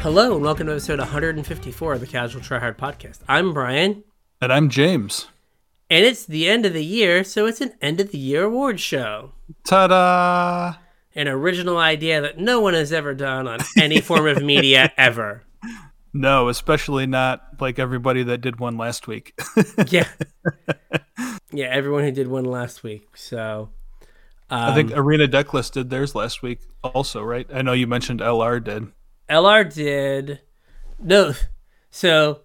Hello and welcome to episode 154 of the Casual Tryhard Podcast. I'm Brian, And I'm James. and it's the end of the year, so it's an end of the year award show. Ta da! An original idea that no one has ever done on any form of media ever. No, especially not like everybody that did one last week. Yeah. Yeah, everyone who did one last week. So I think um, Arena Decklist did theirs last week also, right? I know you mentioned LR did. LR did no. So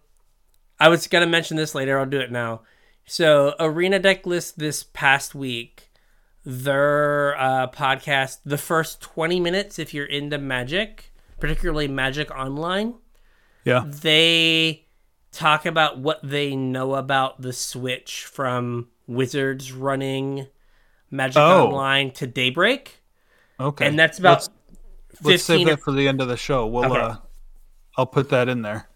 I was gonna mention this later. I'll do it now. So Arena Deck List this past week, their uh, podcast, the first twenty minutes, if you're into Magic, particularly Magic Online, Yeah. they talk about what they know about the switch from Wizards running Magic Oh. Online to Daybreak, Okay. and that's about let's save that for the end of the show. We'll Okay. uh I'll put that in there.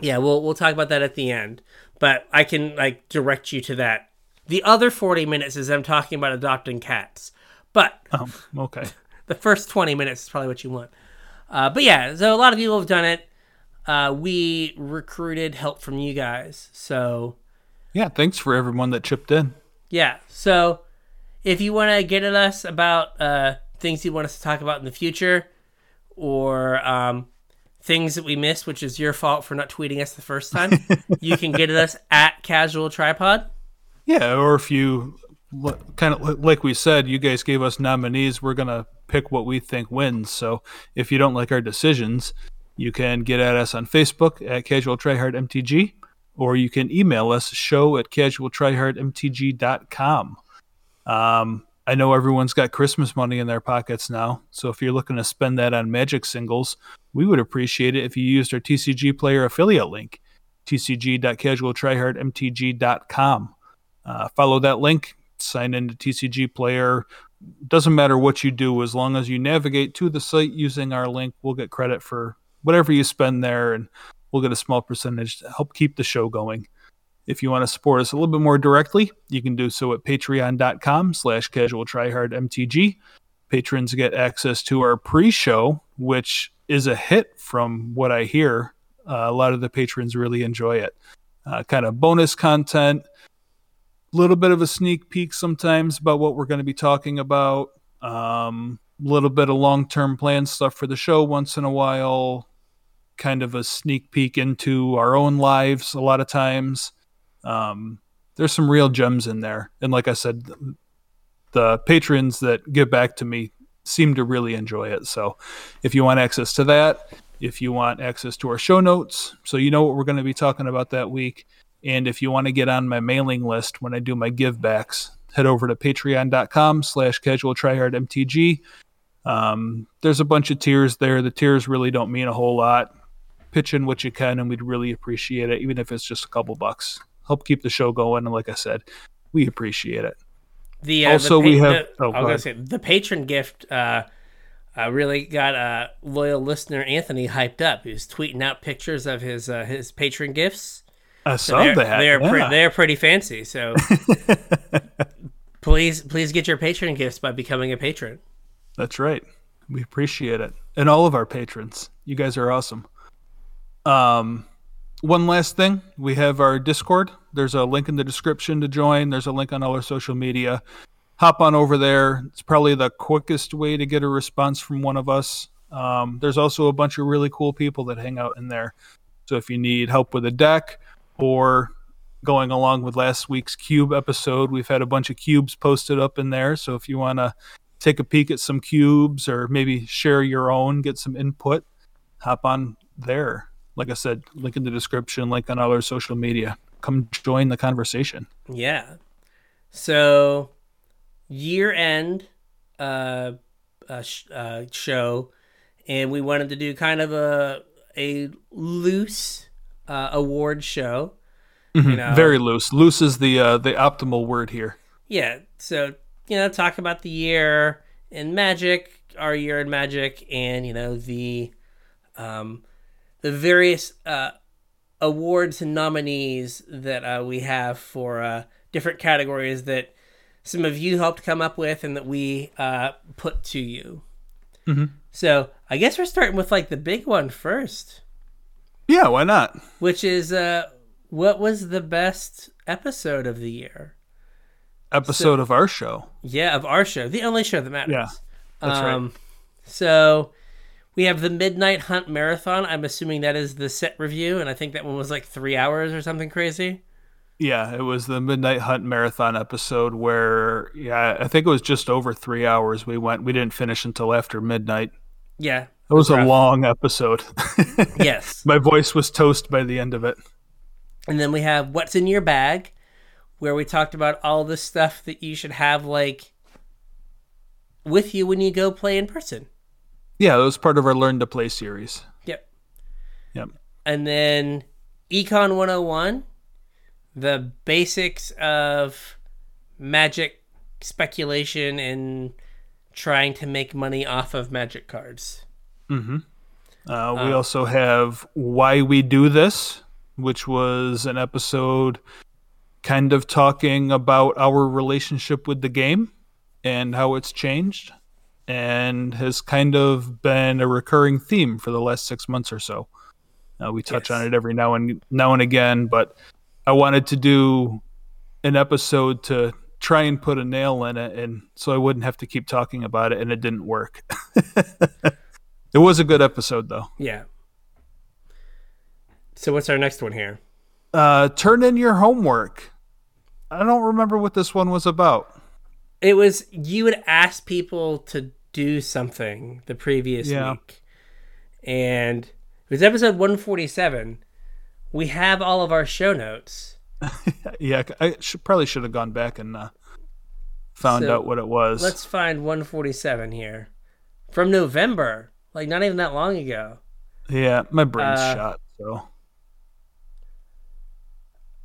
Yeah, we'll we'll talk about that at the end. But I can like direct you to that. The other forty minutes is them talking about adopting cats. But Um, okay. the first twenty minutes is probably what you want. Uh, but yeah, so a lot of people have done it. Uh, we recruited help from you guys. So Yeah, thanks for everyone that chipped in. yeah, so if you want to get at us about uh, things you want us to talk about in the future, or um, things that we missed, which is your fault for not tweeting us the first time, you can get at us at Casual Tripod. Yeah, or if you kind of like we said, you guys gave us nominees. We're gonna pick what we think wins. So if you don't like our decisions, you can get at us on Facebook at Casual Tryhard MTG, or you can email us show at casualtryhardmtg.com. Um, I know everyone's got Christmas money in their pockets now, so if you're looking to spend that on Magic singles, we would appreciate it if you used our TCG player affiliate link, tcg.casualtryhardmtg.com. Uh, follow that link, sign into TCG Player. Doesn't matter what you do, as long as you navigate to the site using our link, we'll get credit for whatever you spend there, and we'll get a small percentage to help keep the show going. If you want to support us a little bit more directly, you can do so at patreon.com slash casual mtg. Patrons get access to our pre-show, which is a hit from what I hear. Uh, a lot of the patrons really enjoy it. Uh, kind of bonus content, a little bit of a sneak peek sometimes about what we're going to be talking about. Um, little bit of long term plan stuff for the show once in a while. Kind of a sneak peek into our own lives a lot of times. Um, there's some real gems in there, and like I said, the patrons that give back to me seem to really enjoy it. So, if you want access to that, if you want access to our show notes, so you know what we're going to be talking about that week, and if you want to get on my mailing list when I do my givebacks, head over to patreon.com slash casual mtg. Um, there's a bunch of tiers there. The tiers really don't mean a whole lot. Pitch in what you can, and we'd really appreciate it, even if it's just a couple bucks. Help keep the show going. And like I said, we appreciate it. The uh, Also, the pa- we have- the- oh, I was go gonna say the patron gift uh, uh, really got uh, loyal listener Anthony hyped up. He was tweeting out pictures of his uh, his patron gifts. I saw they're, that. They're yeah. pre- they're pretty fancy. So please please get your patron gifts by becoming a patron. That's right. We appreciate it. And all of our patrons. You guys are awesome. Um one last thing, we have our Discord. There's a link in the description to join. There's a link on all our social media. Hop on over there. It's probably the quickest way to get a response from one of us. Um, there's also a bunch of really cool people that hang out in there. So if you need help with a deck or going along with last week's cube episode, we've had a bunch of cubes posted up in there. So if you want to take a peek at some cubes or maybe share your own, get some input, hop on there. Like I said, link in the description, link on all our social media. Come join the conversation. Yeah. So year end uh, uh, sh- uh, show, and we wanted to do kind of a a loose uh, award show. You know, Very loose. Loose is the uh, the optimal word here. yeah. So you know, talk about the year in Magic, our year in Magic, and you know the um, the various uh, awards and nominees that uh, we have for uh, different categories that some of you helped come up with and that we uh, put to you. Mhm. So I guess we're starting with like the big one first. Yeah, why not? which is uh, what was the best episode of the year? Episode of our show. Yeah, of our show, the only show that matters. Yeah, that's right. um, So we have the Midnight Hunt Marathon. I'm assuming that is the set review, and I think that one was like three hours or something crazy. Yeah, it was the Midnight Hunt Marathon episode where, yeah, I think it was just over three hours. We went, we didn't finish until after midnight. Yeah. It was a long episode. Yes. My voice was toast by the end of it. And then we have What's in Your Bag, where we talked about all the stuff that you should have like with you when you go play in person. Yeah, it was part of our Learn to Play series. Yep. Yep. And then Econ 101, the basics of magic speculation and trying to make money off of magic cards. Uh, we also have Why We Do This, which was an episode kind of talking about our relationship with the game and how it's changed and has kind of been a recurring theme for the last six months or so. Uh, we touch Yes. on it every now and now and again, but I wanted to do an episode to try and put a nail in it, and so I wouldn't have to keep talking about it, and it didn't work. it was a good episode, though. Yeah. So what's our next one here? Uh, turn in your homework. I don't remember what this one was about. It was you would ask people to do something the previous Yeah. week. And it was episode 147. We have all of our show notes. Yeah, I should, probably should have gone back and uh, found So, out what it was. Let's find 147 here. From November. Like not even that long ago. Yeah, my brain's Uh, shot. So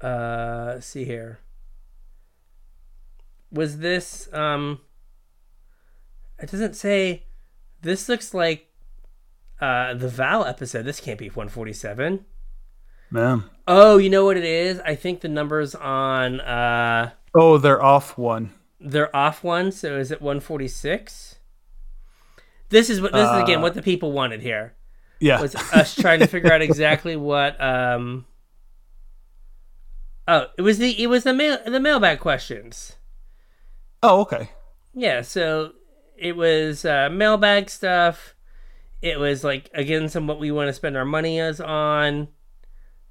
Uh let's see here. Was this um it doesn't say this looks like uh the Val episode. This can't be 147. man. Oh, you know what it is? I think the numbers on uh Oh, they're off one. they're off one, so is it 146? This is what this is again Uh, what the people wanted here. Yeah, Was us trying to figure out exactly what um Oh, it was the it was the mail the mailbag questions. Oh, okay. Yeah, so it was uh, mailbag stuff. It was like again some what we want to spend our money is on.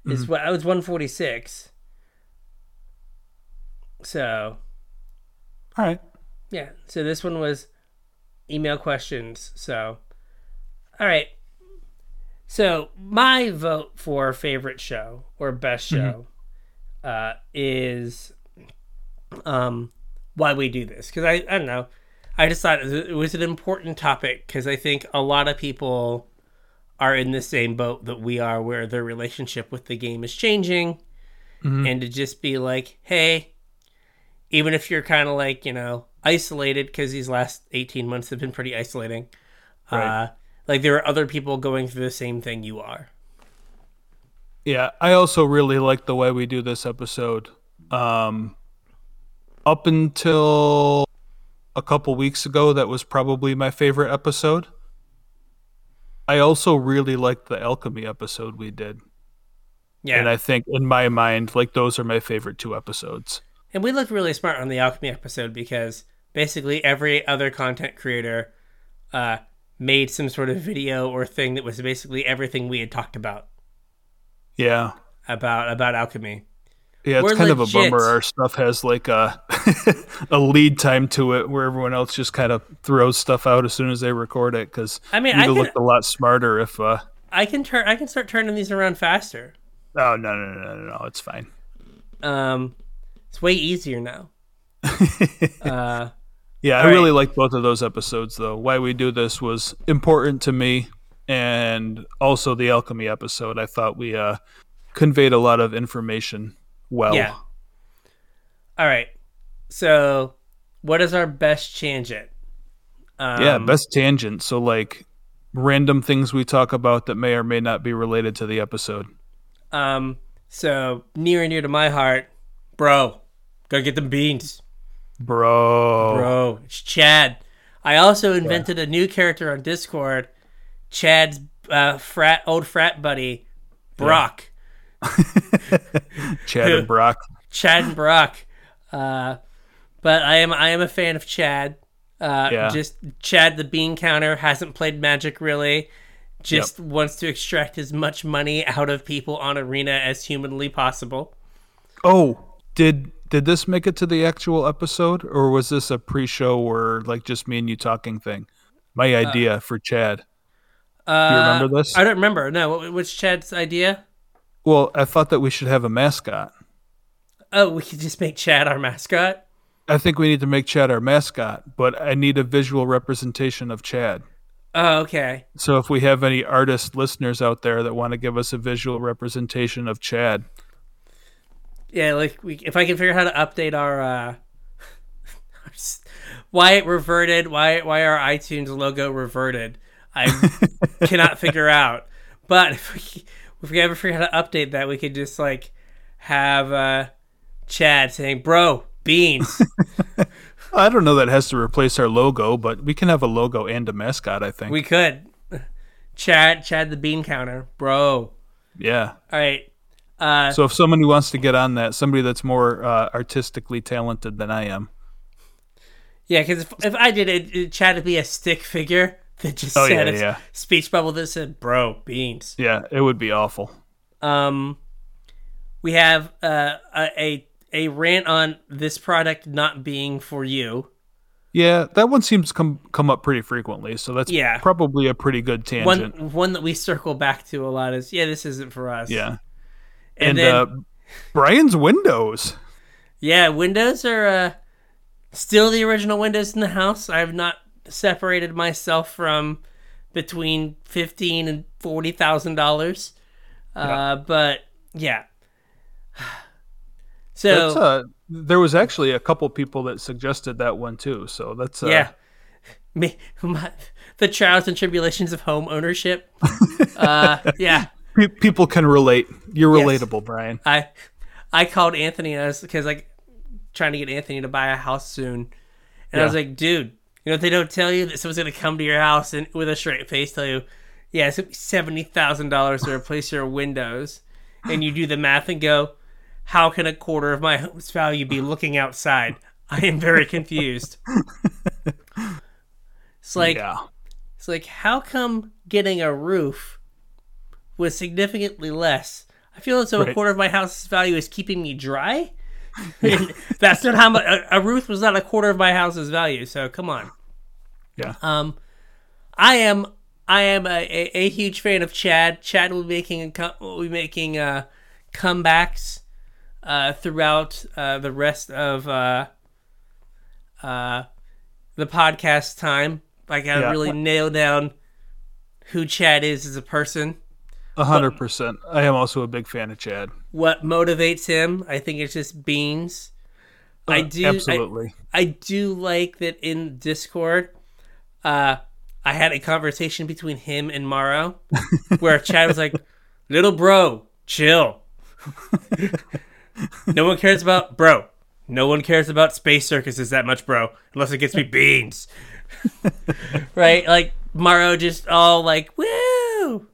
Is what I was one forty six. So All right. yeah, so this one was email questions. So all right. So my vote for favorite show or best show uh, is um, why we do this because I I don't know. I just thought it was an important topic because I think a lot of people are in the same boat that we are, where their relationship with the game is changing, and to just be like, hey, even if you're kind of like you know isolated because these last 18 months have been pretty isolating Right. uh, like there are other people going through the same thing you are Yeah, I also really like the way we do this episode. Um, up until a couple weeks ago, that was probably my favorite episode. I also really liked the alchemy episode we did, yeah and I think in my mind, like those are my favorite two episodes. And we looked really smart on the alchemy episode because basically every other content creator uh, made some sort of video or thing that was basically everything we had talked about Yeah, about about alchemy. yeah, it's We're kind of a bummer. Our stuff has like a a lead time to it, where everyone else just kind of throws stuff out as soon as they record it. Because I mean, we'd I have can looked a lot smarter if. uh I can turn I can start turning these around faster. Oh no no no no no! no, It's fine. Um, it's way easier now. uh, Yeah, I right. really like both of those episodes though. Why we do this was important to me and also the alchemy episode. I thought we uh conveyed a lot of information well. Yeah. all right. So, what is our best tangent? Um, yeah, best tangent. So like random things we talk about that may or may not be related to the episode. Um, so near and dear to my heart, bro, gotta get them beans, Bro. bro. It's Chad. I also invented a new character on Discord, Chad's uh, frat old frat buddy, Brock, Chad and Brock. Chad and Brock. Uh, but I am I am a fan of Chad. Uh, Yeah. Just Chad, the bean counter, hasn't played Magic really. Just wants to extract as much money out of people on Arena as humanly possible. Oh, did did this make it to the actual episode, or was this a pre-show or like just me and you talking thing? My idea for Chad. Uh, Do you remember this? I don't remember. No, what, what's Chad's idea? Well, I thought that we should have a mascot. Oh, we could just make Chad our mascot. I think we need to make Chad our mascot, but I need a visual representation of Chad. Oh, okay. So if we have any artist listeners out there that want to give us a visual representation of Chad, Yeah, like we, if I can figure out how to update our uh why it reverted, why why our iTunes logo reverted, I cannot figure out. But if we, if we ever figure out how to update that, we could just like have uh Chad saying, "Bro, beans." I don't know that has to replace our logo, but we can have a logo and a mascot. I think. we could. Chad, Chad the bean counter, bro. yeah. All right. Uh, So if somebody wants to get on that, somebody that's more uh, artistically talented than I am. Yeah, because if, if I did it, it, Chad would be a stick figure that just Oh, said yeah, a yeah. speech bubble that said, bro, beans. Yeah, it would be awful. Um, we have uh, a, a a rant on this product not being for you. Yeah, that one seems to come come up pretty frequently, so that's Yeah. probably a pretty good One tangent. one that we circle back to a lot is, yeah, this isn't for us. yeah. and, And, then uh, Brian's Windows. yeah, Windows are uh, still the original Windows in the house. I have not separated myself from between fifteen and forty thousand dollars. Uh, but yeah. So uh, there was actually a couple people that suggested that one too. So that's uh, yeah, me, my, the trials and tribulations of home ownership. uh, yeah, pe- people can relate. You're Yes. relatable, Brian. I I called Anthony and I was because like trying to get Anthony to buy a house soon, and I was like, dude, you know what they don't tell you that someone's gonna come to your house and with a straight face tell you, yeah, it's gonna be seventy thousand dollars to replace your windows, and you do the math and go, how can a quarter of my home's value be looking outside? I am very confused. It's like yeah. it's like how come getting a roof was significantly less? I feel as though a quarter of my house's value is keeping me dry. That's not how much a, a roof was not a quarter of my house's value. So come on. Yeah. Um, I am I am a, a, a huge fan of Chad. Chad will be making will be making uh, comebacks uh, throughout uh, the rest of uh, uh, the podcast time. I gotta Yeah. really nail down who Chad is as a person. A hundred percent. I am also a big fan of Chad. What motivates him? I think it's just beans. I Uh, do. I- absolutely. I do like that in Discord. Uh, I had a conversation between him and Morrow where Chad was like, "Little bro, chill. no one cares about bro. No one cares about space circuses that much, bro, unless it gets me beans." right? Like Morrow just all like, "Woo!"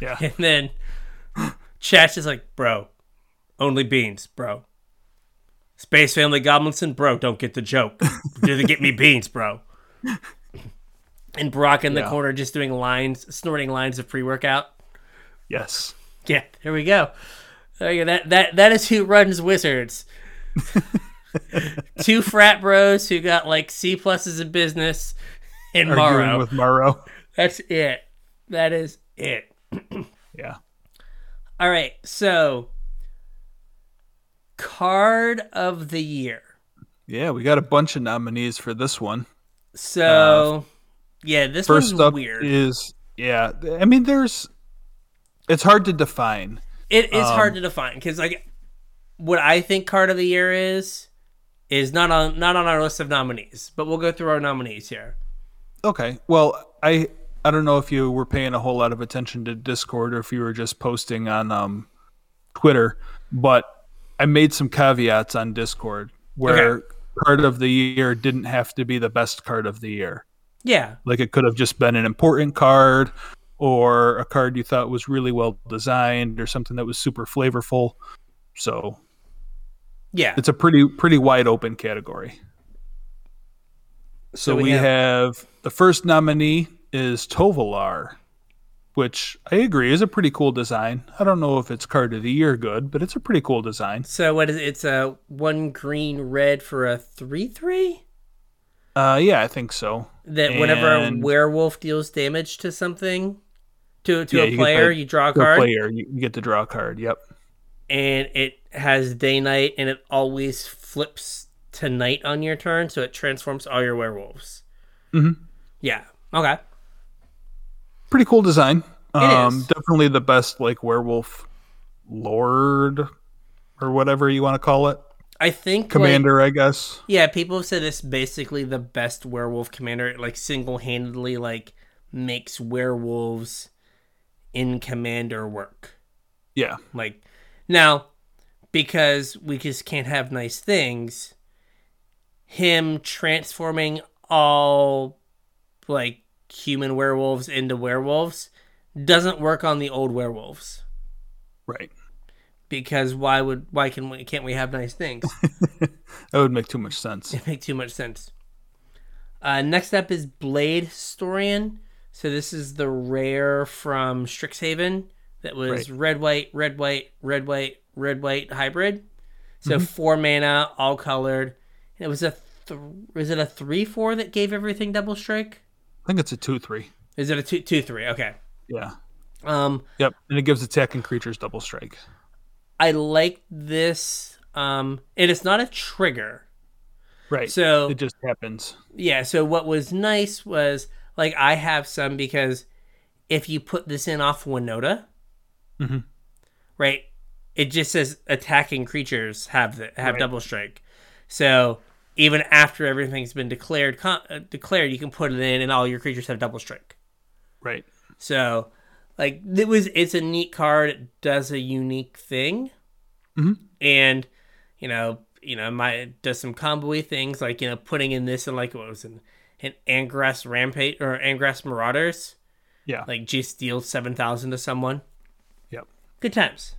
yeah. And then Chad's is like, bro, only beans, bro. Space Family Goblinson, bro, don't get the joke. Do they get me beans, bro? And Brock in the Yeah. corner just doing lines, snorting lines of pre workout. Yes. Yeah, there we go. That that that is who runs Wizards. Two frat bros who got like C pluses in business and Arguing Morrow. with Morrow. That's it. That is it. Yeah. All right, so card of the year. Yeah, we got a bunch of nominees for this one. So uh, yeah, this First one's up weird. is yeah. I mean, there's. It's hard to define. It is um, hard to define because like what I think card of the year is is not on not on our list of nominees, but we'll go through our nominees here. Okay. Well, I I don't know if you were paying a whole lot of attention to Discord or if you were just posting on um, Twitter, but I made some caveats on Discord where Okay. card of the year didn't have to be the best card of the year. Yeah, Like it could have just been an important card or a card you thought was really well designed or something that was super flavorful. So Yeah. it's a pretty pretty wide open category. So, So we we, have- have, the first nominee is Tovolar, which I agree is a pretty cool design. I don't know if it's card of the year good, but it's a pretty cool design. So what is it? It's a one green red for a three three. Uh, yeah, I think so. That whenever a werewolf deals damage to something, to to Yeah, a you player, you draw a For a card, player, you, get to draw a card. Yep. and it has day night, and it always flips to night on your turn, so it transforms all your werewolves. Mhm. Yeah. Okay. Pretty cool design. um, is. definitely the best like werewolf lord or whatever you want to call it. I think like- Commander, I guess. Yeah, people have said it's basically the best werewolf commander. It like single handedly like makes werewolves in commander work. Yeah. Like now, because we just can't have nice things, him transforming all like human werewolves into werewolves doesn't work on the old werewolves. Right. Because why would why can we can't we have nice things? That would make too much sense. It make too much sense. Uh, next up is Blade Historian. So this is the rare from Strixhaven that was Right. red white, red white, red white, red white hybrid. So four mana, all colored. And it was a th- was it a three four that gave everything double strike? I think it's a two three. Is it a two two three? Okay. Yeah. Um, Yep. And it gives attacking creatures double strike. I like this. Um, and it's not a trigger. Right. So it just happens. yeah so what was nice was like i have some because if you put this in off winota Mhm. right it just says attacking creatures have the have Right. double strike so even after everything's been declared con- uh, declared you can put it in and all your creatures have double strike Right. so like it was it's a neat card it does a unique thing Mhm. and you know you know my does some combo things like you know putting in this and like what was in an Angrath's Rampage or Angrath's Marauders Yeah. like just deal seven thousand to someone Yep. good times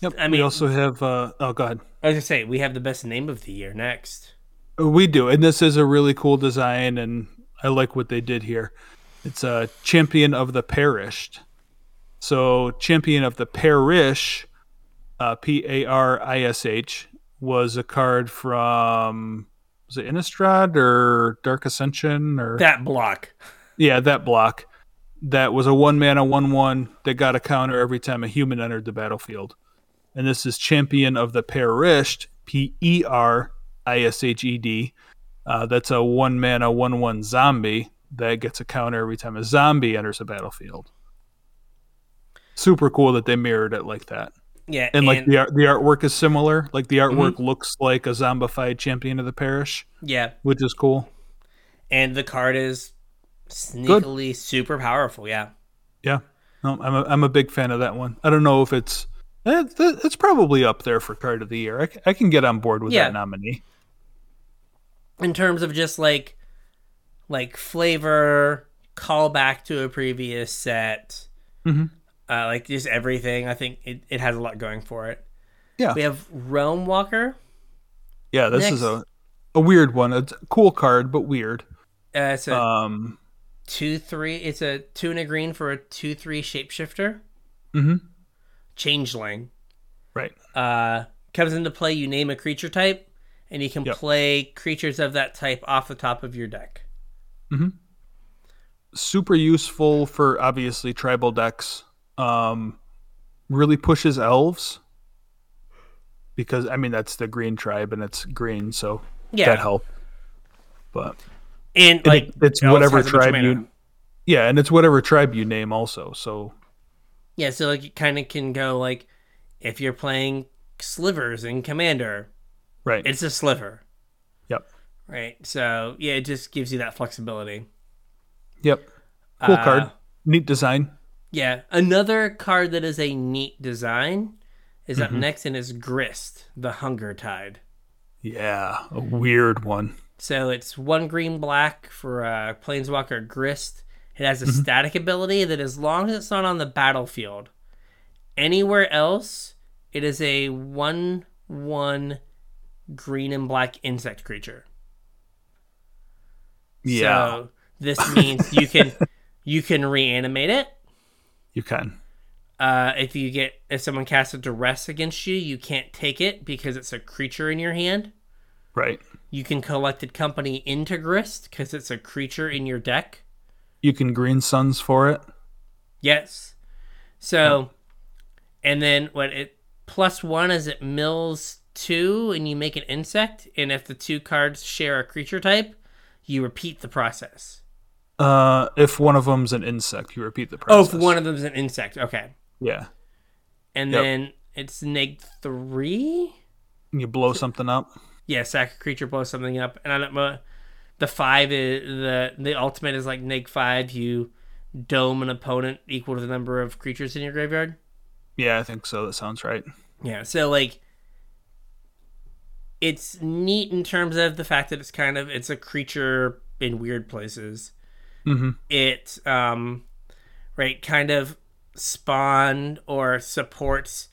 Yep. I mean, we also have uh oh go ahead. I was say we have the best name of the year next We do, and this is a really cool design, and I like what they did here. It's a champion of the perished. So, champion of the parish, uh, P A R I S H, was a card from was it Innistrad or Dark Ascension or that block yeah that block that was a one mana one one that got a counter every time a human entered the battlefield. And this is champion of the perished, P E R I S H E D. Uh, that's a one mana one one zombie that gets a counter every time a zombie enters the battlefield. Super cool that they mirrored it like that, yeah and, like the art, the artwork is similar. Like the artwork Mm-hmm. looks like a zombified champion of the parish, yeah which is cool. and the card is sneakily super powerful yeah Yeah, no, I'm a, I'm a big fan of that one. I don't know if it's eh, it's, probably up there for card of the year. I, I can get on board with Yeah. that nominee. in terms of just like like flavor callback to a previous set Mhm. Uh, like just everything i think it, it has a lot going for it Yeah. we have realm walker Yeah, this is a a weird one. It's a cool card, but weird. uh, it's a Um, two three it's a two and a green for a two three shapeshifter mhm. changeling right. uh comes into play you name a creature type and you can Yep. play creatures of that type off the top of your deck Mhm. Super useful for obviously tribal decks. Um, really pushes elves because I mean that's the green tribe and it's green, so yeah that helped. But and like it- it's whatever has a bunch of tribe you yeah, and it's whatever tribe you name also. So Yeah, so like it kind of can go like if you're playing slivers in Commander, right. it's a sliver, yep. right? So yeah, it just gives you that flexibility. Yep. Cool Uh, card. Neat design. Yeah, another card that is a neat design is Mm-hmm. up next and is Grist, the Hunger Tide. Yeah, a weird one. So it's one green black for uh, Planeswalker Grist, It has a static ability that, as long as it's not on the battlefield, anywhere else, it is a one-one green and black insect creature. Yeah, So this means you can you can reanimate it. You can. Uh, if you get if someone casts a duress against you, you can't take it because it's a creature in your hand. Right. You can collected company into grist because it's a creature in your deck. You can green suns for it. Yes. So, and then what it plus one is it mills two and you make an insect, and if the two cards share a creature type, you repeat the process. Uh, if one of them's an insect, you repeat the process. Oh, if one of them's an insect, okay. yeah, And Yep. then it's neg three. you blow something up. Yeah, sack a creature, blow something up, and I don't know. The five is the the ultimate is like neg five. You dome an opponent equal to the number of creatures in your graveyard. Yeah, I think so. That sounds right. Yeah, so like it's neat in terms of the fact that it's kind of it's a creature in weird places. Mm-hmm. It um right kind of spawned or supports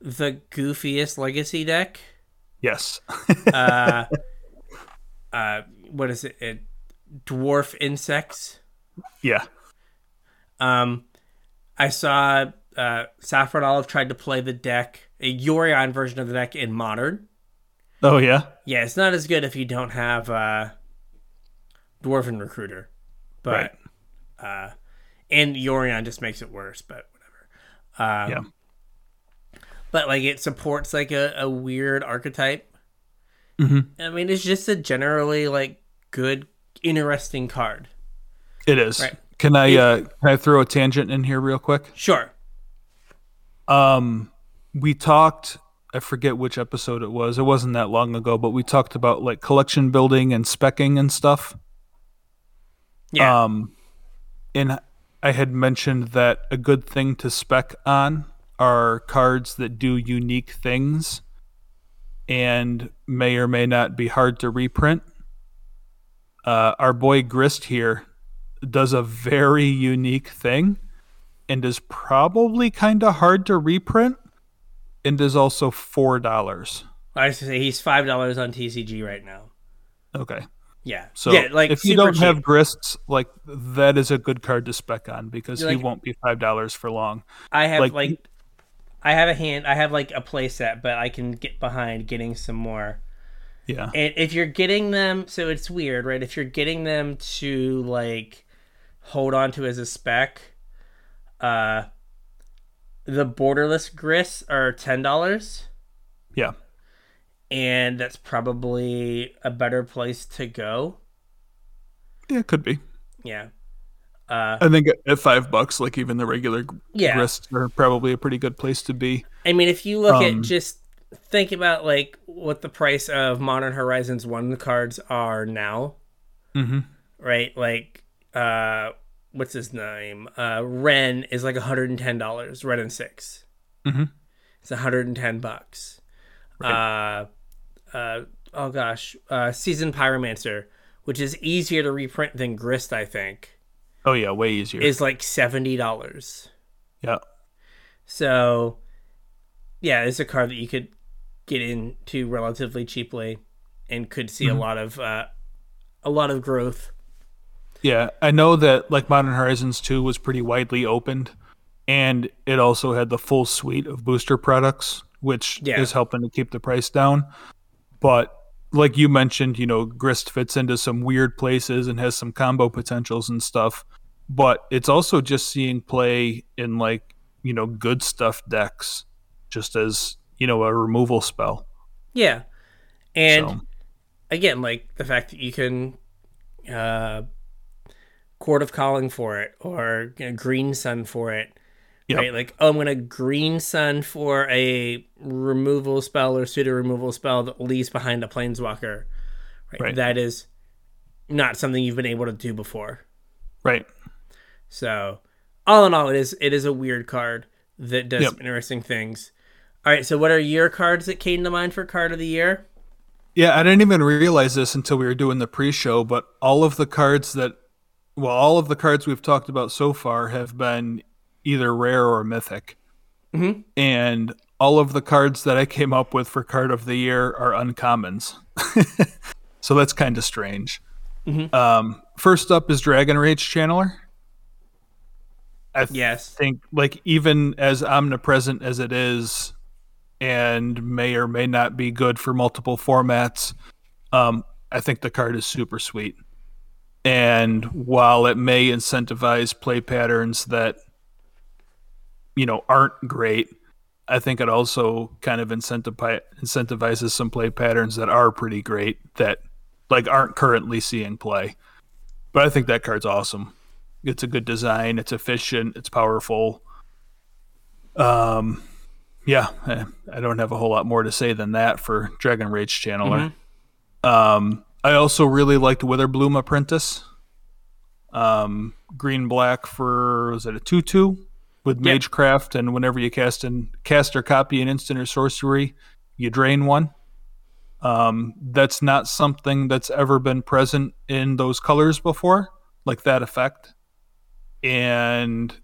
the goofiest legacy deck. Yes. Uh uh what is it? it dwarf insects. yeah. Um I saw uh Saffron Olive tried to play the deck, a Yorion version of the deck in modern. Oh yeah. Yeah, it's not as good if you don't have uh Dwarven Recruiter. But uh and Yorion just makes it worse, but whatever. Um Yeah. But like it supports like a, a weird archetype. Mhm. I mean it's just a generally like good interesting card. It is. Right. Can I uh can I throw a tangent in here real quick? Sure. Um we talked I forget which episode it was. It wasn't that long ago, but we talked about like collection building and specking and stuff. Yeah. Um and I had mentioned that a good thing to spec on are cards that do unique things and may or may not be hard to reprint. Uh, our boy Grist here does a very unique thing and is probably kind of hard to reprint and is also $4. I say he's five dollars on TCG right now. Okay. Yeah. So yeah, like if you don't cheap. have grists, like that is a good card to spec on because You're he like- won't be five dollars for long. I have like- like, I have a hand I have like a play set, but I can get behind getting some more. Yeah. And if you're getting them so it's weird, right? If you're getting them to like hold on to as a spec, uh the borderless grists are ten dollars. Yeah. And that's probably a better place to go. Yeah, it could be. Yeah. Uh I think at five bucks, like even the regular yeah. are probably a pretty good place to be. I mean, if you look Um, at just think about like what the price of Modern Horizons one cards are now, Mm-hmm. right? Like, uh, what's his name? Uh, Wrenn is like hundred and ten dollars. Wrenn and 6 Mhm. It's hundred and ten bucks. Uh, uh, oh gosh, uh, Seasoned Pyromancer, which is easier to reprint than Grist, I think, Oh yeah, way easier. is like seventy dollars. yeah. So, yeah, it's a card that you could get into relatively cheaply, and could see a lot of uh, a lot of growth. Yeah, I know that like Modern Horizons 2 was pretty widely opened and it also had the full suite of booster products which Yeah. is helping to keep the price down. But like you mentioned, you know, Grist fits into some weird places and has some combo potentials and stuff. But it's also just seeing play in like, you know, good stuff decks just as, you know, a removal spell. Yeah, and So- again, like the fact that you can uh, Court of Calling for it or you know, Green Sun for it. Yep. Right, like oh, I'm gonna Green Sun for a removal spell or pseudo removal spell that leaves behind a Planeswalker. Right? Right. that is not something you've been able to do before. Right. So, all in all, it is it is a weird card that does Yep. interesting things. All right, so what are your cards that came to mind for card of the year? Yeah, I didn't even realize this until we were doing the pre-show, but all of the cards that well, all of the cards we've talked about so far have been either rare or mythic. Mhm. And all of the cards that I came up with for card of the year are uncommons. so that's kind of strange. Mhm. Um, first up is Dragon Rage Channeler. I th- Yes. think, like, even as omnipresent as it is, and may or may not be good for multiple formats, um, I think the card is super sweet. And while it may incentivize play patterns that, you know, aren't great, I think it also kind of incentivizes some play patterns that are pretty great that, like, aren't currently seeing play. But I think that card's awesome. It's a good design. It's efficient. It's powerful. Um, yeah, I, I don't have a whole lot more to say than that for Dragon Rage Channeler. Um, I also really liked Witherbloom Apprentice. Um, green black for was it a two two with Yep. Magecraft, and whenever you cast and cast or copy an instant or sorcery, you drain one. Um, that's not something that's ever been present in those colors before, like that effect. And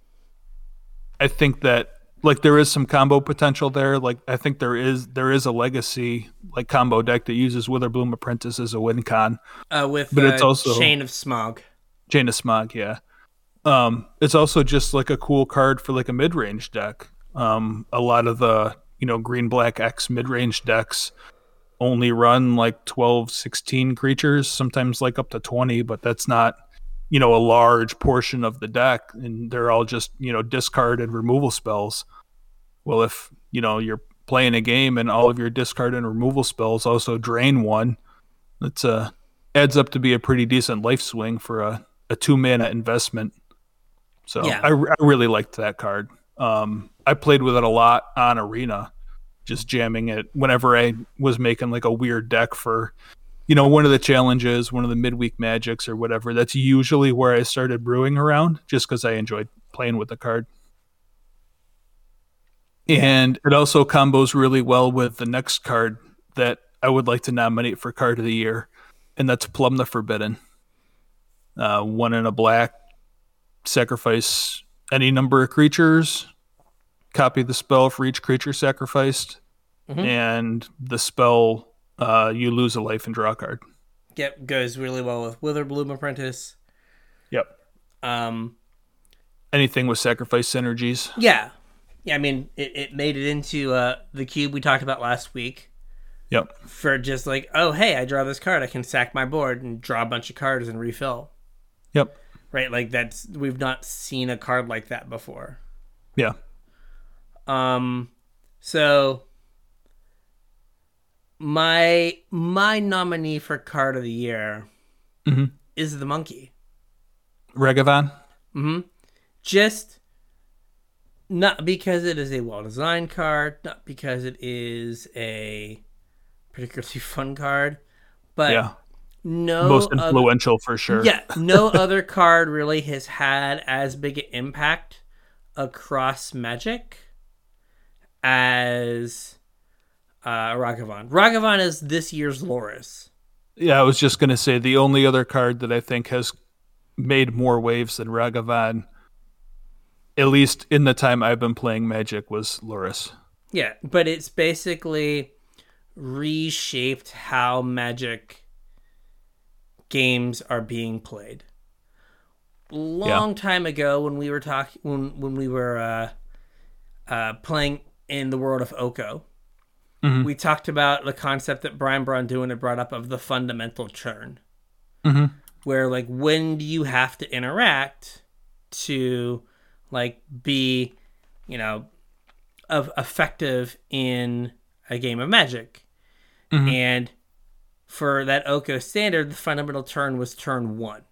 I think that like there is some combo potential there. Like I think there is there is a legacy like combo deck that uses Witherbloom Apprentice as a win con. Uh, with But it's uh, also- Chain of Smog. Chain of Smog, yeah. Um, it's also just like a cool card for like a mid range deck. Um, a lot of the you know green black X mid range decks only run like 12, 16 creatures, sometimes like up to 20, but that's not you know a large portion of the deck, and they're all just you know discard and removal spells. Well, if you know you're playing a game and all of your discard and removal spells also drain one, that's a adds up to be a pretty decent life swing for a, a two mana investment. So Yeah. I, I really liked that card. Um, I played with it a lot on Arena, just jamming it whenever I was making like a weird deck for, you know, one of the challenges, one of the midweek magics or whatever. That's usually where I started brewing around, just because I enjoyed playing with the card. And it also combos really well with the next card that I would like to nominate for card of the year, and that's Plumb the Forbidden. Uh, one in a black, sacrifice any number of creatures, copy the spell for each creature sacrificed, Mhm. and the spell uh, you lose a life and draw a card. Yep, goes really well with Witherbloom Apprentice. Yep. Um, Anything with sacrifice synergies. yeah, yeah. I mean, it, it made it into uh, the cube we talked about last week Yep. for just like, oh hey, I draw this card, I can sack my board and draw a bunch of cards and refill. Yep. Right, like that's we've not seen a card like that before. Yeah. Um, so my my nominee for card of the year Mhm. is the monkey. Ragavan. Hmm Just not because it is a well designed card, not because it is a particularly fun card, but yeah. No Most other- influential for sure. yeah, no other card really has had as big an impact across Magic as uh, Ragavan. Ragavan is this year's Lurrus. Yeah, I was just gonna say the only other card that I think has made more waves than Ragavan, at least in the time I've been playing Magic, was Lurrus. Yeah, but it's basically reshaped how Magic games are being played. Long time ago, when we were talking, when when we were uh, uh, playing in the world of Oko, Mhm. we talked about the concept that Brian Braun had brought up of the fundamental turn, Mhm. where like when do you have to interact to like be, you know, of effective in a game of Magic, Mhm. and for that Oko standard, the fundamental turn was turn one.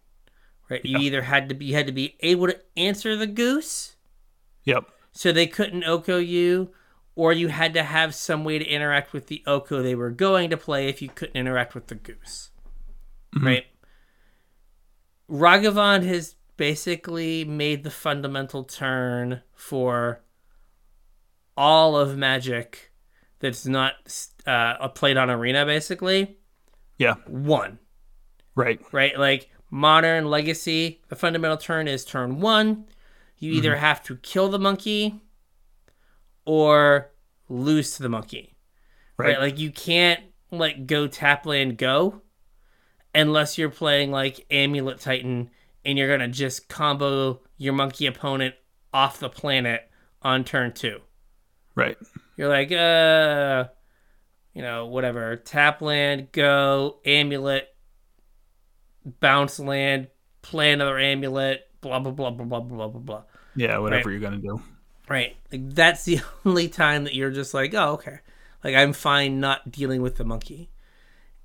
Right, you either had to be you had to be able to answer the goose, Yep. so they couldn't Oko you, or you had to have some way to interact with the Oko they were going to play if you couldn't interact with the goose. Right? Ragavan has basically made the fundamental turn for all of Magic that's not uh, played on Arena, basically. Yeah. One Right. right? Like modern legacy, the fundamental turn is turn one. You either Mm-hmm. have to kill the monkey or lose to the monkey. Right. Right. Like you can't like go tap land go unless you're playing like Amulet Titan and you're gonna just combo your monkey opponent off the planet on turn two. Right. You're like, uh you know, whatever. Tap land, go, amulet, bounce land, play another amulet, blah blah blah blah blah blah blah blah. Yeah. Whatever Right. you're gonna do. Right. Like that's the only time that you're just like, oh, okay. Like I'm fine not dealing with the monkey.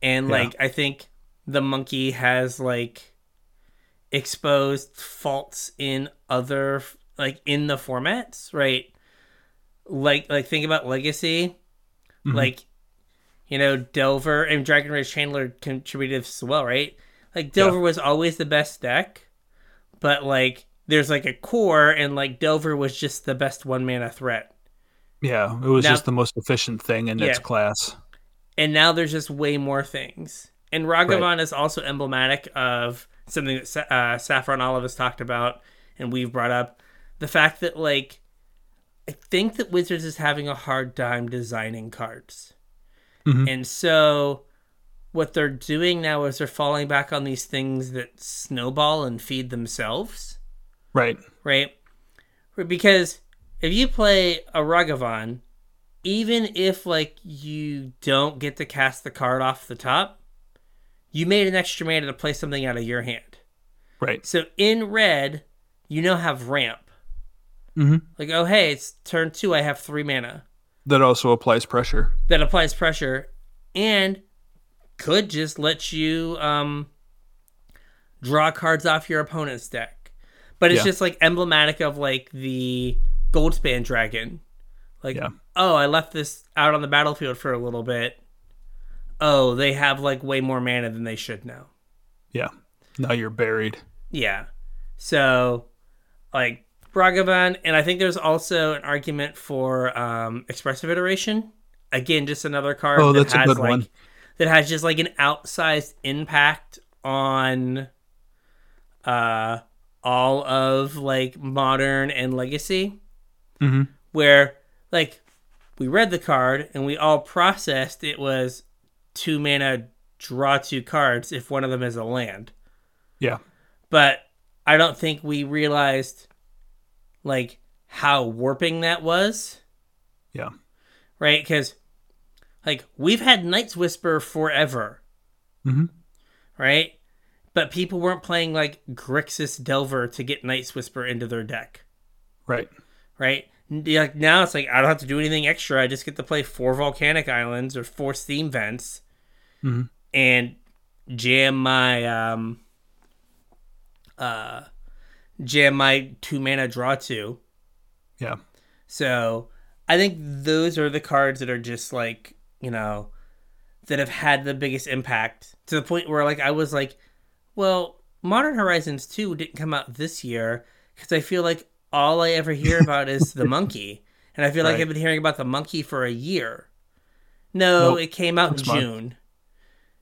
And Yeah. like I think the monkey has like exposed faults in other like in the formats, right? Like like think about legacy. Mhm. Like you know, Delver and Dragon Rage Channeler contributed as well, right? Like Delver was always the best deck, but like there's like a core and like Delver was just the best one mana threat. Yeah. It was Now- just the most efficient thing in its class. And now there's just way more things. And Ragavan is also emblematic of something that uh, Saffron Olive has talked about and we've brought up the fact that like I think that Wizards is having a hard time designing cards. Mhm. And so what they're doing now is they're falling back on these things that snowball and feed themselves. Right. right? Because if you play a Ragavan, even if like you don't get to cast the card off the top, you made an extra mana to play something out of your hand. Right. So in red, you now have ramp. hmm Like, oh hey, it's turn two, I have three mana. That also applies pressure. That applies pressure and could just let you um draw cards off your opponent's deck. But it's Yeah. just like emblematic of like the Goldspan Dragon. Like, Yeah. oh, I left this out on the battlefield for a little bit. Oh, they have like way more mana than they should now. Yeah. Now you're buried. Yeah. So, like Ragavan, and I think there's also an argument for um, expressive iteration. Again, just another card Oh, that that's a has good like one. that has just like an outsized impact on uh all of like modern and legacy hmm where like we read the card and we all processed it was two mana draw two cards if one of them is a land Yeah. but I don't think we realized like how warping that was, Yeah. right? Because like we've had Night's Whisper forever, hmm right? But people weren't playing like Grixis Delver to get Night's Whisper into their deck, Right. right? Like now it's like I don't have to do anything extra. I just get to play four volcanic islands or four steam vents, Mhm. and jam my um uh jam my two mana draw two. Yeah. So I think those are the cards that are just like, you know, that have had the biggest impact to the point where like I was like, well, Modern Horizons 2 didn't come out this year because I feel like all I ever hear about is the monkey. And I feel like I've been hearing about the monkey for a year. No, Nope. it came out in June.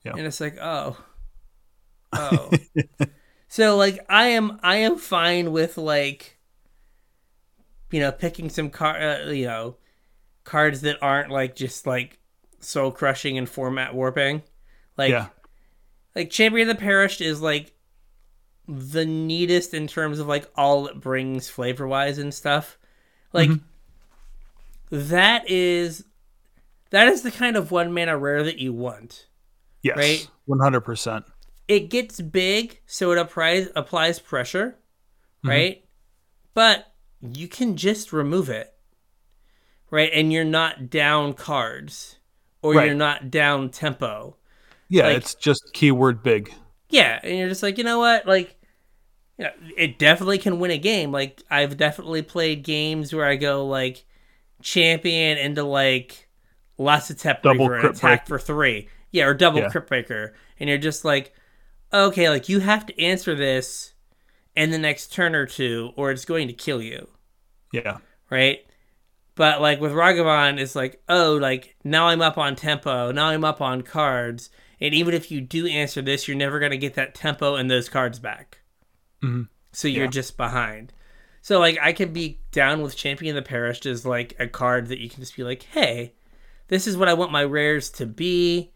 Yeah. And it's like, oh. Oh. So like I am I am fine with like you know, picking some car, uh, you know, cards that aren't like just like soul crushing and format warping. Like, yeah. like Champion of the Perished is like the neatest in terms of like all it brings flavor wise and stuff. Like, Mhm. that is that is the kind of one mana rare that you want. Yes. right? One hundred percent. It gets big, so it applies applies pressure, Mhm. right? But you can just remove it, right? And you're not down cards, or Right. you're not down tempo. Yeah, Like- it's just keyword big. Yeah, and you're just like, you know what? Like, you know, it definitely can win a game. Like, I've definitely played games where I go like champion into like lots of tep Double crit attack break. for three. Yeah, or double Yeah. crit breaker, and you're just like, okay, like you have to answer this in the next turn or two, or it's going to kill you, Yeah. right? But like with Ragavan, it's like, oh, like now I'm up on tempo, now I'm up on cards, and even if you do answer this, you're never gonna get that tempo and those cards back. Mhm. So you're Yeah. just behind. So like I can be down with Champion of the Perished as like a card that you can just be like, hey, this is what I want my rares to be.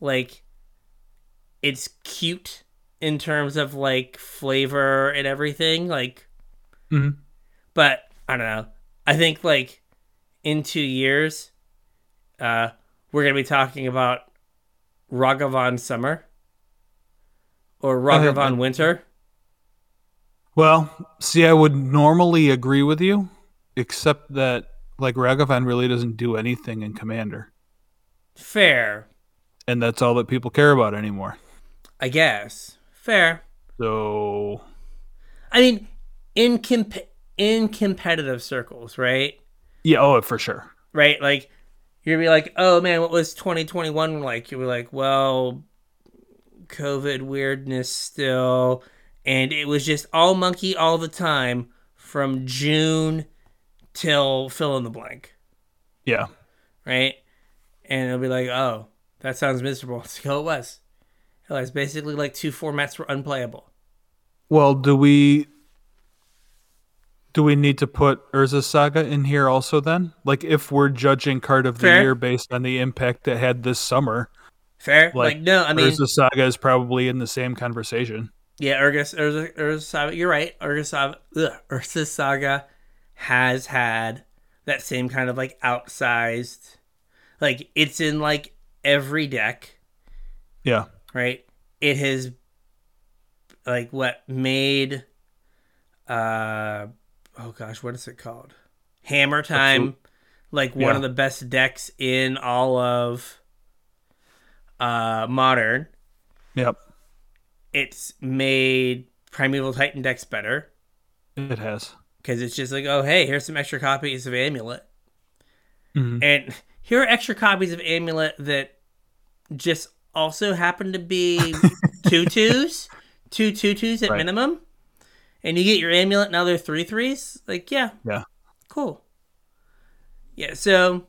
Like it's cute in terms of like flavor and everything. Like Mhm. but I don't know. I think like in two years, uh, we're gonna be talking about Ragavan Summer or ahead, Ragavan man. Winter. Well, see, I would normally agree with you, except that like Ragavan really doesn't do anything in Commander, Fair, and that's all that people care about anymore. I guess. Fair. So I mean, in comp- in competitive circles, right? yeah, oh, for sure. Right? Like you're be like, oh man, what was 2021 like? You'll be like, well, COVID weirdness still, and it was just all monkey all the time from June till fill in the blank, Yeah, right? And it'll be like, oh, that sounds miserable. So it was. It was basically like two formats were unplayable. Well, do we do we need to put Urza Saga in here also then? Like if we're judging card of the year based on the impact it had this summer, Fair? Like, Like, no, I mean, Urza Saga is probably in the same conversation. Yeah, Urgus, Urza, Urza Saga. You're right. Urgus Saga, ugh, Urza Saga has had that same kind of like outsized, like it's in like every deck, Yeah. Right? It has like what made, uh, oh gosh, what is it called? Hammer Time, like one Yeah. of the best decks in all of uh modern. Yep. It's made Primeval Titan decks better. It has. because it's just like, oh, hey, here's some extra copies of Amulet, Mhm. and here are extra copies of Amulet that just also happen to be two twos, two two twos at Right. minimum, and you get your Amulet now they're three threes. Like, yeah, Yeah. cool. Yeah, so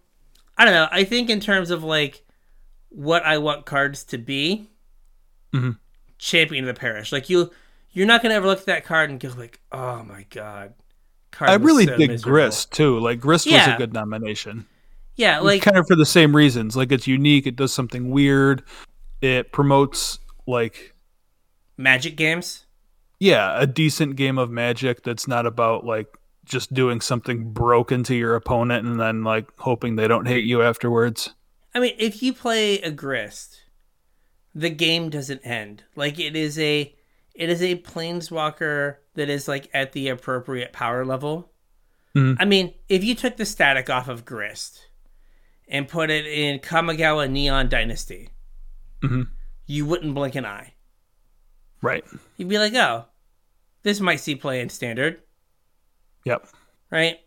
I don't know. I think in terms of like what I want cards to be, Mhm. Champion of the Parish. Like you, you're not gonna ever look at that card and go like, oh my god. Card I really so dig miserable." Grist too. Like Grist was a good nomination. Yeah, like kind of for the same reasons. Like it's unique, it does something weird. It promotes like Magic games. yeah, a decent game of magic that's not about like just doing something broken to your opponent and then like hoping they don't hate you afterwards. I mean, if you play a grist, the game doesn't end. Like it is a it is a planeswalker that is like at the appropriate power level. Mhm. I mean, if you took the static off of grist and put it in Kamigawa Neon Dynasty, Mhm. you wouldn't blink an eye. Right. You'd be like, "Oh, this might see play in standard." Yep. right?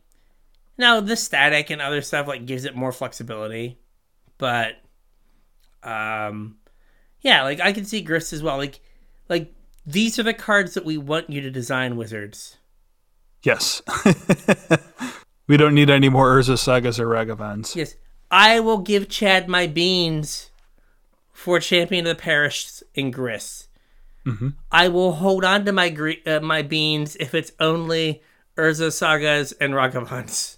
Now the static and other stuff like gives it more flexibility, but um, yeah, like I can see Grist as well. Like, like these are the cards that we want you to design, Wizards. Yes. we don't need any more Urza Sagas or Ragavans. Yes, I will give Chad my beans for Champion of the Parish in Grist. Mhm. I will hold on to my gre- uh, my beans if it's only Urza Sagas and Ragavans.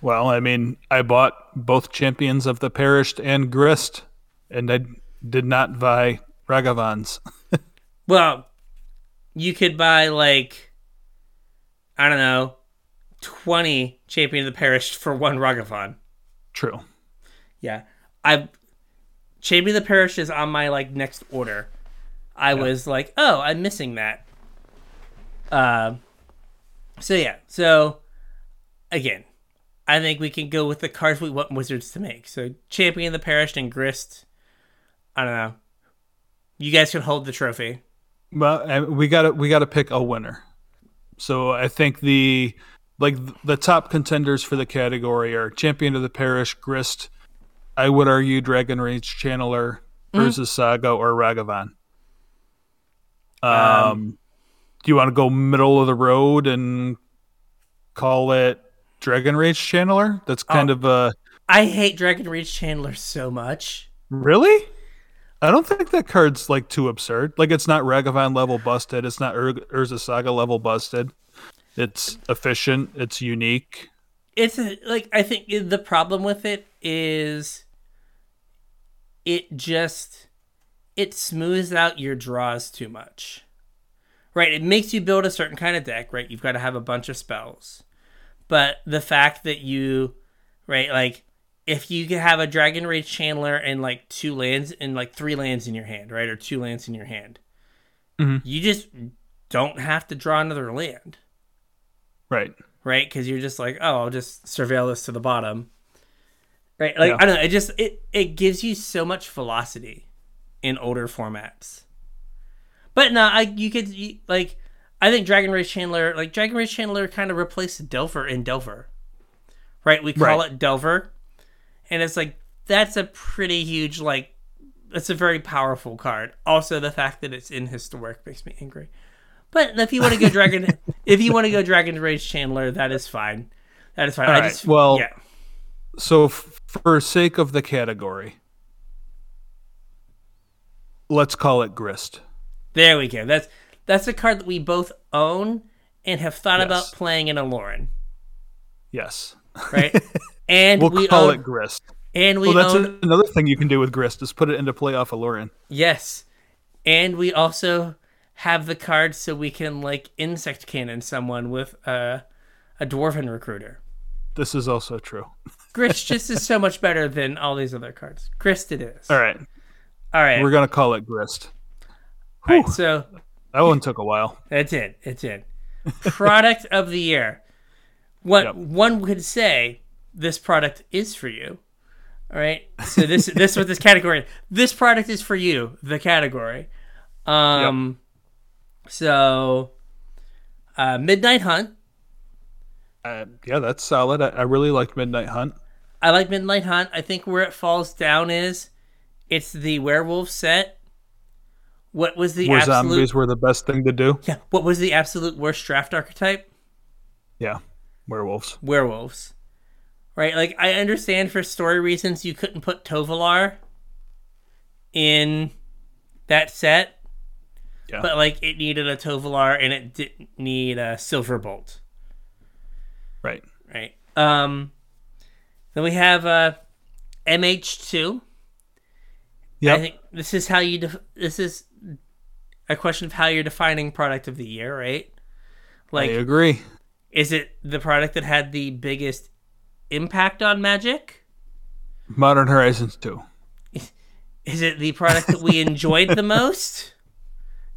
Well, I mean, I bought both champions of the perished and Grist, and I did not buy Ragavans. Well, you could buy like I don't know, twenty Champion of the Parish for one Ragavan. True. Yeah, I Champion of the Parish is on my like next order. I was like, oh, I'm missing that. Um. so yeah, so again, I think we can go with the cards we want Wizards to make. So Champion of the Parish and Grist. I don't know. You guys can hold the trophy. Well, uh, we got to we got to pick a winner. So I think the like the top contenders for the category are Champion of the Parish, Grist. I would argue Dragon Rage Channeler, Urza Saga, or Ragavan. Um, do you want to go middle of the road and call it Dragon Rage Channeler. That's kind Oh. of a. I hate Dragon Rage Channeler so much. really. I don't think that card's like too absurd. Like it's not Ragavan level busted. It's not Ur- Urza Saga level busted. It's efficient. It's unique. It's a, like I think the problem with it is it just it smooths out your draws too much. Right, it makes you build a certain kind of deck, right? You've got to have a bunch of spells. But the fact that you right, like if you could have a Dragon Rage Channeler and like two lands and like three lands in your hand, right? Or two lands in your hand. Mhm. You just don't have to draw another land Right. right? Because you're just like, oh, I'll just surveil this to the bottom, right? Like Yeah. I don't know, it just it it gives you so much velocity in older formats. But no, I you could you, like, I think Dragon Rage Channeler, like Dragon Rage Channeler, kind of replaced Delver in Delver, right? We call Right. it Delver, and it's like that's a pretty huge like. that's a very powerful card. Also, the fact that it's in historic makes me angry. But if you want to go Dragon, if you want to go Dragon Rage Channeler, that is fine. That is fine. I All right, just well- yeah, So f- for sake of the category, let's call it Grist. there we go. That's that's a card that we both own and have thought Yes. about playing in a Lauren, Yes. right? And We'll we call own, it Grist. and we Well, that's own another thing you can do with Grist is put it into play off Aloran. yes, and we also have the card so we can like insect cannon someone with a a dwarven recruiter. This is also true. Grist just is so much better than all these other cards. Grist it is. All right. All right. We're going to call it Grist. All right, so That one took a while. That's it. It's it. Product of the year. What Yep. one could say, this product is for you. All right. So this this is what this category. This product is for you. The category. Um. So, uh, Midnight Hunt. Uh, yeah, that's solid. I, I really liked Midnight Hunt. I like Midnight Hunt. I think where it falls down is, it's the werewolf set. What was the Where absolute? zombies were the best thing to do. Yeah. What was the absolute worst draft archetype? Yeah, werewolves. werewolves. Right? Like I understand for story reasons you couldn't put Tovolar in that set. Yeah. But like it needed a Tovolar and it didn't need a Silverbolt, Right. right? Um then we have uh MH2. Yeah. I think this is how you def- this is a question of how you're defining product of the year, right? Like I agree. is it the product that had the biggest impact on Magic? Modern Horizons 2. Is it the product that we enjoyed the most?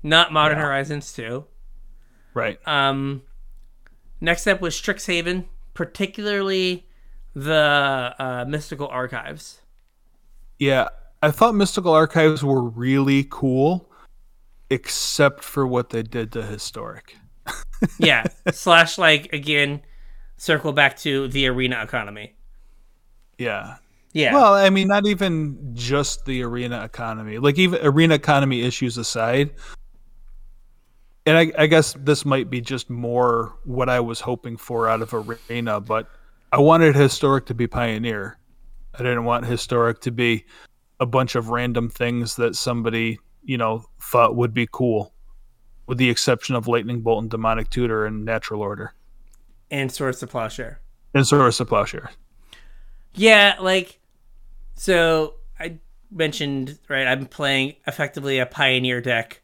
Not Modern Yeah. Horizons 2. Right. Um, next up was Strixhaven, particularly the uh, Mystical Archives. Yeah, I thought Mystical Archives were really cool, except for what they did to Historic. Yeah, slash like again, circle back to the arena economy. Yeah. Yeah, Well, I mean, not even just the arena economy. Like even arena economy issues aside, and I, I guess this might be just more what I was hoping for out of arena, but I wanted historic to be pioneer. I didn't want historic to be a bunch of random things that somebody you know thought would be cool, with the exception of lightning bolt and demonic tutor and natural order and Swords to Plowshare. and source of plowshare. Yeah, like so I mentioned right. I'm playing effectively a pioneer deck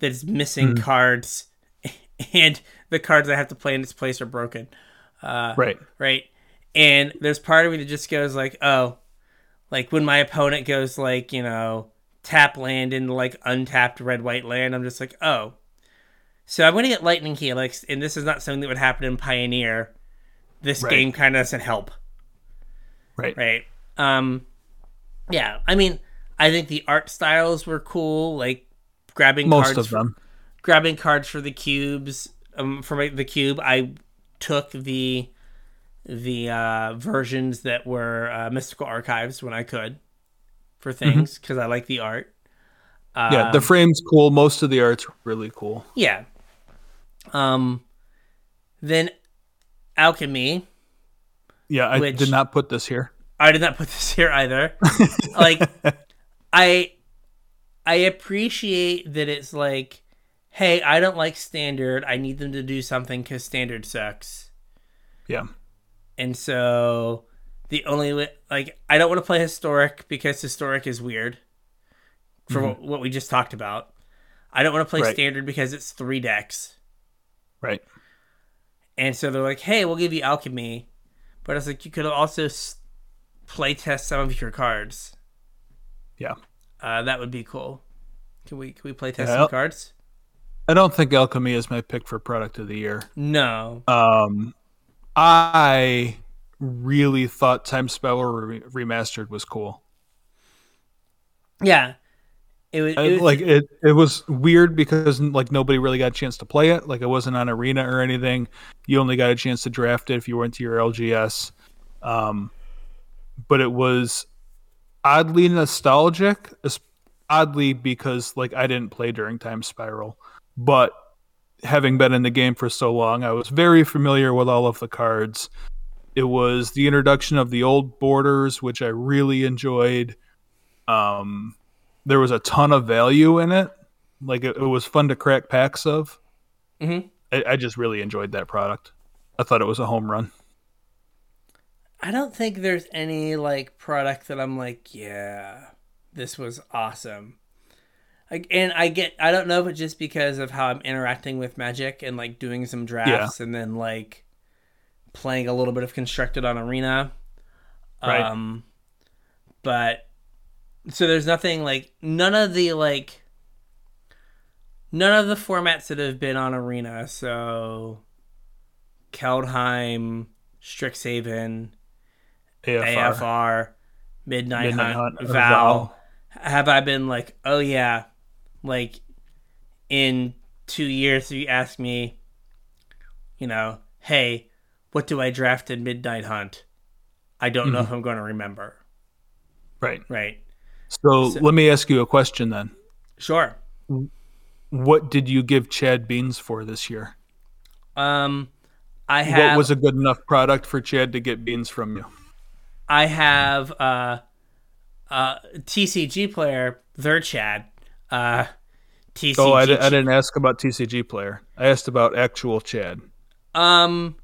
that's missing cards, and the cards I have to play in its place are broken. Uh, Right. right? And there's part of me that just goes like, oh, like when my opponent goes like, you know, tap land into like untapped red white land, I'm just like, oh. So I'm gonna get Lightning Helix, and this is not something that would happen in Pioneer. This Right. game kind of doesn't help, Right. right? Um, yeah. I mean, I think the art styles were cool, like grabbing Most cards of for- them. grabbing cards for the cubes um for my, the cube i took the the uh versions that were uh, mystical archives when i could for things because i like the art Mm-hmm. Yeah, the Um, frame's cool. Most of the art's really cool. yeah um then alchemy Yeah, I did not put this here. I did not put this here either. like I I appreciate that it's like, hey, I don't like standard. I need them to do something because standard sucks. Yeah. And so the only way, like, I don't want to play historic because historic is weird for what, what we just talked about. I don't want to play Right. standard because it's three decks. Right. And so they're like, hey, we'll give you alchemy. But it's like, you could also s- play test some of your cards. Yeah. Uh, that would be cool. Can we can we play test Yeah, some cards? I don't think Alchemy is my pick for product of the year. No. Um, I really thought Time Spiral re- Remastered was cool. Yeah. It was, it was like it, it was weird because like nobody really got a chance to play it. Like it wasn't on Arena or anything. You only got a chance to draft it if you went to your LGS. Um, but it was oddly nostalgic, oddly because like I didn't play during Time Spiral, but having been in the game for so long, I was very familiar with all of the cards. It was the introduction of the old borders, which I really enjoyed. Um, there was a ton of value in it. Like it, it was fun to crack packs of. Mhm. I, I just really enjoyed that product. I thought it was a home run. I don't think there's any like product that I'm like, yeah, this was awesome. And I get, I don't know if it's just because of how I'm interacting with Magic and like doing some drafts and then like playing a little bit of constructed on Arena. Right. Um, but so there's nothing like none of the like none of the formats that have been on Arena. So Kaldheim, Strixhaven, AFR. AFR, Midnight, Midnight Hunt, Hunt, Val. Val. Have I been like, oh yeah, like in two years, if you ask me, you know, hey, what do I draft in Midnight Hunt? I don't know if I'm going to remember. Right. Right. So, So- let me ask you a question then. Sure. What did you give Chad Beans for this year? Um, I have what was a good enough product for Chad to get beans from you? I have uh, uh, TCG player, their Chad. Uh, TCG. Oh, I, didn't ask about TCG player. I asked about actual Chad Um,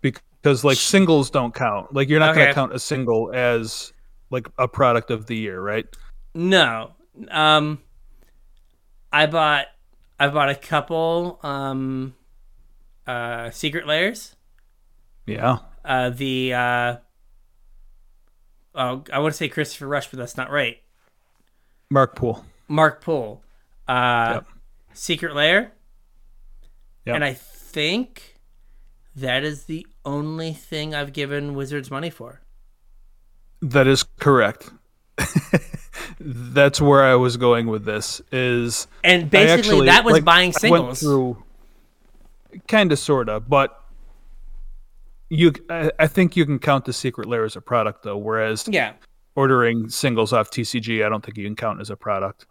because like singles don't count. Like you're not going to count a single as like a product of the year, right? No. Um I bought I bought a couple um uh secret lairs. Yeah. Uh the uh oh I want to say Christopher Rush, but that's not right. Mark Poole. Mark Poole. Uh Yep. Secret Lair. Yep. And I think that is the only thing I've given Wizards money for. That is correct. That's where I was going with this. Is And basically actually- that was like, buying singles. through, kind of, sorta, but you. I, I think you can count the secret lair as a product, though. Whereas yeah. ordering singles off TCG, I don't think you can count as a product.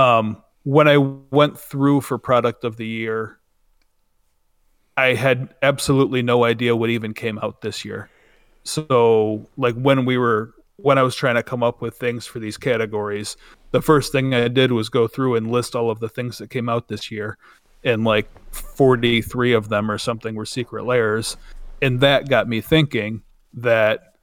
Um, when I went through for product of the year, I had absolutely no idea what even came out this year. So, like when we were when I was trying to come up with things for these categories, the first thing I did was go through and list all of the things that came out this year, and like 43 of them or something were secret lairs, and that got me thinking that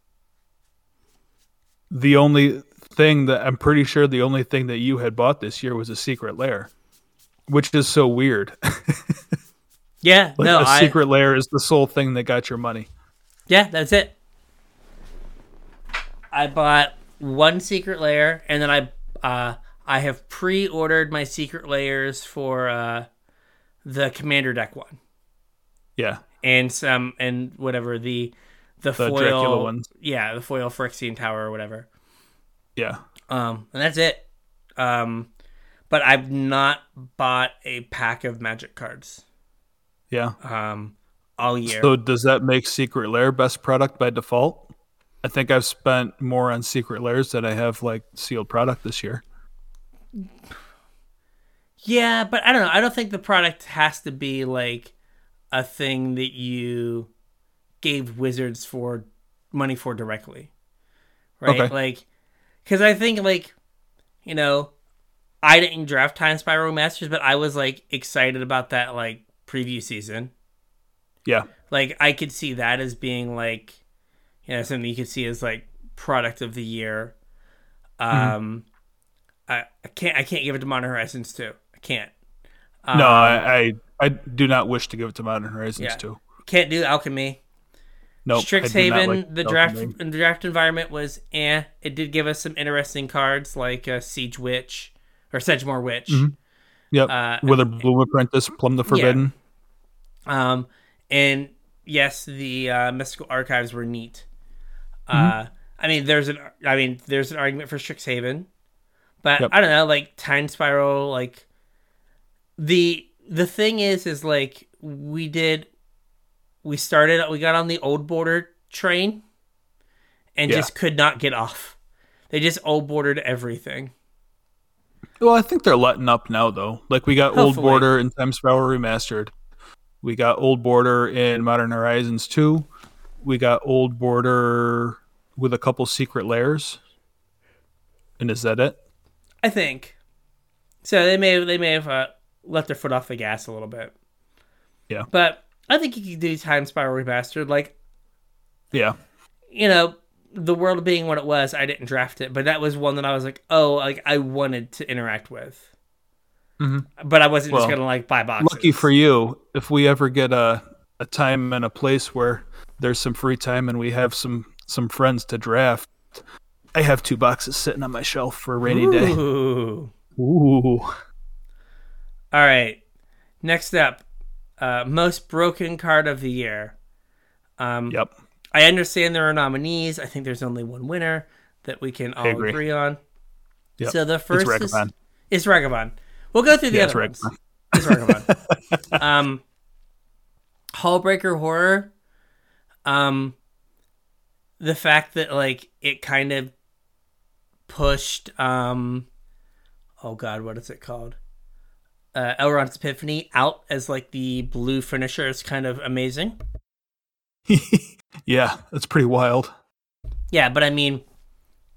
the only thing that I'm pretty sure the only thing that you had bought this year was a secret lair, which is so weird. Yeah, like no, a I secret lair is the sole thing that got your money. Yeah, that's it. I bought one secret lair, and then I uh, I have pre-ordered my secret lairs for uh, the commander deck one, Yeah, and some and whatever the the, The foil Dracula ones. Yeah, the foil Phyrexian Tower or whatever. Yeah. Um, and that's it. Um, but I've not bought a pack of magic cards. Yeah. Um, all year. So does that make Secret Lair best product by default? I think I've spent more on Secret Lairs than I have like sealed product this year. Yeah, but I don't know. I don't think the product has to be like a thing that you gave Wizards for money for directly, right? Okay. Like, because I think like, you know, I didn't draft Time Spiral Masters, but I was like excited about that like preview season. Yeah. Like I could see that as being like, you know, something you could see as like product of the year. Um, I, I can't I can't give it to Modern Horizons 2. I can't. Um, no, I, I I do not wish to give it to Modern Horizons Yeah. too. can't do Alchemy. Nope. Strixhaven, like the draft the draft environment was eh. It did give us some interesting cards like uh, Siege Witch or Sedgemoor Witch. Yep. uh, With a Bloom Apprentice, Plumb the Forbidden. Um, and yes, the uh, mystical archives were neat. Uh, I mean, there's an I mean, there's an argument for Strixhaven, but Yep. I don't know, like Time Spiral, like the the thing is, is like we did, we started, we got on the old border train, and Yeah. just could not get off. They just old bordered everything. Well, I think they're letting up now, though. Like we got Old Border in Time Spiral Remastered. We got Old Border in Modern Horizons 2. We got Old Border with a couple secret lairs. And is that it? I think. So they may they may have uh, let their foot off the gas a little bit. Yeah. But I think you could do Time Spiral Remastered. Like, Yeah. you know, the world being what it was, I didn't draft it, but that was one that I was like, oh, like I wanted to interact with. Mhm. But I wasn't just gonna like buy boxes. Lucky for you, if we ever get a, a time and a place where there's some free time and we have some, some friends to draft, I have two boxes sitting on my shelf for a rainy day. Ooh. Ooh. All right. Next up, uh, most broken card of the year. Um, Yep. I understand there are nominees. I think there's only one winner that we can all agree. agree on. Yep. So the first is, Ragavan. is Ragavan. We'll go through the Yeah, it's other ones. Ragavan. It's Ragavan. um, Hullbreaker Horror. Um, the fact that like it kind of pushed um, oh god, what is it called? Uh, Elrond's Epiphany out as like the blue finisher is kind of amazing. yeah, that's pretty wild. Yeah, but I mean,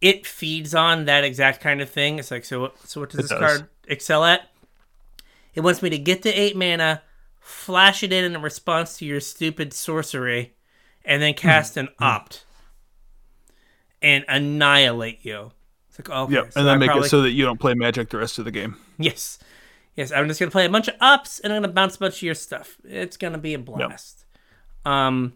it feeds on that exact kind of thing. It's like, so, what- so what does It this does. card excel at? It wants me to get to eight mana, flash it in in response to your stupid sorcery, and then cast an opt and annihilate you. It's like, okay, Yep, so and I then make probably- it so that you don't play Magic the rest of the game. yes, yes, I'm just gonna play a bunch of ups and I'm gonna bounce a bunch of your stuff. It's gonna be a blast. Um,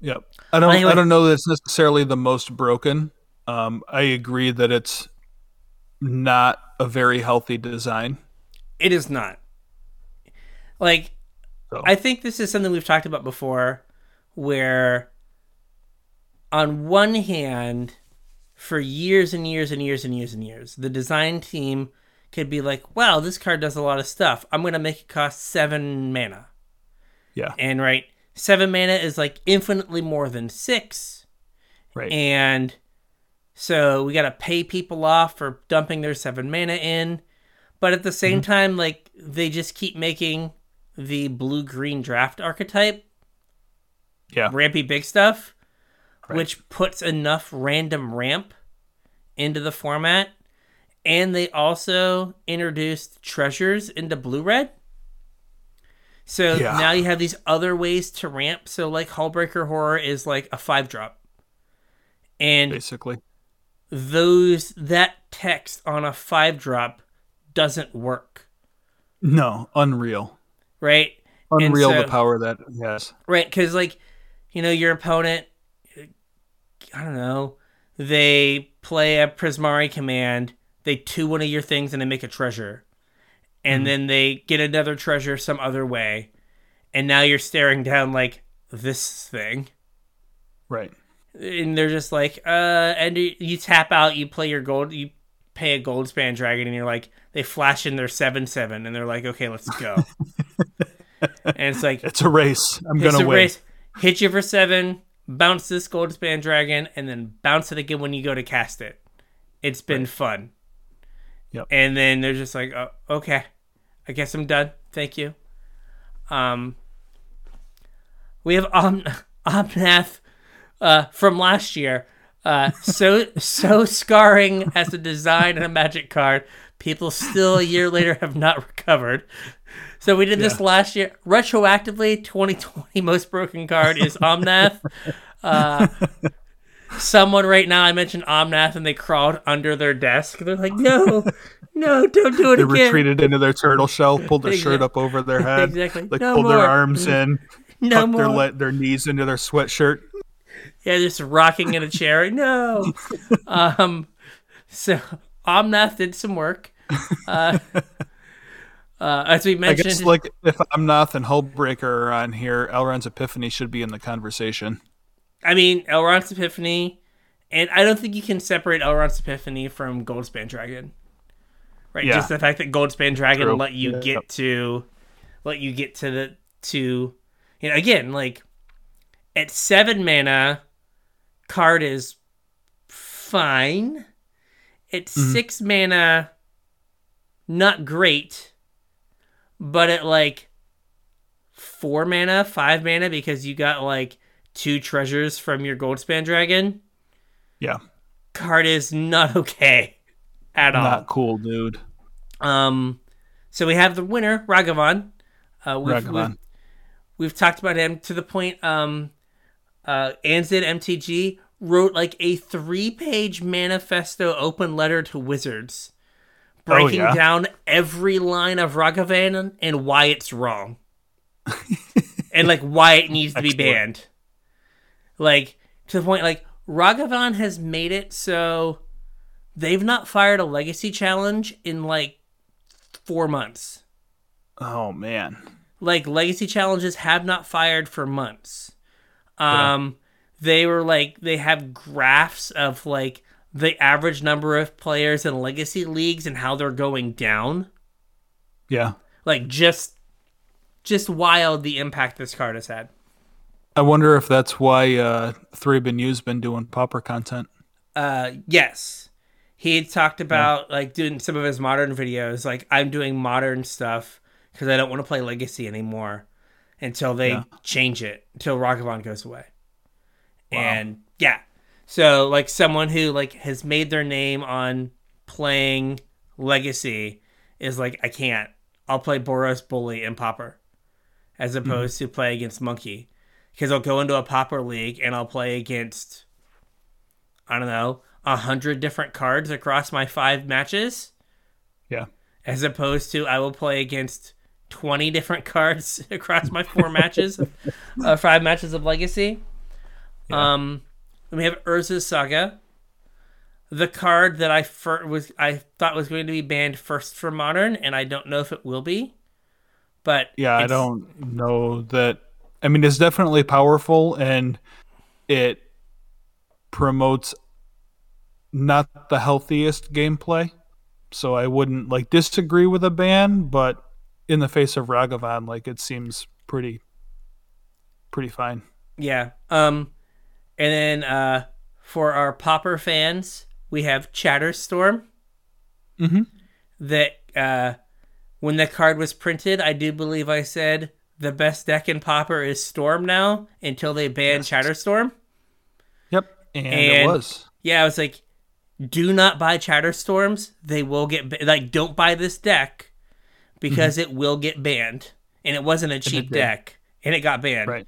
Yep. I don't. Anyway. I don't know that it's necessarily the most broken. Um, I agree that it's not a very healthy design. It is not. Like, So. I think this is something we've talked about before, where on one hand, for years and years and years and years and years, the design team could be like, wow, this card does a lot of stuff. I'm going to make it cost seven mana. Yeah. And, right, seven mana is like infinitely more than six. Right. And so we got to pay people off for dumping their seven mana in. But at the same Mm-hmm. time, like they just keep making the blue green draft archetype yeah. rampy big stuff, Right. which puts enough random ramp into the format. And they also introduced treasures into blue red. So Yeah. now you have these other ways to ramp. So like Hullbreaker Horror is like a five drop. And Basically. those that text on a five drop doesn't work. No. Unreal. Right? Unreal. so- the power that has. Right, because like, you know, your opponent, I don't know, they play a Prismari command, they two one of your things, and they make a treasure, and then they get another treasure some other way, and now you're staring down like this thing, Right. and they're just like, uh, and you, tap out, you play your gold, you pay a Goldspan Dragon, and you're like, they flash in their seven seven, and they're like, okay, let's go, and it's like. It's a race. I'm gonna win. race. Hit you for seven, bounce this Goldspan Dragon, and then bounce it again when you go to cast it. It's been fun. Yep. And then they're just like, oh, okay, I guess I'm done. Thank you. Um, we have om- Omnath uh, from last year. Uh, so so scarring as a design and a magic card. People still a year later have not recovered. So we did this last year. Retroactively, 2020 most broken card is Omnath. Uh, someone right now, I mentioned Omnath, and they crawled under their desk. They're like, "No, no, don't do it They again." They retreated into their turtle shell, pulled their Exactly. shirt up over their head, Exactly. like No pulled more. their arms in, No tucked their more. le- their knees into their sweatshirt. Yeah, just rocking in a chair. No. um, so Omnath did some work. Uh, uh, as we I mentioned, guess like if Omnath and Hullbreaker are on here, Elrond's Epiphany should be in the conversation. I mean, Elrond's Epiphany, and I don't think you can separate Elrond's Epiphany from Goldspan Dragon. Right, Yeah. just the fact that Goldspan Dragon True. let you Yeah. get to, let you get to the to, you know, again like, at seven mana, card is fine. At Mm-hmm. six mana, not great, but at like four mana, five mana, because you got like two treasures from your Goldspan Dragon, Yeah, card is not okay at all. not cool, dude. Um, so we have the winner, Ragavan. Uh, we've, Ragavan. We've, we've talked about him to the point. Um, uh, Anzid MTG wrote like a three-page manifesto open letter to Wizards, breaking Oh, yeah? down every line of Ragavan and why it's wrong, and like why it needs to be banned. Like to the point, like Ragavan has made it so they've not fired a legacy challenge in like four months. Oh man, Like legacy challenges have not fired for months. Um they were like they have graphs of like the average number of players in legacy leagues and how they're going down. yeah. Like just just wild the impact this card has had. I wonder if that's why uh, Thraben U's been doing pauper content. Uh yes. He had talked about like doing some of his modern videos like I'm doing modern stuff because I don't want to play legacy anymore until they Yeah. change it until Ragavan goes away. And yeah. So like someone who like has made their name on playing legacy is like I can't. I'll play Boros Bully and Pauper as opposed to play against Monkey because I'll go into a Pauper league and I'll play against I don't know, a hundred different cards across my five matches, Yeah, as opposed to I will play against twenty different cards across my four matches, uh, five matches of Legacy. Um, then we have Urza's Saga, the card that I fir- was I thought was going to be banned first for Modern, and I don't know if it will be. But yeah. I don't know that. I mean, it's definitely powerful, and it promotes not the healthiest gameplay. So I wouldn't like disagree with a ban, but in the face of Ragavan, like it seems pretty, pretty fine. Yeah. Um, and then uh, for our Pauper fans, we have Chatterstorm. Mhm. That uh, when the card was printed, I do believe I said the best deck in Pauper is Storm now until they banned Chatterstorm. Yep, and, it was. Yeah, I was like, do not buy Chatterstorms. They will get ba- like don't buy this deck because it will get banned. And it wasn't a cheap did. deck, and it got banned. Right.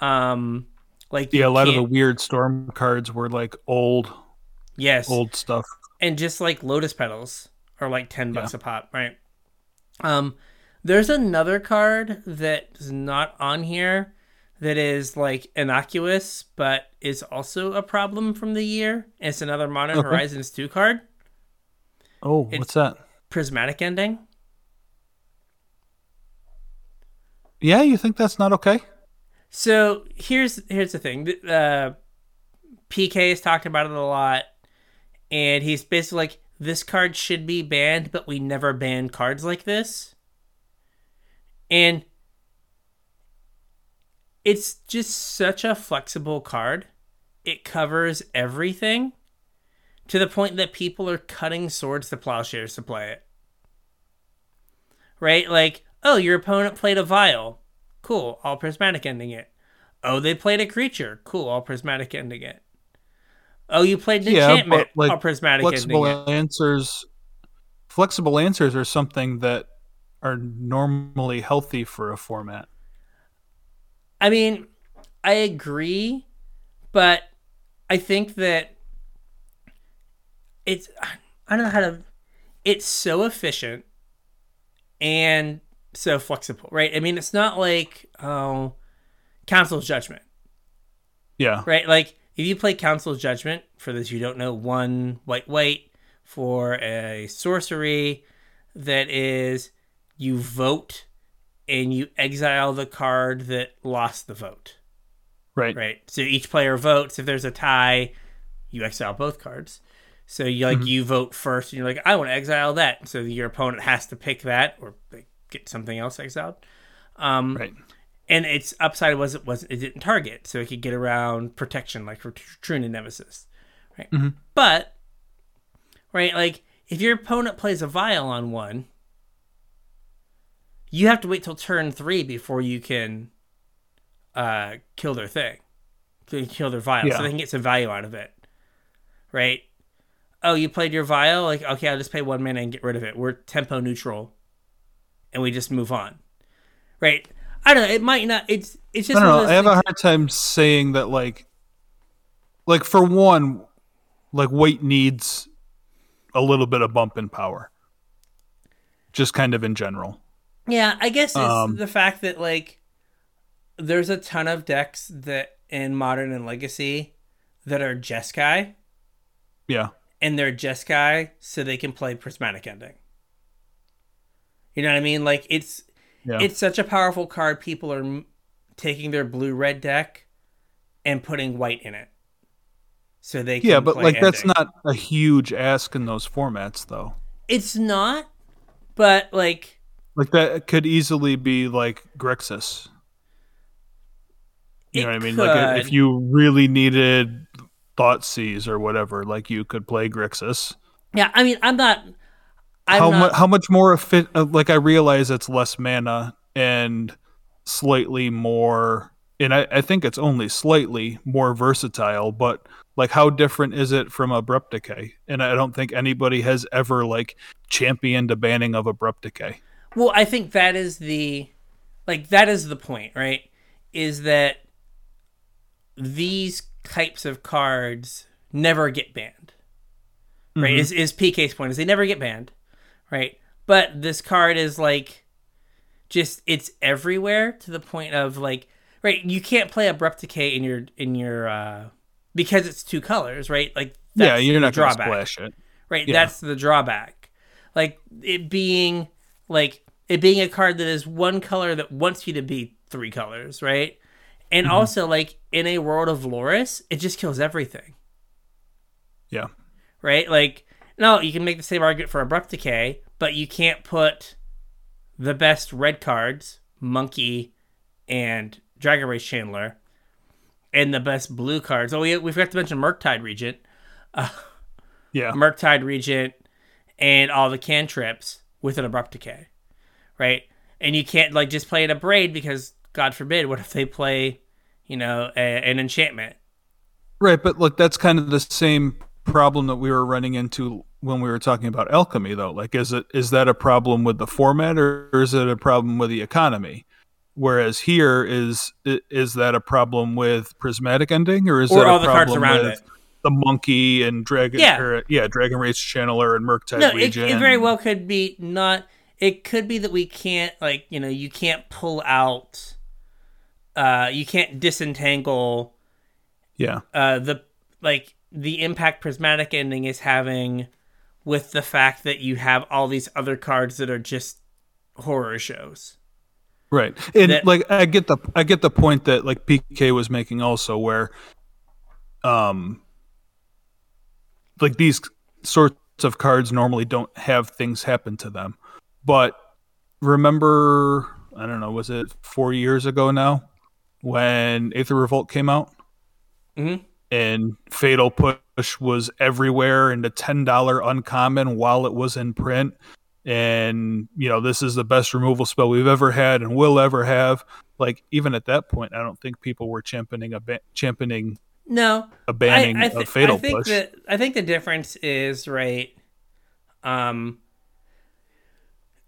Um, like Yeah, a lot of the weird storm cards were like old, yes old stuff. and just like lotus petals are like 10 bucks a pop right um there's another card that's not on here that is like innocuous but is also a problem from the year it's another modern Okay. horizons 2 card Oh, It's- what's that? prismatic ending Yeah, you think that's not okay? so here's here's the thing uh pk has talked about it a lot and he's basically like this card should be banned but we never ban cards like this and it's just such a flexible card it covers everything to the point that people are cutting swords to plowshares to play it right like oh your opponent played a vial cool i'll prismatic ending it Oh, they played a creature. Cool. All prismatic ending it. Oh, you played an Yeah, enchantment. but, like, all prismatic flexible ending it. answers flexible answers are something that are normally healthy for a format. I mean, I agree, but I think that it's I don't know how to it's so efficient and so flexible, right? I mean, it's not like oh, Council's Judgment, Yeah. right? Like if you play Council's Judgment, for those who don't know, one white white for a sorcery that is you vote and you exile the card that lost the vote. Right. Right. So each player votes. If there's a tie, you exile both cards. So you like Mhm. you vote first, and you're like, I want to exile that. So your opponent has to pick that or get something else exiled. Um, Right. And its upside was it was it didn't target, so it could get around protection like for True-Name Nemesis. Right. Mhm. But right, like if your opponent plays a vial on one, you have to wait till turn three before you can uh, kill their thing, kill their vial, Yeah. so they can get some value out of it, right? Oh, you played your vial, like okay, I'll just pay one mana and get rid of it. We're tempo neutral, and we just move on, right? I don't know. It might not. It's it's I just don't know. I have a hard time saying that like like for one, like weight needs a little bit of bump in power. Just kind of in general. Yeah, I guess it's Um, the fact that like there's a ton of decks that in modern and legacy that are Jeskai, Yeah. and they're Jeskai so they can play prismatic ending. You know what I mean? Like it's Yeah. it's such a powerful card. People are m- taking their blue red deck and putting white in it, so they can yeah, but like that's not a huge ask in those formats though. It's not, but like Like that could easily be like Grixis. You It know what I mean? Like if you really needed thought Thoughtseize or whatever, like you could play Grixis. yeah, I mean, I'm not. I'm how not. much? How much more efficient? Uh, like I realize it's less mana and slightly more, and I, I think it's only slightly more versatile. But like, how different is it from Abrupt Decay? And I don't think anybody has ever like championed a banning of Abrupt Decay. Well, I think that is the like that is the point, right? Is that these types of cards never get banned. Right? Mhm. Is is PK's point is they never get banned, right? But this card is like just it's everywhere to the point of like right, you can't play abrupt decay in your in your uh because it's two colors, right? Like yeah, you're not drawback splash it. right Yeah. that's the drawback like it being like it being a card that is one color that wants you to be three colors right? And Mm-hmm. also like in a world of Lurrus it just kills everything. Yeah, right? Like no you can make the same argument for abrupt decay but you can't put the best red cards monkey and Dragon Rage Channeler and the best blue cards. Oh we, we forgot to mention murktide regent. Yeah, Murktide Regent, and all the cantrips with an abrupt decay, right? And you can't like just play it a braid because God forbid, what if they play, you know, a, an enchantment? right. But look, that's kind of the same problem that we were running into when we were talking about alchemy, though. Like, is it is that a problem with the format, or, is it a problem with the economy? Whereas here is is that a problem with prismatic ending, or is Or that all a the cards problem around with it. the monkey and dragon? Yeah. or, yeah, Dragon Rage Channeler and Murktide No, it, it very well could be not. It could be that we can't like you know you can't pull out, uh, you can't disentangle Yeah, uh the like the impact prismatic ending is having with the fact that you have all these other cards that are just horror shows. Right. And that- like I get the I get the point that like PK was making also where um like these sorts of cards normally don't have things happen to them. But remember I don't know, was it 4 years ago now when Aether Revolt came out? Mhm. And Fatal Push was everywhere and a $10 uncommon while it was in print and you know this is the best removal spell we've ever had and will ever have. Like even at that point, I don't think people were championing a ba- championing No, a banning I, I, thi- of fatal I think push. that I think the difference is right. Um,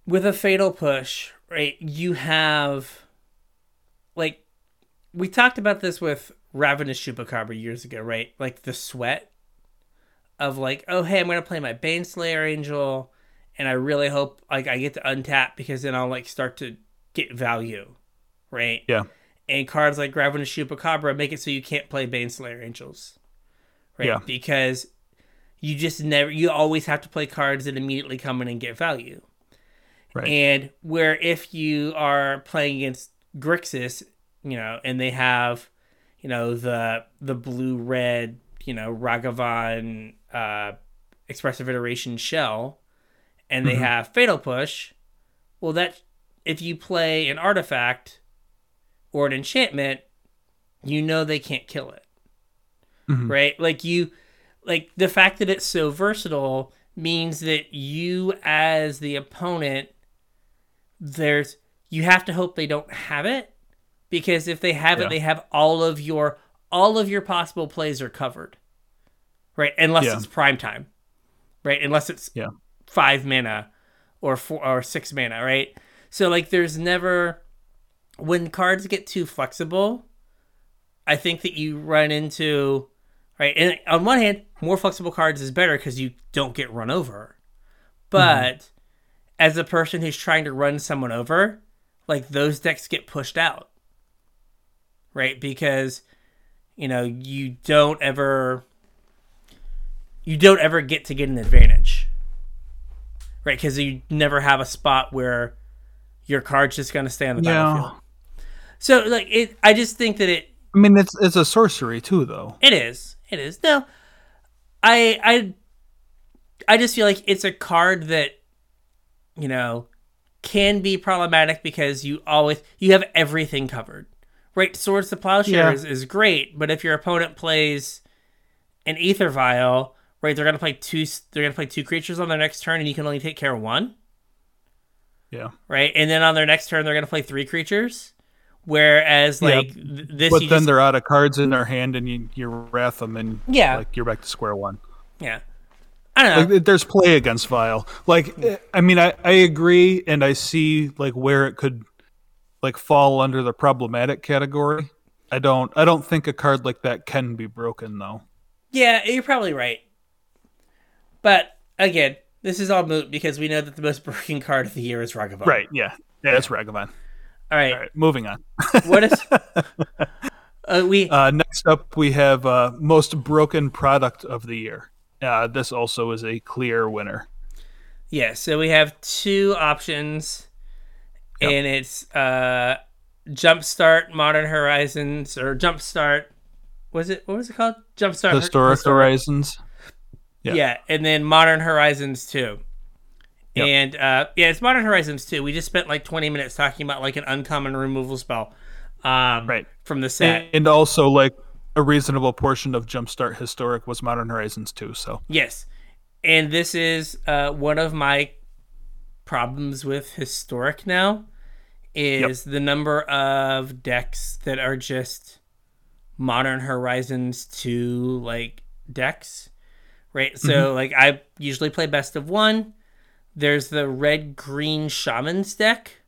with a fatal push, right? You have like we talked about this with Ravenous Chupacabra years ago, right? Like the sweat of like, oh hey, I'm gonna play my Baneslayer Angel, and I really hope like I get to untap because then I'll like start to get value, right? Yeah. And cards like Ravenous Chupacabra make it so you can't play Baneslayer Angels, right? Yeah. Because you just never, you always have to play cards that immediately come in and get value. Right. And where if you are playing against Grixis, you know, and they have, you know, the the blue red, you know, Ragavan uh, expressive iteration shell, and they Mhm. have fatal push, well, that if you play an artifact or an enchantment, you know they can't kill it, Mhm. right? Like you, like the fact that it's so versatile means that you as the opponent there's you have to hope they don't have it because if they have Yeah. it they have all of your all of your possible plays are covered right unless Yeah. it's prime time right unless it's Yeah. five mana or four or six mana right so like there's never when cards get too flexible i think that you run into right and on one hand more flexible cards is better because you don't get run over mm-hmm. but as a person who's trying to run someone over, like those decks get pushed out. Right? Because you know, you don't ever you don't ever get to get an advantage. Right? Cuz you never have a spot where your card's just going to stay on the Yeah. battlefield. So like it I just think that it I mean, it's it's a sorcery too, though. it is. It is. No. I I I just feel like it's a card that you know can be problematic because you always you have everything covered. Right? Swords to Plowshares Yeah. is, great, but if your opponent plays an Aether Vial, right, they're gonna play two they're gonna play two creatures on their next turn and you can only take care of one. Yeah. Right? And then on their next turn they're gonna play three creatures. Whereas Yeah, like th- this But then just, they're out of cards in their hand, and you you wrath them, and Yeah. like you're back to square one. yeah. I don't know. Like, there's play against Vile. Like, I mean, I, I agree, and I see like where it could like fall under the problematic category. I don't I don't think a card like that can be broken though. Yeah, you're probably right. But again, this is all moot because we know that the most broken card of the year is Ragavan. Right? Yeah. Yeah, that's Ragavan. All right. All right, moving on. What is? uh, we Uh, next up, we have uh, most broken product of the year. Uh, this also is a clear winner. yeah. So we have two options, Yep. and it's uh, Jumpstart Modern Horizons or Jumpstart. Was it what was it called? Jumpstart Historic Horizons. Yeah. Yeah. and then Modern Horizons 2. Yep. And uh, yeah, it's Modern Horizons 2. We just spent like 20 minutes talking about like an uncommon removal spell um, Right. from the set. And also, like a reasonable portion of Jumpstart Historic was Modern Horizons too. So Yes. And this is uh, one of my problems with historic now is the number of decks that are just modern horizons 2 like decks. Right? So like I usually play best of 1. There's the red green shamans deck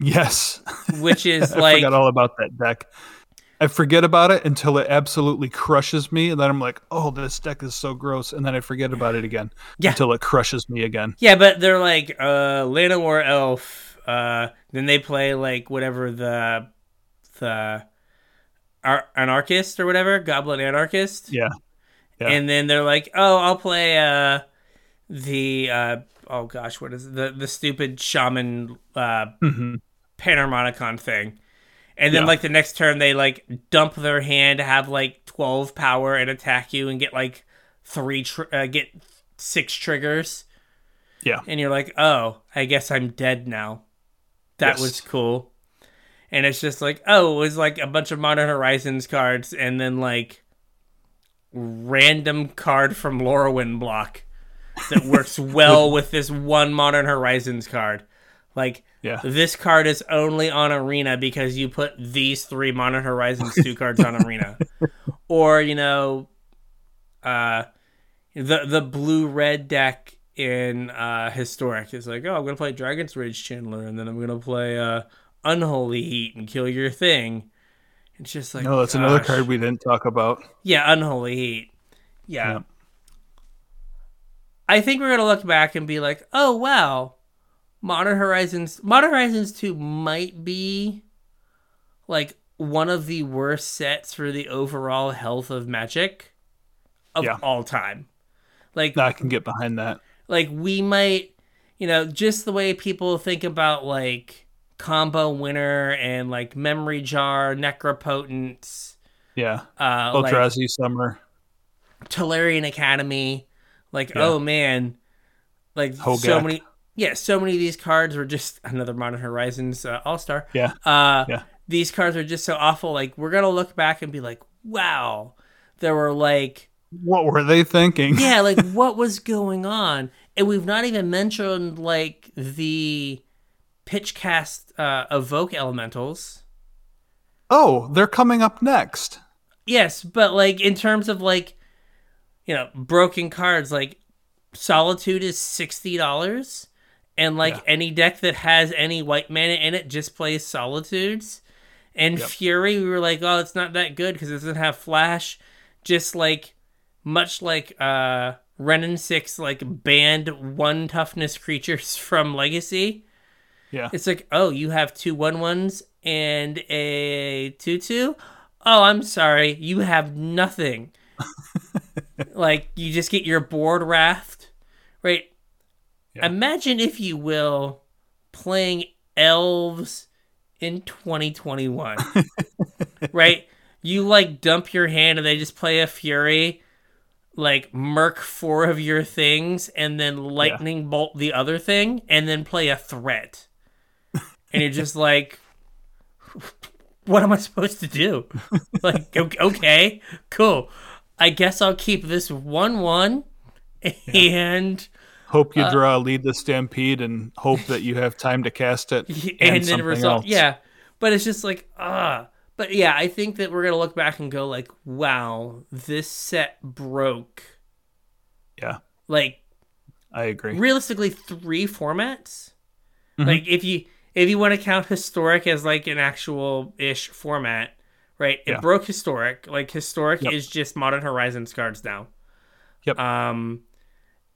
yes, which is I like forgot all about that deck. I forget about it until it absolutely crushes me, and then I'm like, "Oh, this deck is so gross," and then I forget about it again Yeah. until it crushes me again. Yeah, but they're like uh Llanowar Elf. Uh then they play like whatever the the Ar- anarchist or whatever, Goblin Anarchist. Yeah, Yeah. And then they're like, "Oh, I'll play uh the uh oh gosh, what is it? the the stupid shaman uh hmm Panharmonicon thing." And then Yeah. like the next turn they like dump their hand, have like 12 power and attack you and get like 3 tr- uh, get 6 triggers yeah, and you're like, oh, I guess I'm dead now. That Yes. was cool. And it's just like, oh, it was like a bunch of Modern Horizons cards and then like random card from Lorwyn block. that works well with this one Modern Horizons card. Like Yeah. this card is only on Arena because you put these three Modern Horizons 2 cards on Arena. Or, you know, uh the the blue red deck in uh Historic is like, oh, I'm gonna play Dragon's Rage Channeler and then I'm gonna play uh Unholy Heat and kill your thing. It's just like No, that's another card we didn't talk about. Yeah, Unholy Heat. Yeah. Yeah. I think we're gonna look back and be like, oh wow, Modern Horizons Modern Horizons 2 might be like one of the worst sets for the overall health of magic of Yeah. all time. Like I can get behind that. like we might you know, just the way people think about like combo winter and like memory jar, necropotence, Yeah. uh like Eldrazi Summer. Tolarian Academy. Like, Yeah. oh man, like so many, yeah, so many of these cards were just another Modern Horizons uh, All Star. Yeah. Uh, Yeah. These cards are just so awful. Like, we're gonna look back and be like, wow, there were like, What were they thinking? yeah, like what was going on? And we've not even mentioned like the pitch cast uh, evoke elementals. Oh, they're coming up next. Yes, but like in terms of like, you know, broken cards, like Solitude is sixty dollars, and like Yeah. any deck that has any white mana in it just plays Solitudes. And Yep. Fury, we were like, oh, it's not that good because it doesn't have Flash. Just like, much like uh Wrenn and Six, like banned one toughness creatures from Legacy. Yeah. It's like, oh, you have two one ones and a two two. Oh, I'm sorry, you have nothing. like you just get your board raft, right? Yeah. Imagine, if you will, playing elves in 2021, right? You like dump your hand and they just play a fury, like murk four of your things and then lightning bolt the other thing, and then play a threat and you're just like, what am I supposed to do? like, okay, cool. I guess I'll keep this one one, and Hope you Uh, draw lead the stampede and hope that you have time to cast it and, and, then something result. else. Yeah, but it's just like ah. But yeah, I think that we're gonna look back and go like, wow, this set broke. Yeah, Like I agree. realistically, three formats. Mhm. Like if you if you want to count historic as like an actual ish format, right? It Yeah. broke historic. Like historic Yep. is just Modern Horizons cards now. Yep. Um,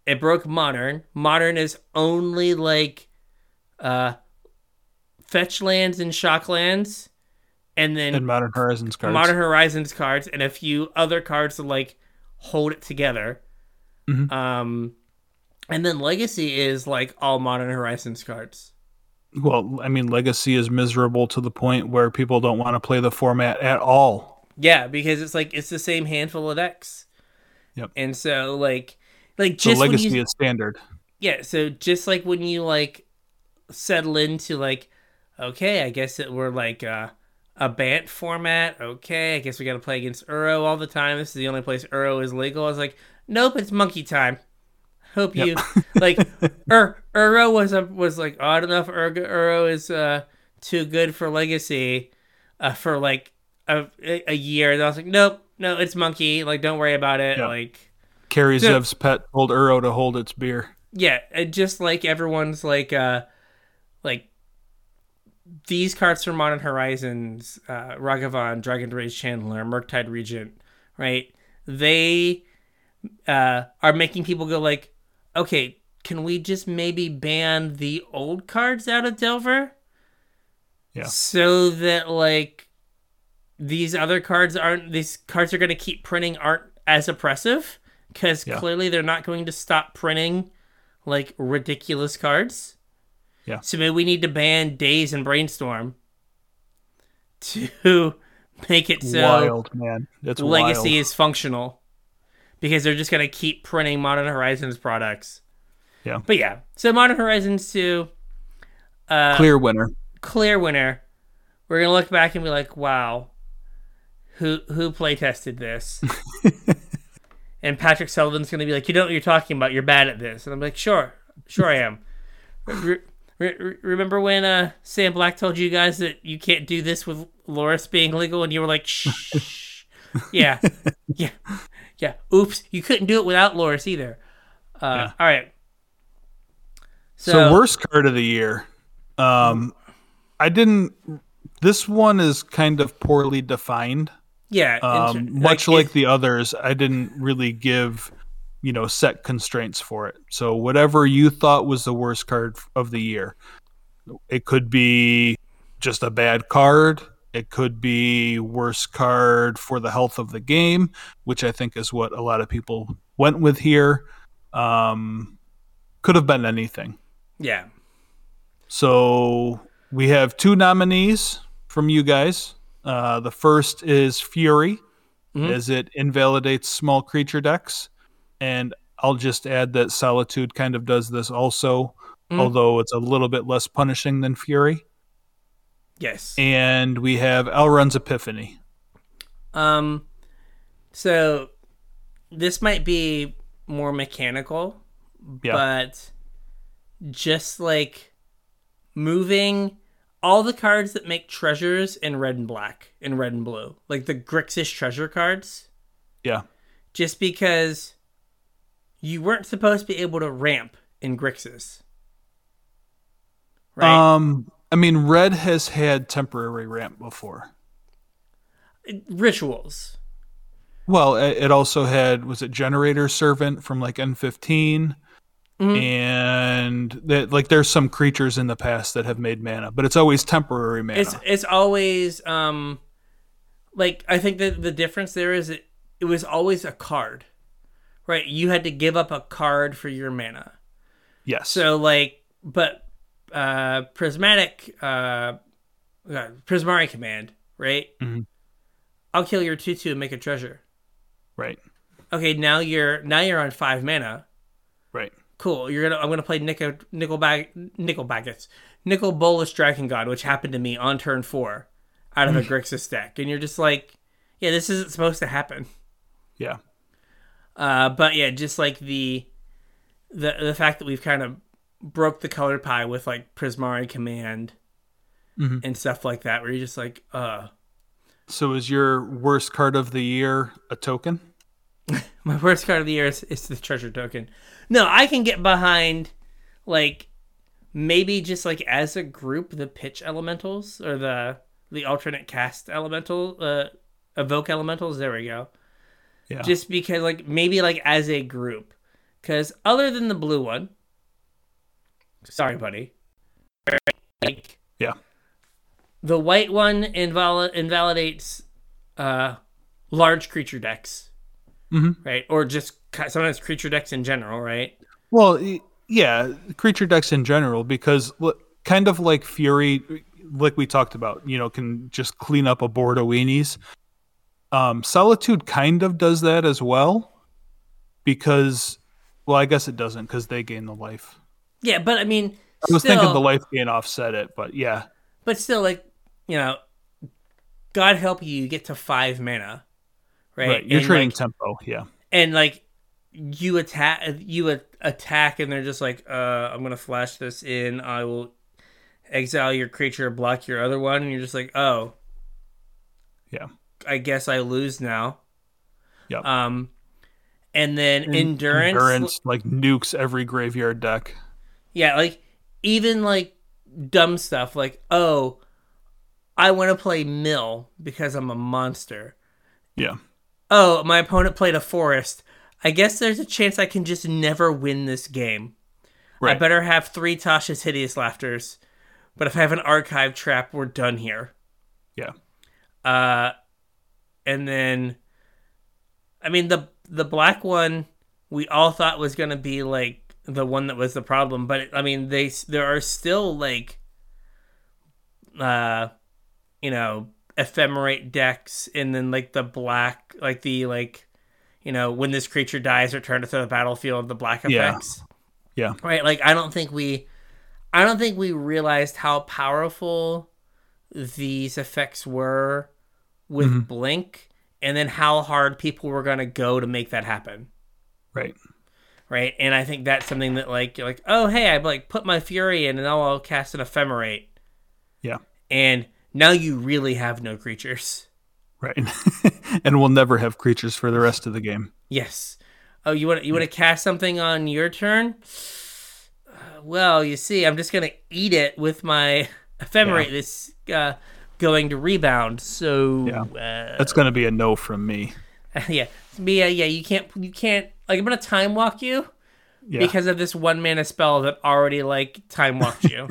it broke modern. Modern is only like uh, fetch lands and shock lands, and then And Modern Horizons cards. Modern Horizons cards and a few other cards to like hold it together. Mhm. Um, and then Legacy is like all Modern Horizons cards. well, I mean, Legacy is miserable to the point where people don't want to play the format at all. Yeah, because it's like it's the same handful of decks. Yep. And so like like So just when Legacy you is standard. yeah, so just like when you like settle into like okay, I guess that we're like uh a Bant format. Okay, I guess we got to play against Uro all the time. This is the only place Uro is legal. I was like, nope, it's monkey time. Hope you like Ur, Uro was a, was like oh, I don't know if Ur, Uro is uh too good for Legacy uh for like a a year. And I was like, nope, no, it's monkey. Like, don't worry about it. Yeah. Like. Carrie. Zev's pet told Uro to hold its beer. Yeah, just like everyone's like uh like these cards from Modern Horizons, uh Ragavan, Dragon Rage Channeler, Murktide Regent, right? They uh are making people go like, okay, can we just maybe ban the old cards out of Delver? Yeah. So that like these other cards aren't these cards are going to keep printing aren't as oppressive because Yeah. clearly they're not going to stop printing like ridiculous cards. Yeah. So maybe we need to ban Daze and Brainstorm to make it so wild, man. It's Legacy wild. is functional because they're just going to keep printing Modern Horizons products. Yeah. But yeah, so Modern Horizons 2 uh Clear winner. clear winner. We're going to look back and be like, "Wow. Who who play tested this?" and Patrick Sullivan's gonna be like, "You know what you're talking about? You're bad at this," and I'm like, "Sure, sure I am." Re- re- remember when uh, Sam Black told you guys that you can't do this with Lurrus being legal, and you were like, "Shh." yeah, yeah, yeah. Oops, you couldn't do it without Lurrus either. Uh, Yeah. All right. So, So, worst card of the year. Um, I didn't. This one is kind of poorly defined. Yeah, Um, ter- much like, it- the others, I didn't really give, you know, set constraints for it. So whatever you thought was the worst card of the year, it could be just a bad card. It could be worst card for the health of the game, which I think is what a lot of people went with here. Um, could have been anything. yeah, So we have two nominees from you guys. Uh, the first is Fury, Mhm. as it invalidates small creature decks. And I'll just add that Solitude kind of does this also, Mhm. although it's a little bit less punishing than Fury. yes. And we have Elrond's Epiphany. Um, so this might be more mechanical, Yeah. but just like moving all the cards that make treasures in red and black, in red and blue, like the Grixis treasure cards, Yeah. just because you weren't supposed to be able to ramp in Grixis. Right? Um, I mean, Red has had temporary ramp before. Rituals. Well, it it also had was it Generator Servant from like M15, Mhm. and that like there's some creatures in the past that have made mana, but it's always temporary mana. It's it's always um like I think that the difference there is it it was always a card. Right? You had to give up a card for your mana. yes. So like but uh prismatic uh uh, prismari command, right? Mhm. I'll kill your 2/2 and make a treasure. right. Okay, now you're now you're on 5 mana. Right. Cool. You're gonna I'm gonna play nickel nickel bag Nicol Bolas Dragon God, which happened to me on turn four out of a Grixis deck. And you're just like, yeah, this isn't supposed to happen. Yeah. Uh, but yeah, just like the the the fact that we've kind of broke the color pie with like Prismari Command Mhm. and stuff like that, where you're just like, uh So is your worst card of the year a token? my worst card of the year is, is the treasure token. No, I can get behind like maybe just like as a group the pitch elementals or the the alternate cast elemental uh evoke elementals there we go Yeah. just because like maybe like as a group because other than the blue one sorry buddy like Yeah. the white one inval- invalidates uh large creature decks Mhm. right or just sometimes creature decks in general right Well, yeah, creature decks in general, because kind of like Fury, like we talked about, you know, can just clean up a board of weenies. Um, Solitude kind of does that as well, because, well, I guess it doesn't because they gain the life. yeah but i mean I was still, thinking the life gain offset it, but yeah, but still like you know god help you you get to five mana right, right. You're And, trading like, tempo, yeah, and like you attack you a- attack and they're just like uh i'm gonna flash this in i will exile your creature block your other one and you're just like oh yeah, i guess i lose now Yep. um and then endurance, endurance like nukes every graveyard deck. yeah like even like dumb stuff like oh i want to play mill because i'm a monster Yeah, oh, my opponent played a forest. I guess there's a chance I can just never win this game. I better have three Tasha's Hideous Laughters. But if I have an archive trap, we're done here. Yeah, Uh, and then, I mean the the black one we all thought was gonna be like the one that was the problem, but I mean they there are still like, uh, you know, ephemerate decks, and then like the black, like the like, you know, when this creature dies, return it to the battlefield. The black effects, yeah, yeah right? Like I don't think we, I don't think we realized how powerful these effects were with Mhm. blink and then how hard people were going to go to make that happen. Right. Right. And I think that's something that like you're like, oh hey, I like put my fury in and now I'll cast an ephemerate. Yeah. And now you really have no creatures. Right. and we'll never have creatures for the rest of the game. Yes. Oh, you want you want to cast something on your turn? Uh, well, you see, I'm just gonna eat it with my ephemerate. Yeah. This uh, going to rebound. So Yeah. uh, That's going to be a no from me. yeah, yeah, yeah. You can't, you can't. Like, I'm gonna time walk you Yeah. because of this one mana spell that already like time walked you.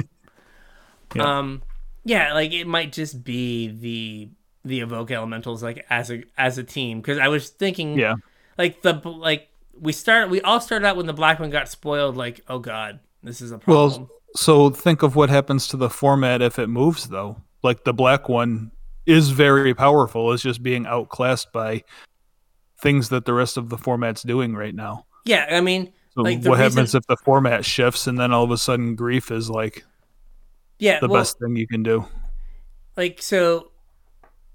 Yeah. Um, yeah, like it might just be the the evoke elementals like as a as a team because I was thinking yeah. like the like we start we all started out when the black one got spoiled like oh god this is a problem. Well, so think of what happens to the format if it moves, though. Like the black one is very powerful, is just being outclassed by things that the rest of the format's doing right now. yeah I mean So Like, what reason- happens if the format shifts and then all of a sudden grief is like yeah the well, best thing you can do? like so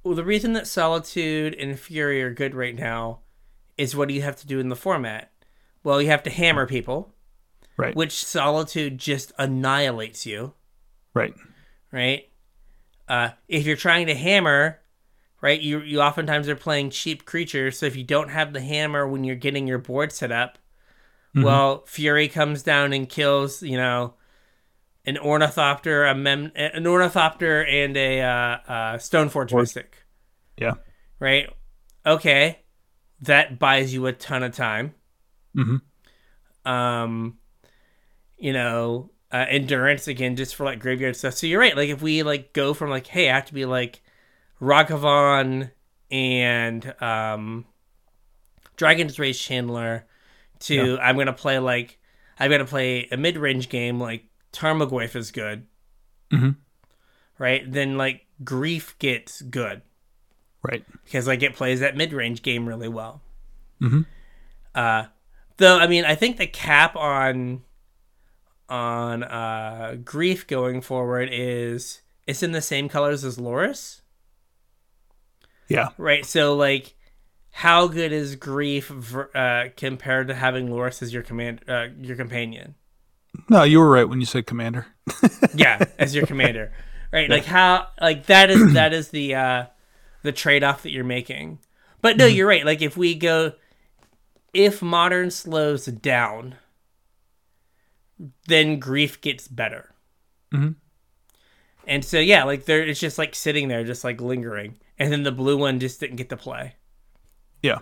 well, the reason that solitude and fury are good right now is what do you have to do in the format well you have to hammer people Right. which solitude just annihilates you Right. right uh, if you're trying to hammer right you, you oftentimes are playing cheap creatures so if you don't have the hammer when you're getting your board set up Mhm. well fury comes down and kills you know an ornithopter a mem an ornithopter and a uh, uh, stoneforge Or- mystic Yeah. right? Okay. That buys you a ton of time. Hmm um you know uh, endurance again just for like graveyard stuff. So you're right. Like if we like go from like hey i have to be like Ragavan and um Dragon's Rage Channeler to i'm gonna play like i'm gonna play a mid-range game like tarmogoyf is good Mhm. right then like grief gets good Right. because like it plays that mid-range game really well Mhm. uh though i mean i think the cap on on uh grief going forward is it's in the same colors as Lurrus Yeah. right so like how good is grief uh compared to having Lurrus as your command uh your companion No, you were right when you said commander. yeah as your commander. Right like how like that is that is the uh the trade-off that you're making. But no you're right. Like if we go if modern slows down then grief gets better. Mm-hmm. and so yeah like there it's just like sitting there just like lingering. And then the blue one just didn't get to play. Yeah.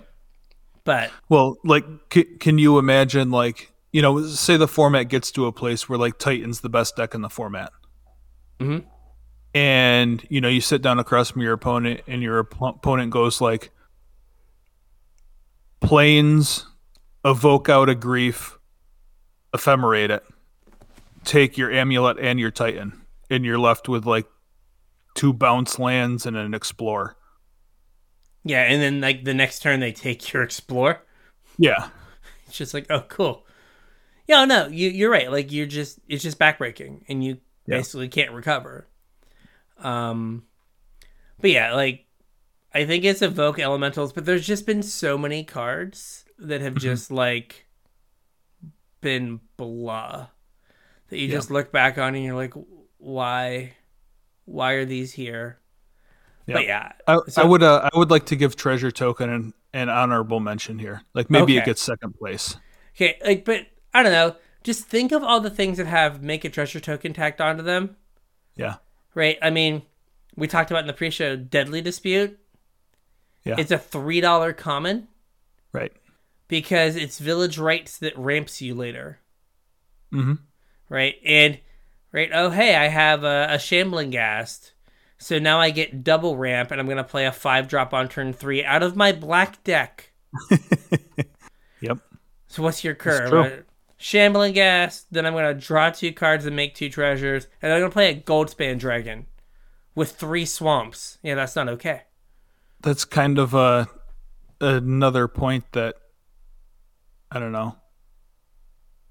but Well, like, c- can you imagine, like, you know, say the format gets to a place where, like, Titan's the best deck in the format. Mhm. And, you know, you sit down across from your opponent, and your op- opponent goes, like, planes, evoke out a grief, ephemerate it, take your amulet and your Titan, and you're left with, like, two bounce lands and an explore. yeah and then like the next turn they take your explore Yeah. It's just like, oh, cool. Yeah, no, you you're right. Like you're just it's just backbreaking, and you Yeah. basically can't recover. Um, but yeah, like I think it's evoke elementals, but there's just been so many cards that have Mm-hmm. just like been blah that you Yeah. just look back on and you're like, why, why are these here? Yeah. But yeah, I, So- I would uh, I would like to give treasure token an, an honorable mention here. Like maybe Okay. it gets second place. Okay, like, but I don't know. Just think of all the things that have make a treasure token tacked onto them, Yeah. right? I mean, we talked about in the pre-show Deadly Dispute. Yeah. It's a three dollar common Right. because it's Village Rites that ramps you later, Mm-hmm. right? And right, oh hey, I have a, a shambling ghast, so now I get double ramp, and I'm gonna play a five drop on turn three out of my black deck. Yep. So what's your curve? Shambling Ghast. Then I'm gonna draw two cards and make two treasures, and I'm gonna play a Goldspan Dragon with three swamps. Yeah, that's not okay. That's kind of uh, another point that I don't know.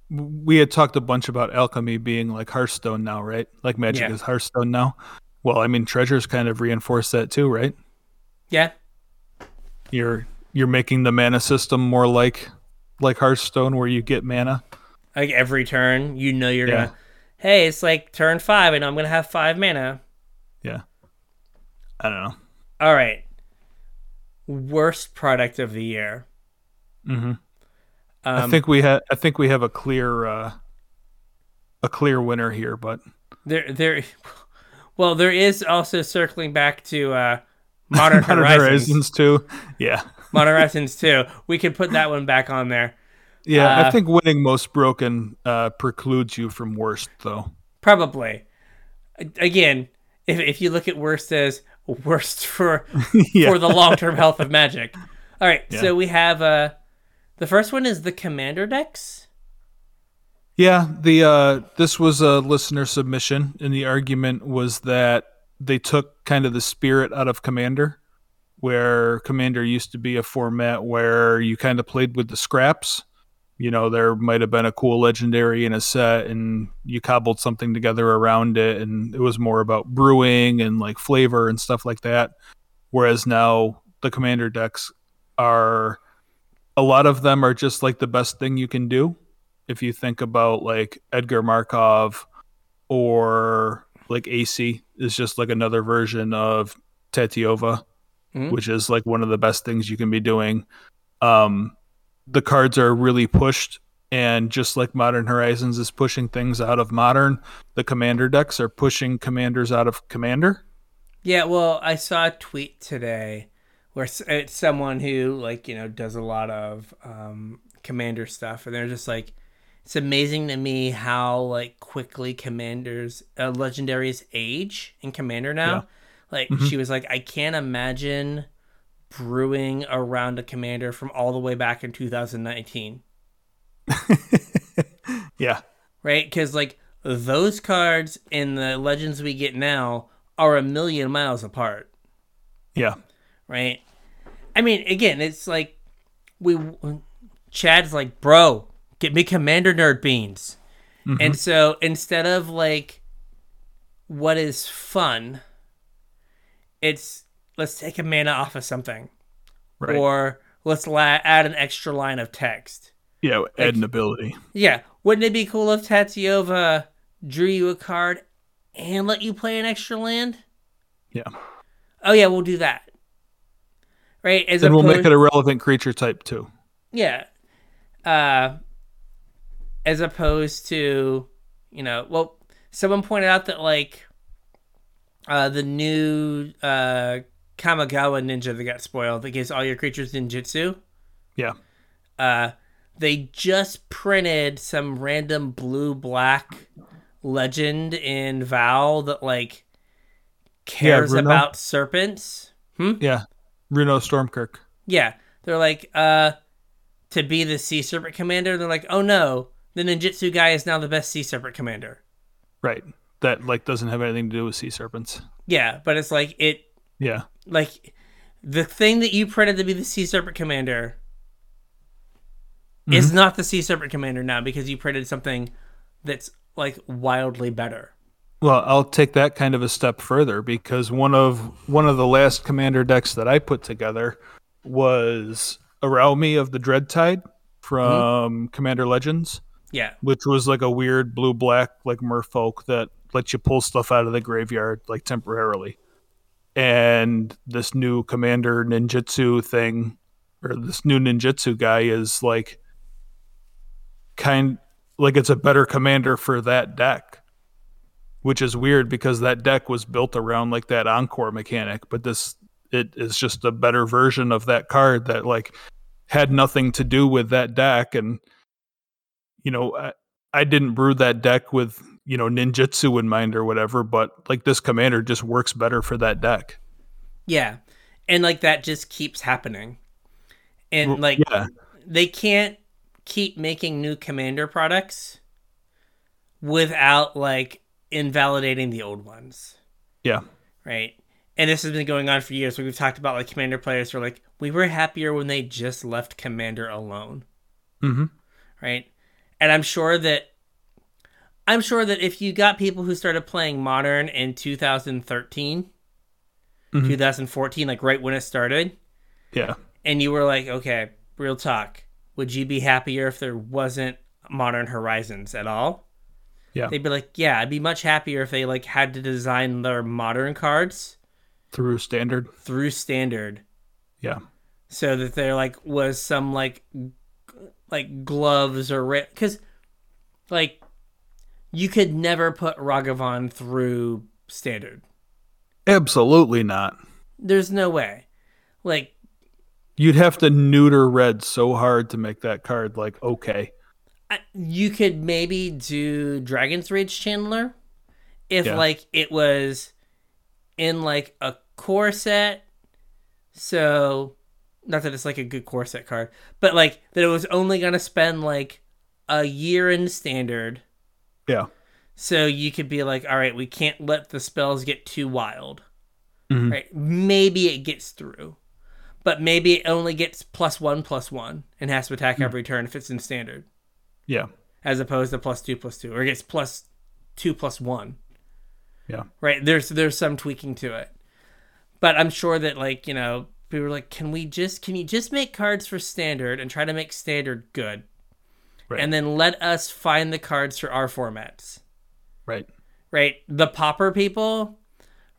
We had talked a bunch about alchemy being like Hearthstone now, right? Like magic Yeah. is Hearthstone now. Well, I mean, treasures kind of reinforce that too, right? Yeah. You're you're making the mana system more like like Hearthstone, where you get mana. Like every turn, you know you're Yeah. gonna. Hey, it's like turn five, and I'm gonna have five mana. Yeah. I don't know. All right. Worst product of the year. hmm Um, I think we have. I think we have a clear uh, a clear winner here, but there, there. Well, there is also circling back to uh, Modern, Modern Horizons. Horizons too. Yeah. Modern Horizons too. We could put that one back on there. Yeah, Uh, I think winning most broken uh, precludes you from worst, though. Probably. Again, if, if you look at worst as worst for yeah, for the long term health of Magic. All right, Yeah. so we have uh, the first one is the Commander decks. yeah. The uh, this was a listener submission, and the argument was that they took kind of the spirit out of Commander, where Commander used to be a format where you kind of played with the scraps. You know, there might have been a cool legendary in a set, and you cobbled something together around it, and it was more about brewing and like flavor and stuff like that. Whereas now the Commander decks are a lot of them are just like the best thing you can do. If you think about like Edgar Markov or like Aesi is just like another version of Tatyova, Mhm. which is like one of the best things you can be doing. Um, the cards are really pushed, and just like Modern Horizons is pushing things out of Modern, the Commander decks are pushing Commanders out of Commander. Yeah, well, I saw a tweet today where it's someone who like you know does a lot of um, Commander stuff, and they're just like, it's amazing to me how like quickly Commanders uh, legendaries age in Commander now. Yeah. Like Mhm. she was like, I can't imagine brewing around a Commander from all the way back in 2019. yeah, right? Because like those cards in the legends we get now are a million miles apart, yeah, right? I mean, again, it's like we Chad's like, bro, get me Commander Nerd Beans, mm-hmm. and so instead of like what is fun, it's let's take a mana off of something, right. or let's la- add an extra line of text. yeah, add an ability. Yeah, wouldn't it be cool if Tatyova drew you a card and let you play an extra land? Yeah. Oh yeah, we'll do that. Right, as Then we'll make it a relevant creature type too. yeah, uh, as opposed to you know, well, someone pointed out that like uh, the new uh, Kamigawa ninja that got spoiled that gives all your creatures ninjutsu. Yeah. uh, they just printed some random blue black legend in Val that like cares Bruno. about serpents. Yeah. Runo Stromkirk. Yeah, they're like uh to be the sea serpent commander. They're like, oh no, the ninjutsu guy is now the best sea serpent commander. Right. That like doesn't have anything to do with sea serpents. Yeah, but it's like it Yeah. like the thing that you printed to be the sea serpent commander is mm-hmm. not the sea serpent commander now because you printed something that's like wildly better. Well, I'll take that kind of a step further because one of one of the last commander decks that I put together was Araumi of the Dread Tide mm-hmm. from Commander Legends, Yeah. which was like a weird blue black like merfolk that lets you pull stuff out of the graveyard like temporarily. And this new commander ninjutsu thing or this new ninjutsu guy is like kind like it's a better commander for that deck which is weird because that deck was built around like that encore mechanic but this it is just a better version of that card that like had nothing to do with that deck. And you know I, I didn't brew that deck with you know ninjutsu in mind or whatever but like this commander just works better for that deck Yeah. And like that just keeps happening. And like yeah they can't keep making new commander products without like invalidating the old ones. yeah right? And this has been going on for years. We've talked about like commander players who are like, we were happier when they just left commander alone, hmm right? And I'm sure that I'm sure that if you got people who started playing modern in 2013, Mhm. 2014, like right when it started, yeah and you were like, okay, real talk, would you be happier if there wasn't Modern Horizons at all? Yeah. They'd be like, yeah, I'd be much happier if they like had to design their modern cards Through standard. through standard Yeah. so that there like was some like like gloves or because like you could never put Ragavan through standard. Absolutely not. There's no way. Like You'd have to neuter red so hard to make that card like okay. I, you could maybe do Dragon's Rage Channeler if Yeah. like it was in like a core set. So not that it's like a good core set card, but like that it was only gonna spend like a year in standard. Yeah. So you could be like, all right, we can't let the spells get too wild. Mhm. Right? Maybe it gets through. But maybe it only gets plus one plus one and has to attack every turn if it's in standard Yeah. as opposed to plus two plus two, or it gets plus two plus one. Yeah. Right? There's there's some tweaking to it, but I'm sure that like you know people were like, can we just can you just make cards for standard and try to make standard good, Right. and then let us find the cards for our formats. Right. Right? The Pauper people,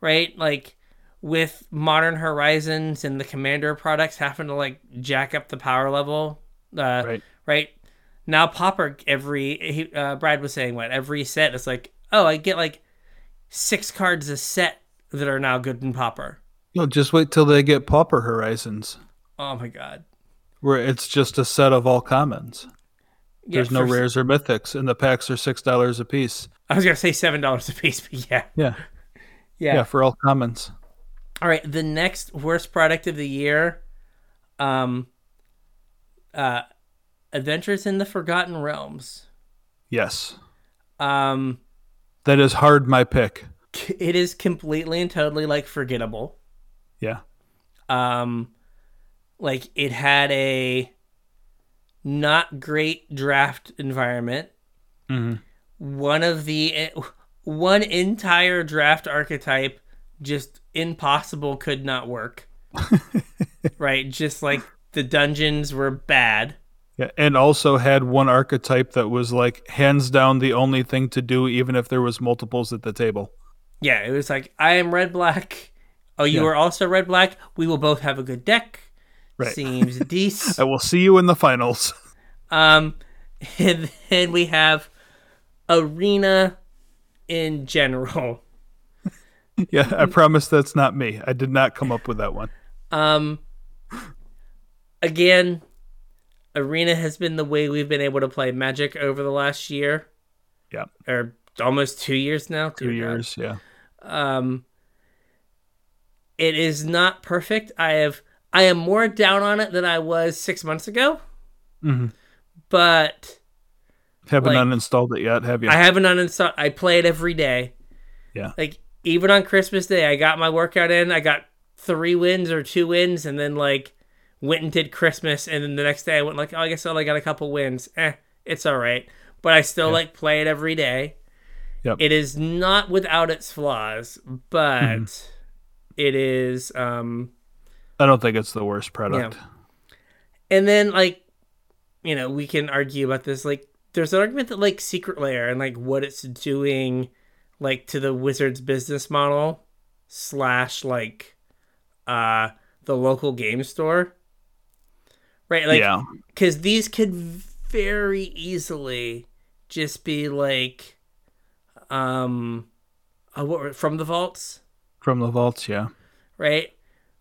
right? Like with Modern Horizons and the Commander products having to like jack up the power level. Uh, Right. right? Now Pauper every he, uh, Brad was saying what every set is like oh I get like six cards a set that are now good in Pauper. No, just wait till they get Pauper Horizons, Oh my god! where it's just a set of all commons. Yeah, There's no for- rares or mythics, and the packs are six dollars a piece. I was gonna say seven dollars a piece, but yeah, Yeah. yeah, yeah, for all commons. All right, the next worst product of the year, um, uh, Adventures in the Forgotten Realms. Yes, Um, that is hard. My pick. it is completely and totally like forgettable. Yeah, um like it had a not great draft environment. Mhm. one of the one entire draft archetype just impossible could not work. Right? Just like the dungeons were bad. Yeah, and also had one archetype that was like hands down the only thing to do, even if there was multiples at the table. yeah it was like i am red black. Oh you Yeah. are also red black. We will both have a good deck Right. seems decent I will see you in the finals. Um, and then we have arena in general. yeah, I promise that's not me. I did not come up with that one. Um, again, arena has been the way we've been able to play Magic over the last year, Yeah, or almost two years now. two years. Yeah, Um, it is not perfect. I have I am more down on it than I was six months ago, hmm but haven't Like- uninstalled it yet, have you? I haven't uninstalled. I play it every day. yeah, like even on Christmas Day, I got my workout in. I got three wins or two wins, and then like went and did Christmas, and then the next day I went like, oh, I guess I only got a couple wins. Eh, it's all right. But I still Yeah. like play it every day. Yep. It is not without its flaws, but Mhm. it is. um I don't think it's the worst product. Yeah. And then like, you know, we can argue about this. Like, there's an argument that like Secret Lair and like what it's doing, like to the Wizards business model slash like, uh, the local game store. Right, like, yeah, because these could very easily just be like, um, uh, what from the vaults, from the vaults. Yeah, right?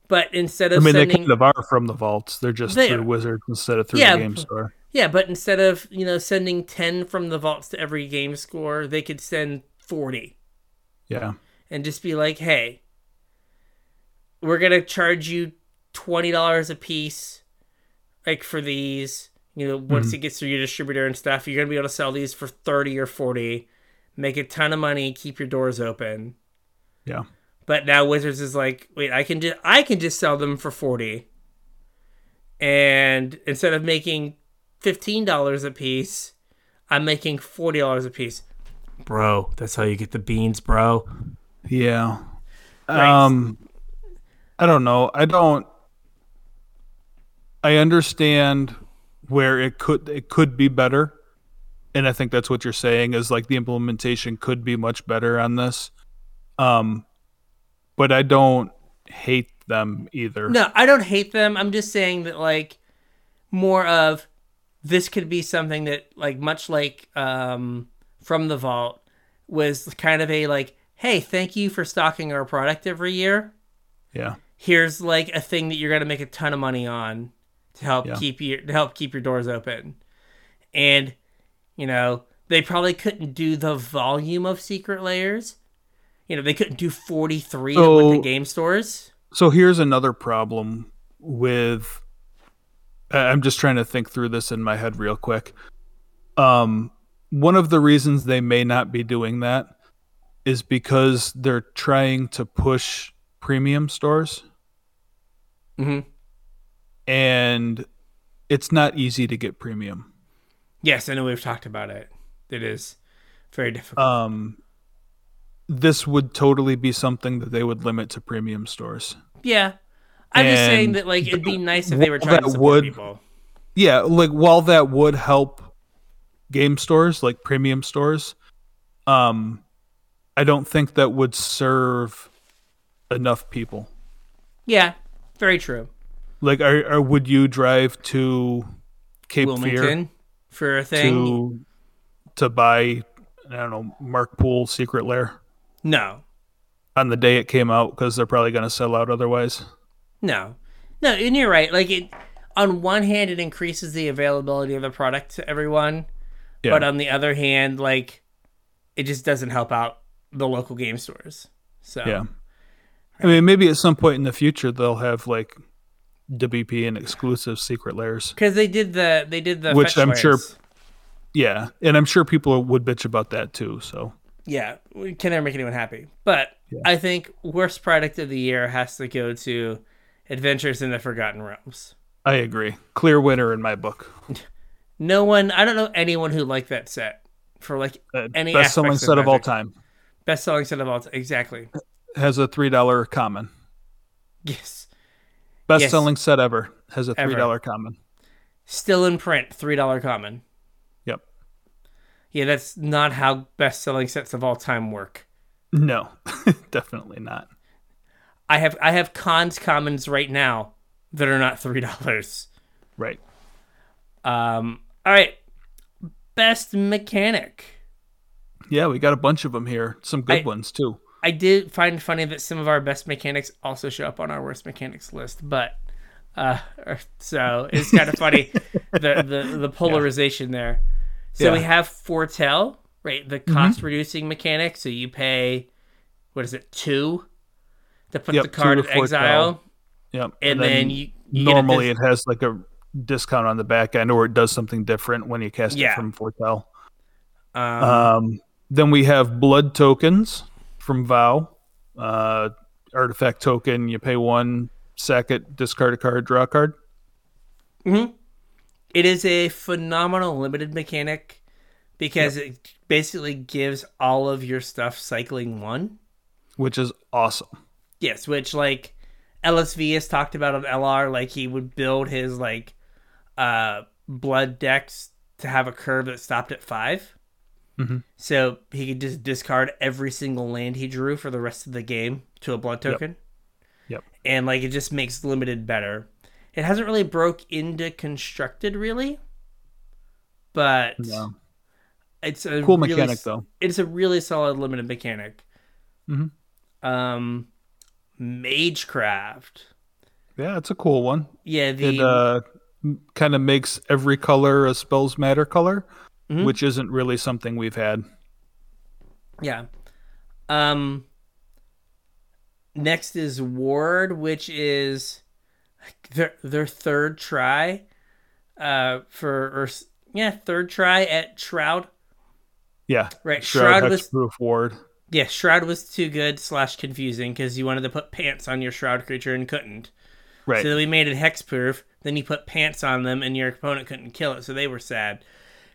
But instead of I mean they sending, kind of are from the vaults. They're just They through are. Wizards instead of through Yeah, the game store. Yeah, but instead of, you know, sending 10 from the vaults to every game score, they could send 40 Yeah, and just be like, hey, we're going to charge you $20 a piece, like for these. You know, once mm-hmm. it gets through your distributor and stuff, you're going to be able to sell these for 30 or 40, make a ton of money, keep your doors open. yeah, But now Wizards is like, wait, I can just I can just sell them for forty, and instead of making fifteen dollars a piece, I'm making forty dollars a piece. Bro, that's how you get the beans, bro. yeah. Right. Um, I don't know. I don't. I understand where it could it could be better, and I think that's what you're saying is like the implementation could be much better on this. Um, but I don't hate them either. No, I don't hate them. I'm just saying that like more of this could be something that like much like um from the vault was kind of a like hey thank you for stocking our product every year Yeah, here's like a thing that you're gonna make a ton of money on to help Yeah. keep your to help keep your doors open and you know they probably couldn't do the volume of secret lairs you know they couldn't do 43 that went to So- game stores So here's another problem with. I'm just trying to think through this in my head real quick. Um, one of the reasons they may not be doing that is because they're trying to push premium stores, Mm-hmm. and it's not easy to get premium. yes i know we've talked about it it is very difficult Um, this would totally be something that they would limit to premium stores. Yeah. I'm just saying that like it'd be nice if they were trying to support would- people. yeah like while that would help game stores like premium stores um i don't think that would serve enough people Yeah, very true. like are, are would you drive to cape fear for a thing. to to buy i don't know Mark Poole secret lair No. on the day it came out because they're probably going to sell out otherwise No. No, and you're right. Like it on one hand it increases the availability of the product to everyone, yeah but on the other hand, like it just doesn't help out the local game stores. So yeah i mean maybe at some point in the future they'll have like WPN exclusive secret lairs because they did the they did the Which I'm sure- yeah and i'm sure people would bitch about that too so yeah, we can never make anyone happy. But I think worst product of the year has to go to Adventures in the Forgotten Realms. I agree. Clear winner in my book. No one, I don't know anyone who liked that set for like Uh, Any Best selling of set of all time. best selling set of all time. Exactly. Has a three dollar common. Yes. Best Yes. selling set ever. Has a three dollar common. Still in print, three dollar common. Yeah, that's not how best selling sets of all time work. No, definitely not. I have I have cons commons right now that are not three dollars. Right. Um. All right. Best mechanic. Yeah, we got a bunch of them here. Some good I- ones too. I did find funny that some of our best mechanics also show up on our worst mechanics list, but uh, so it's kind of funny the, the the polarization there. So Yeah. Mm-hmm. we have Foretell, right? The cost reducing mechanic. So you pay what is it two to put Yep, the card in exile, Yep. and, then, you, you normally dis- it has like a discount on the back end, or it does something different when you cast Yeah. it from Foretell. um, Um, then we have blood tokens from Vow. Uh, artifact token. You pay one, sack it, discard a card, draw a card. It is a phenomenal limited mechanic because it basically gives all of your stuff cycling one. which is awesome. Yes, which like LSV has talked about on LR, like he would build his like uh blood decks to have a curve that stopped at 5 Mhm. So he could just discard every single land he drew for the rest of the game to a blood Yep. token. Yep. And like it just makes limited better. It hasn't really broke into constructed really, but No. it's a Cool really mechanic though. It's a really solid limited mechanic. Mhm. Um, Magecraft. Yeah, it's a cool one. Yeah, the It uh, kind of makes every color a spells matter color, Mhm. which isn't really something we've had. yeah. Um. Next is Ward, which is their their third try, uh, for or yeah, third try at Shroud. Yeah, Right, Shroud, Shroud was Hexproof Ward. yeah, Shroud was too good slash confusing because you wanted to put pants on your Shroud creature and couldn't. Right. So then we made it hexproof. Then you put pants on them, and your opponent couldn't kill it, so they were sad.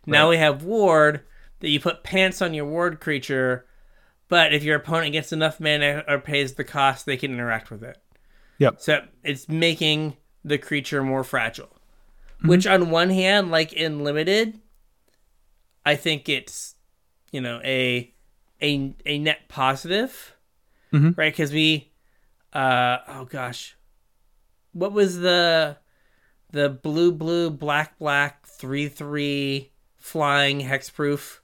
Now Right. we have ward that you put pants on your ward creature, but if your opponent gets enough mana or pays the cost, they can interact with it. Yep. So it's making the creature more fragile. which on one hand, like in limited, I think it's you know a a a net positive, Mhm. right? Because we, uh, oh gosh, what was the the blue blue black black three three flying hexproof?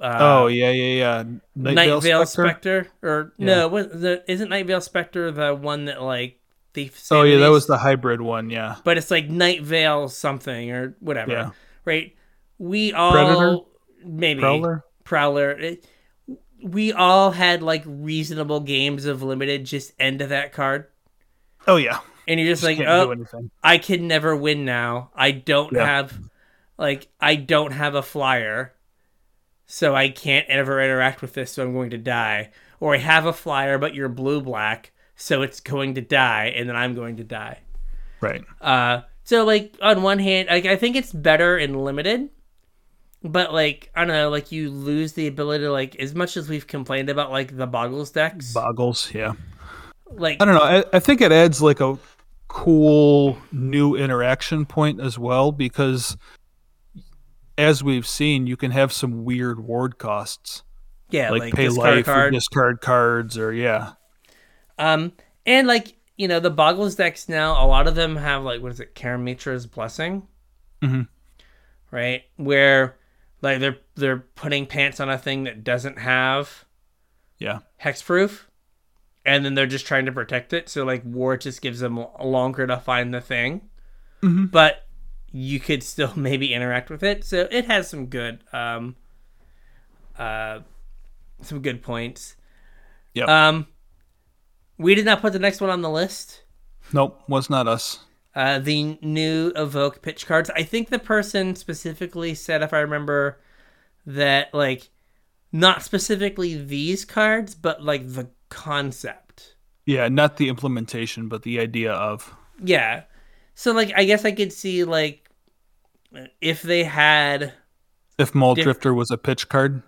Uh, oh yeah, yeah, yeah. Night, Veil Veil Spectre? Spectre, or Yeah. no? What, the, isn't Nightveil Specter the one that like Thief? Oh yeah, that was the hybrid one. Yeah, But it's like Night Veil something or whatever, Yeah. right? We all Predator? maybe Prowler. Prowler. It- we all had like reasonable games of limited just end of that card, Oh yeah, and you're just, Just like, oh. I can never win now. I don't Yeah. have like I don't have a flyer. So I can't ever interact with this, so I'm going to die. Or I have a flyer, but you're blue black, so it's going to die, and then I'm going to die. Right. Uh so like on one hand, like I think it's better and limited. But like I don't know, like you lose the ability to like as much as we've complained about like the boggles decks. Boggles. Yeah. like I don't know. I, I think it adds like a cool new interaction point as well because as we've seen, you can have some weird ward costs. yeah, like, like, pay life or discard cards or yeah. Um, and like you know, the Boggles decks now, a lot of them have like what is it, Karametra's Blessing, Mhm. right? Where like they're they're putting pants on a thing that doesn't have Yeah. hexproof, and then they're just trying to protect it. So like Ward just gives them longer to find the thing, Mhm. but you could still maybe interact with it. So it has some good um, uh, some good points. Yep. Um, we did not put the next one on the list. Nope, was not us. Uh, the new evoke pitch cards. I think the person specifically said, if I remember, that like not specifically these cards, but like the concept. Yeah, not the implementation, but the idea of. Yeah. So like, I guess I could see like if they had, If Mall Diff- Drifter was a pitch card.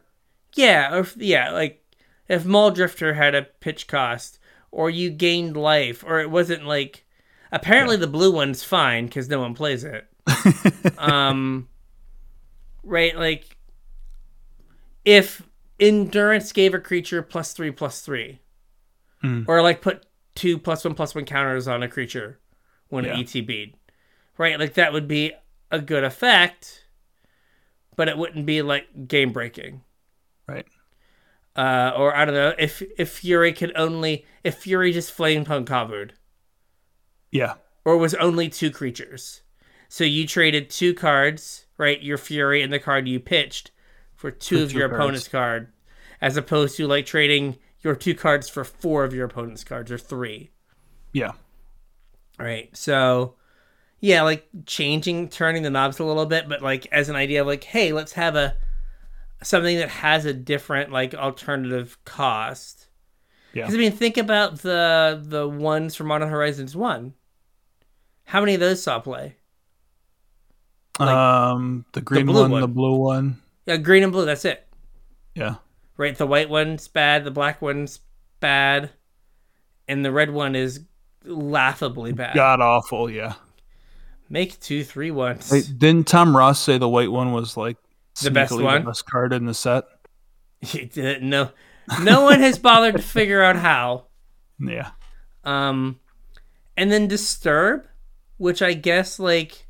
yeah, or if, yeah, like if Mulldrifter had a pitch cost, or you gained life, or it wasn't like. Apparently, the blue one's fine because no one plays it. um right like if endurance gave a creature plus three plus three Hmm. or like put two plus one plus one counters on a creature when Yeah. it ETB'd right like that would be a good effect but it wouldn't be like game breaking Right. uh or i don't know if if fury could only if fury just Flametongue Kavu'd Yeah. or was only two creatures. So you traded two cards, right? Your Fury and the card you pitched for two For of two your cards. opponent's card, as opposed to like trading your two cards for four of your opponent's cards or three, Yeah. Right? So yeah, like changing, turning the knobs a little bit, but like as an idea of like, hey, let's have a something that has a different like alternative cost. Yeah. Because I mean, think about the the ones from Modern Horizons One. How many of those saw play? Like, um, the green blue one, one. the blue one. Yeah, green and blue. That's it, Yeah. right? The white one's bad. The black one's bad, and the red one is laughably bad. God awful. Yeah. Make two three ones. Wait, didn't Tom Ross say the white one was like The best one? the best card in the set? He didn't- no, no one has bothered to figure out how. Yeah. Um, and then disturb, which I guess like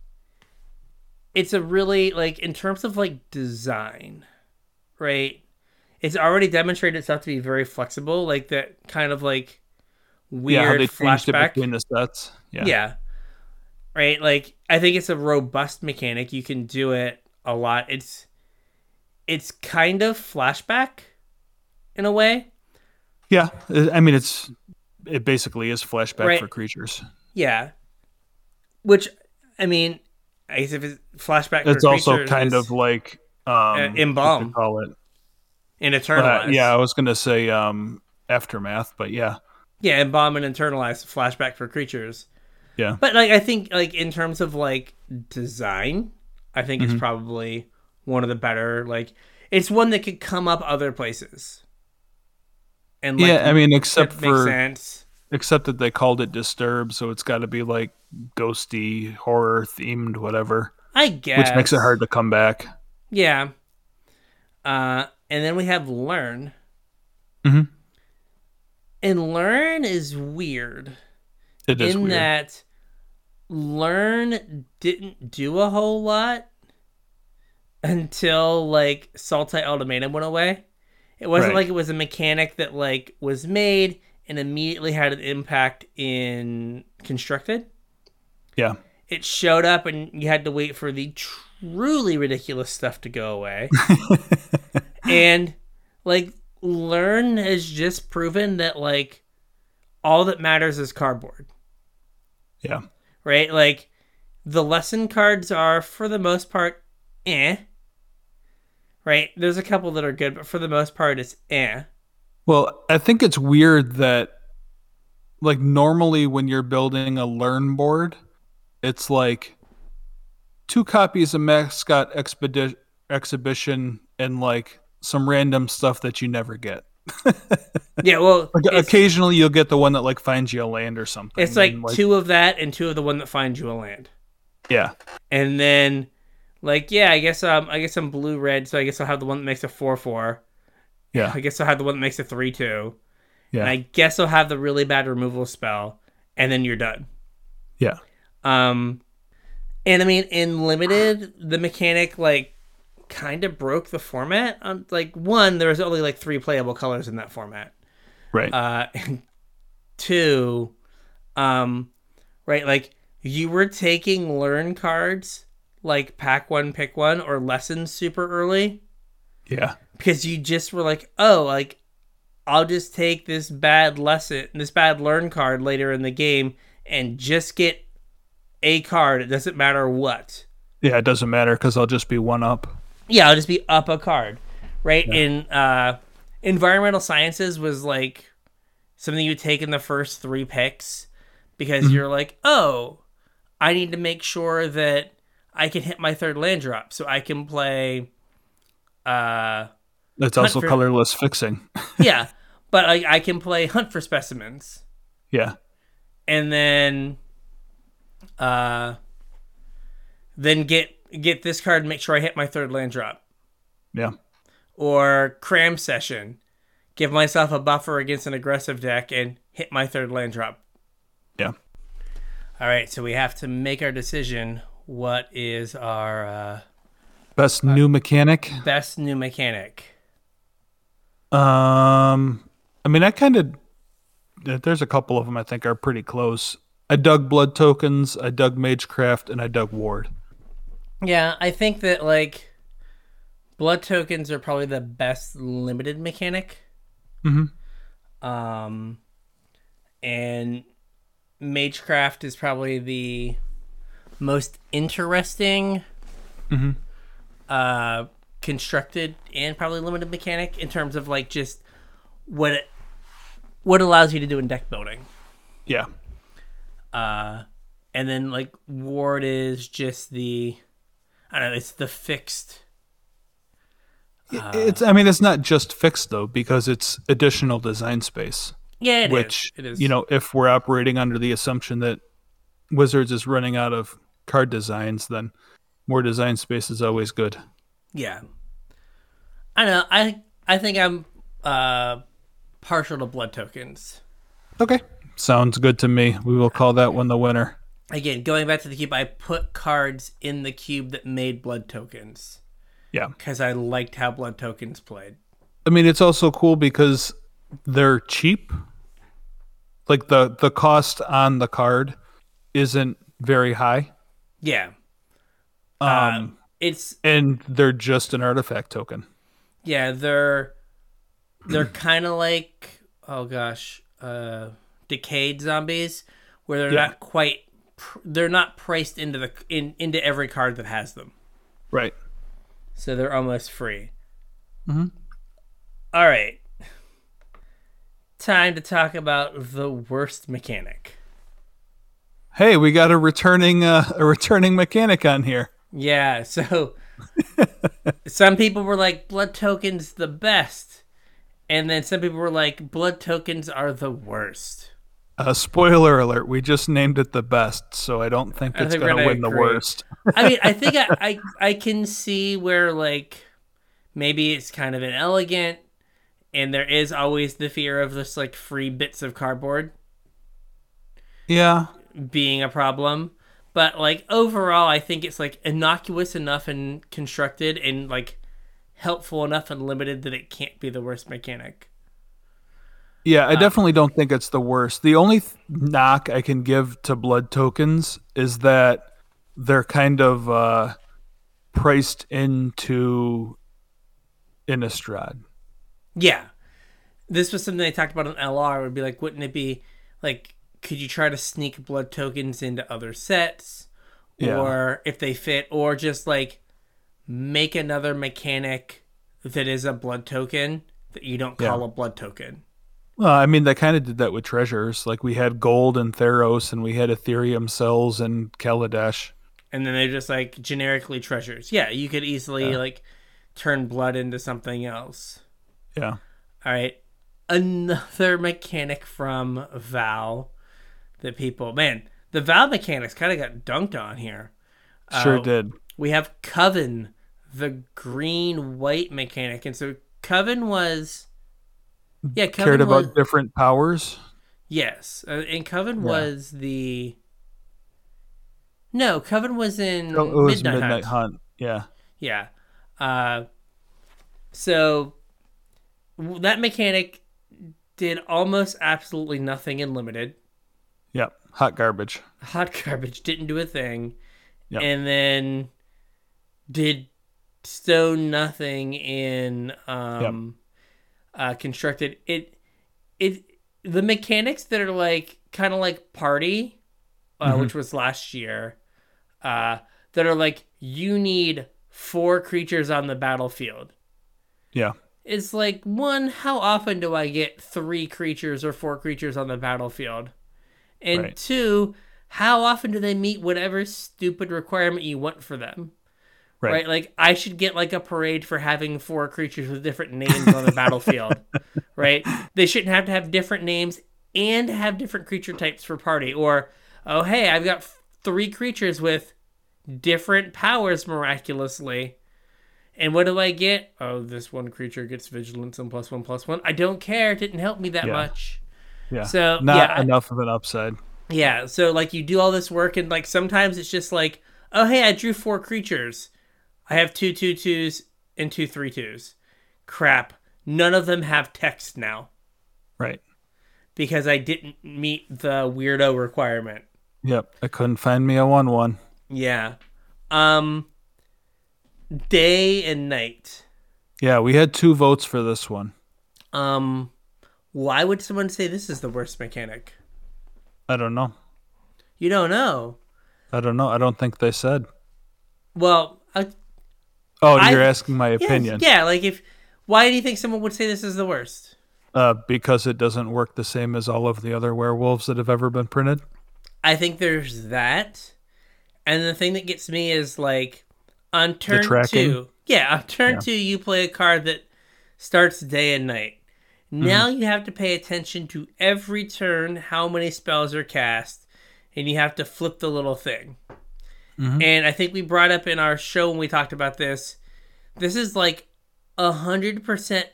it's a really like in terms of like design, right? It's already demonstrated itself to be very flexible, like that kind of like yeah, how weird it flashback. between the sets. Yeah. yeah. Right? Like I think it's a robust mechanic. You can do it a lot. It's it's kind of flashback in a way. Yeah. I I mean, it's it basically is flashback Right. for creatures. Yeah. Which I mean, I guess if it's flashback for It's also kind is of like um, Uh, embalm. call it. in Uh, yeah, I was gonna say um, aftermath, but yeah, Yeah, embalm and eternalize flashback for creatures. Yeah. But like I think like in terms of like design, I think Mm-hmm. it's probably one of the better like it's one that could come up other places. And like, yeah. I mean, except for sense. except that they called it Disturb, so it's got to be like ghosty, horror themed, whatever, I guess. which makes it hard to come back. Yeah. Uh, and then we have learn. Mhm. And learn is weird It is in weird. that learn didn't do a whole lot until like Sultai Ultimatum went away. It wasn't Right. like it was a mechanic that like was made and immediately had an impact in constructed. yeah, It showed up and you had to wait for the truly ridiculous stuff to go away. and like learn has just proven that like all that matters is cardboard. Yeah, right? Like the lesson cards are for the most part eh. Right? There's a couple that are good but for the most part it's eh. Well, I think it's weird that, like, normally when you're building a learn board, it's like two copies of Mascot expedition Exhibition and like some random stuff that you never get. yeah well Like, occasionally you'll get the one that like finds you a land or something. it's like, and, two of that and two of the one that finds you a land. Yeah, and then like yeah i guess um i guess i'm blue red so i guess i'll have the one that makes a 4-4 yeah, i guess i'll have the one that makes a 3-2 yeah, and i guess i'll have the really bad removal spell and then you're done. Yeah, Um, and I mean, in limited, the mechanic like kind of broke the format. Um, like one, there was only like three playable colors in that format. right, Uh, and two, um, right, like you were taking learn cards like pack one, pick one, or lessons super early yeah, because you just were like, oh, like I'll just take this bad lesson, this bad learn card later in the game, and just get a card. It doesn't matter what. yeah. It doesn't matter because I'll just be one up. Yeah, I'll just be up a card, right? Yeah. In uh, environmental sciences was like something you take in the first three picks because you're like, oh, I need to make sure that I can hit my third land drop, so I can play. Uh, That's also for- colorless fixing. yeah, but like I can play hunt for specimens. yeah, and then uh then get get this card and make sure I hit my third land drop. yeah, Or cram session. Give myself a buffer against an aggressive deck and hit my third land drop. yeah. All right, so we have to make our decision. What is our uh, Best new mechanic. best new mechanic? Um, I mean, I kind of there's a couple of them I think are pretty close. I dug blood tokens, I dug magecraft, and I dug ward. Yeah, I think that like blood tokens are probably the best limited mechanic. Mhm. Um, and magecraft is probably the most interesting, Mhm. uh, constructed and probably limited mechanic in terms of like just what it what allows you to do in deck building. Yeah, Uh, and then like ward is just the I don't know, it's the fixed. I- it's. I mean, it's not just fixed though because it's additional design space. Yeah, it is. which it is. you know, if we're operating under the assumption that Wizards is running out of card designs, then more design space is always good. Yeah. I don't know. I I think I'm uh partial to blood tokens. Okay, sounds good to me. We will call that one the winner. Again, going back to the cube, I put cards in the cube that made blood tokens Yeah. because I liked how blood tokens played. I mean, it's also cool because they're cheap. Like the the cost on the card isn't very high, Yeah. um, Um, it's and they're just an artifact token. yeah, they're they're kind of like oh gosh, uh decayed zombies where they're Yeah. not quite they're not priced into the in into every card that has them. Right. so they're almost free. Mhm. All right, time to talk about the worst mechanic. Hey, we got a returning uh, a returning mechanic on here. Yeah, so some people were like blood tokens the best, and then some people were like blood tokens are the worst. Uh, spoiler alert: We just named it the best, so I don't think I it's going to win the worst. I mean, I think I, I I can see where like maybe it's kind of inelegant, and there is always the fear of just like free bits of cardboard Yeah, being a problem. But like overall, I think it's like innocuous enough and constructed and like helpful enough and limited that it can't be the worst mechanic. Yeah. I definitely don't think it's the worst. The only th- knock I can give to blood tokens is that they're kind of uh, priced into Innistrad. Yeah. This was something I talked about on LR. Would be like, wouldn't it be like, could you try to sneak blood tokens into other sets? Yeah. Or if they fit, or just like make another mechanic that is a blood token that you don't call Yeah. a blood token. Well, I mean, they kind of did that with treasures. Like we had gold and Theros, and we had Etherium cells and Kaladesh. And then they're just like generically treasures. Yeah, you could easily Yeah. like turn blood into something else. Yeah. All right. Another mechanic from Val that people, man, the Val mechanics kind of got dunked on here. Sure Uh, did. We have Coven, the green white mechanic. And so Coven was. Yeah, Coven Cared about was. different powers. Yes. Uh, and Coven Yeah. was the. No, Coven was in Oh, it was Midnight, Midnight, Hunt. Hunt. Yeah. Yeah. Uh, so that mechanic did almost absolutely nothing in limited. Yeah. Hot garbage. Hot garbage didn't do a thing, Yep. and then did so nothing in um, uh, constructed. It it the mechanics that are like kind of like party, uh, Mhm. which was last year, uh, that are like you need four creatures on the battlefield. Yeah. It's like one, how often do I get three creatures or four creatures on the battlefield? And Right. two, how often do they meet whatever stupid requirement you want for them? Right. Right. Like I should get like a parade for having four creatures with different names on the battlefield. Right? They shouldn't have to have different names and have different creature types for party. Or, oh hey, I've got f- three creatures with different powers miraculously. And what do I get? Oh, this one creature gets vigilance and plus one plus one. I don't care. It didn't help me that Yeah. much. Yeah. So Not yeah, I- enough of an upside. yeah, so like you do all this work and like sometimes it's just like, oh hey, I drew four creatures. I have two two twos and two three twos. Crap. None of them have text now Right. because I didn't meet the weirdo requirement. Yep. I couldn't find me a one one. Yeah. Um day and night. Yeah, we had two votes for this one. Um why would someone say this is the worst mechanic? I don't know. You don't know. I don't know. I don't think they said. Well, I, Oh, I- you're asking my opinion. Yeah, like if why do you think someone would say this is the worst? Uh, because it doesn't work the same as all of the other werewolves that have ever been printed. I think there's that. And the thing that gets me is like on turn two. Yeah, on turn Yeah. two, you play a card that starts day and night. Now Mm-hmm. you have to pay attention to every turn how many spells are cast, and you have to flip the little thing. Mhm. And I think we brought up in our show when we talked about this. This is like a hundred percent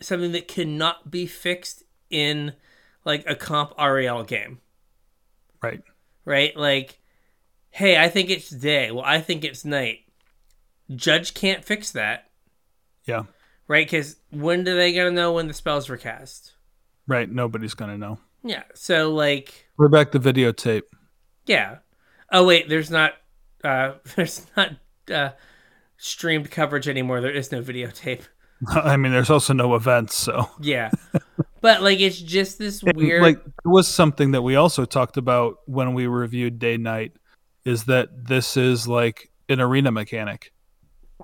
something that cannot be fixed in like a comp REL game Right. right? Like, hey, I think it's day. Well, I think it's night. Judge can't fix that, Yeah. right? Because when do they gonna know when the spells were cast? Right. Nobody's gonna know. Yeah. So like, We're back to videotape. yeah. Oh wait, there's not. Uh, there's not uh, streamed coverage anymore. There is no videotape. I mean, there's also no events, so Yeah. but like, it's just this weird. Like it was something that we also talked about when we reviewed Day Night, is that this is like an arena mechanic,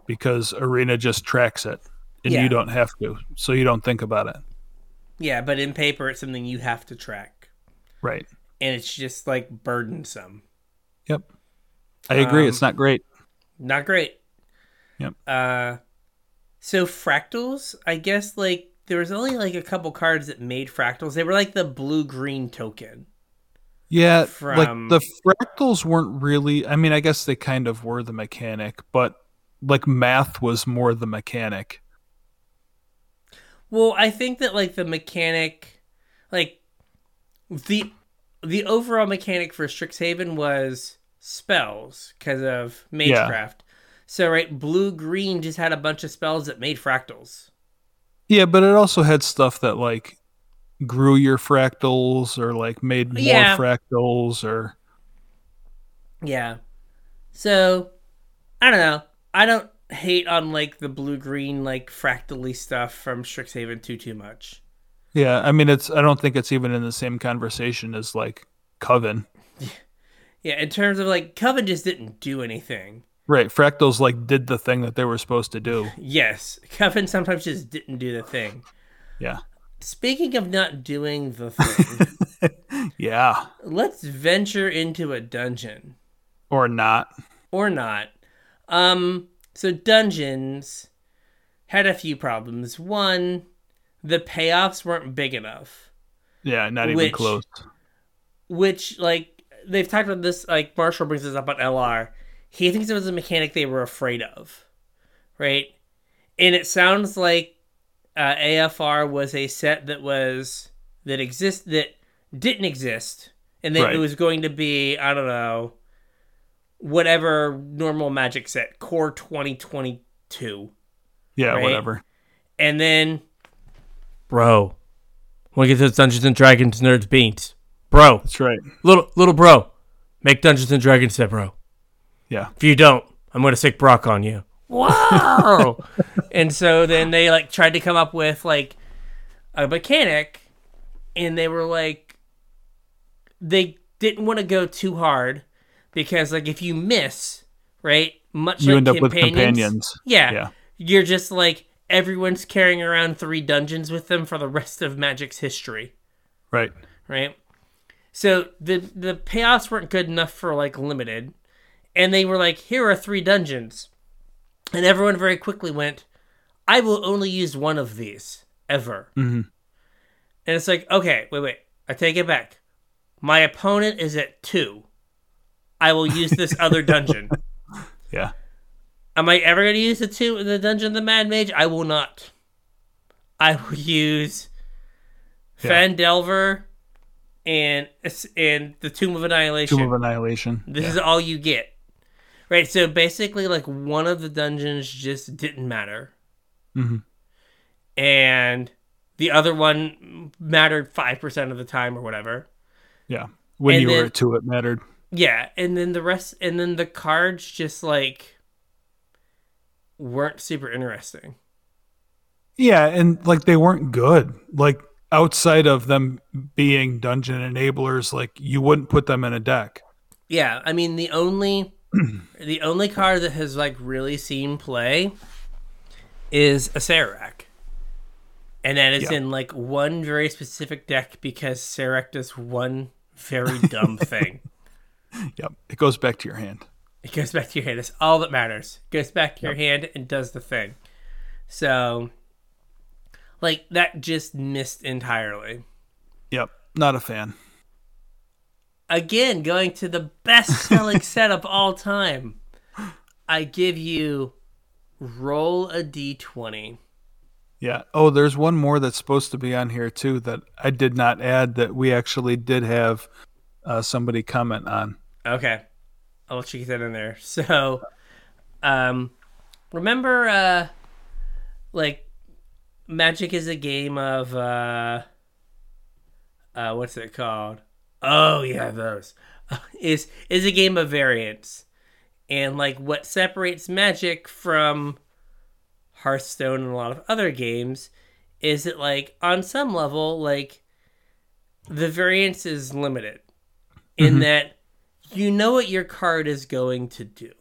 because arena just tracks it, and Yeah. you don't have to, so you don't think about it. yeah, but in paper, it's something you have to track, Right. and it's just like burdensome. Yep. I agree. Um, it's not great. Not great. Yep. Uh, so fractals, I guess, like there was only like a couple cards that made fractals. They were like the blue green token. Yeah, From- like the fractals weren't really. I mean, I guess they kind of were the mechanic, but like math was more the mechanic. Well, I think that like the mechanic, like the the overall mechanic for Strixhaven was spells because of Magecraft. So right, blue green just had a bunch of spells that made fractals. Yeah, but it also had stuff that like grew your fractals or like made more Yeah. fractals or Yeah. So I don't know. I don't hate on like the blue green like fractally stuff from Strixhaven too too much. yeah. I mean, it's. I don't think it's even in the same conversation as like Coven. Yeah, in terms of like Coven just didn't do anything. Right, fractals like did the thing that they were supposed to do. Yes, Coven sometimes just didn't do the thing. Yeah, Speaking of not doing the thing, yeah, let's venture into a dungeon or not. or not. Um, so dungeons had a few problems. One, the payoffs weren't big enough, Yeah, not even Which- close. which like they've talked about this. Like Marshall brings this up on LR. He thinks it was a mechanic they were afraid of, right? And it sounds like uh, AFR was a set that was that exist that didn't exist, and then Right. it was going to be I don't know whatever normal Magic set Core twenty twenty two, Yeah, right? whatever. and then bro, want to get those Dungeons and Dragons nerds beans, bro, That's right. little little bro, make Dungeons and Dragons set, bro. Yeah, If you don't, I'm gonna sick Brock on you. Wow. and so then they like tried to come up with like a mechanic, and they were like, they didn't want to go too hard because like if you miss, right, much you like end up with companions, companions. Yeah, Yeah. you're just like everyone's carrying around three dungeons with them for the rest of Magic's history Right. right? So the the payoffs weren't good enough for like limited, and they were like, here are three dungeons, and everyone very quickly went, I will only use one of these ever, Mhm. and it's like, okay, wait, wait, I take it back. My opponent is at two. I will use this other dungeon. Yeah. Am I ever going to use the two in the dungeon of the Mad Mage? I will not. I will use Yeah. Phandelver and and the Tomb of Annihilation. Tomb of Annihilation. this yeah. is all you get. Right, so basically like one of the dungeons just didn't matter. Mhm. And the other one mattered 5% of the time or whatever. yeah. When and you then- were two, it mattered. Yeah, and then the rest and then the cards just like weren't super interesting. Yeah, and like they weren't good. Like outside of them being dungeon enablers, like you wouldn't put them in a deck. Yeah, I mean the only the only card that has like really seen play is Acererak. And that is Yeah. in like one very specific deck because Serac does one very dumb thing. Yep. It goes back to your hand. It goes back to your hand. It's all that matters. It goes back to your hand and does the thing. So like that just missed entirely. Yep. Not a fan. again going to the best selling set of all time i give you roll a d20 Yeah. Oh, there's one more that's supposed to be on here too that I did not add that we actually did have uh, somebody comment on. okay i'll let you get that in there so um remember uh like magic is a game of uh uh what's it called? Oh yeah those. Is is a game of variants. And like what separates magic from hearthstone and a lot of other games is that like on some level like the variance is limited in that you know what your card is going to do.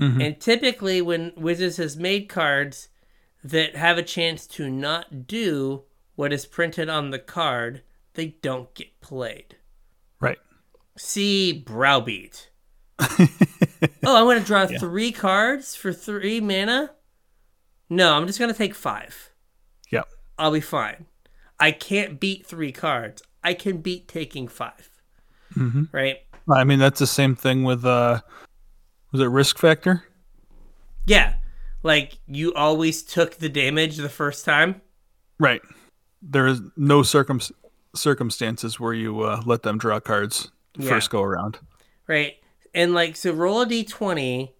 Mhm. and typically when wizards has made cards that have a chance to not do what is printed on the card they don't get played Right. see browbeat oh i'm going to draw three cards for three mana no i'm just going to take five Yep. I'll be fine. I can't beat three cards. I can beat taking 5 Mm-hmm. Right? I mean, that's the same thing with uh, was it risk factor? Yeah. Like you always took the damage the first time. Right. There is no circum circumstances where you uh, let them draw cards Yeah. first go around. Right. And like so roll a d20.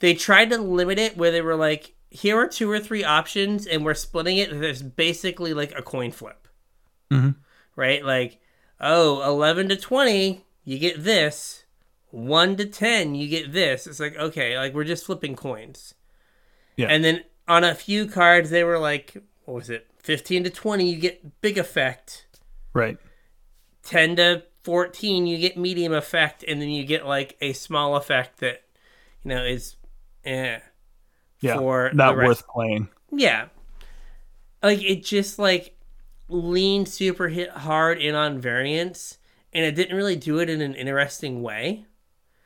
They tried to limit it where they were like, here are two or three options and we're splitting it. There's basically like a coin flip. Mhm. Right? Like, oh, 11 to 20, you get this. 1 to 10, you get this. It's like, okay, like we're just flipping coins. Yeah. And then on a few cards, they were like, what was it? 15 to 20, you get big effect. Right. 10 to 14 you get medium effect and then you get like a small effect that you know is eh, Yeah. for Not worth playing. yeah like it just like leaned super hit hard in on variance and it didn't really do it in an interesting way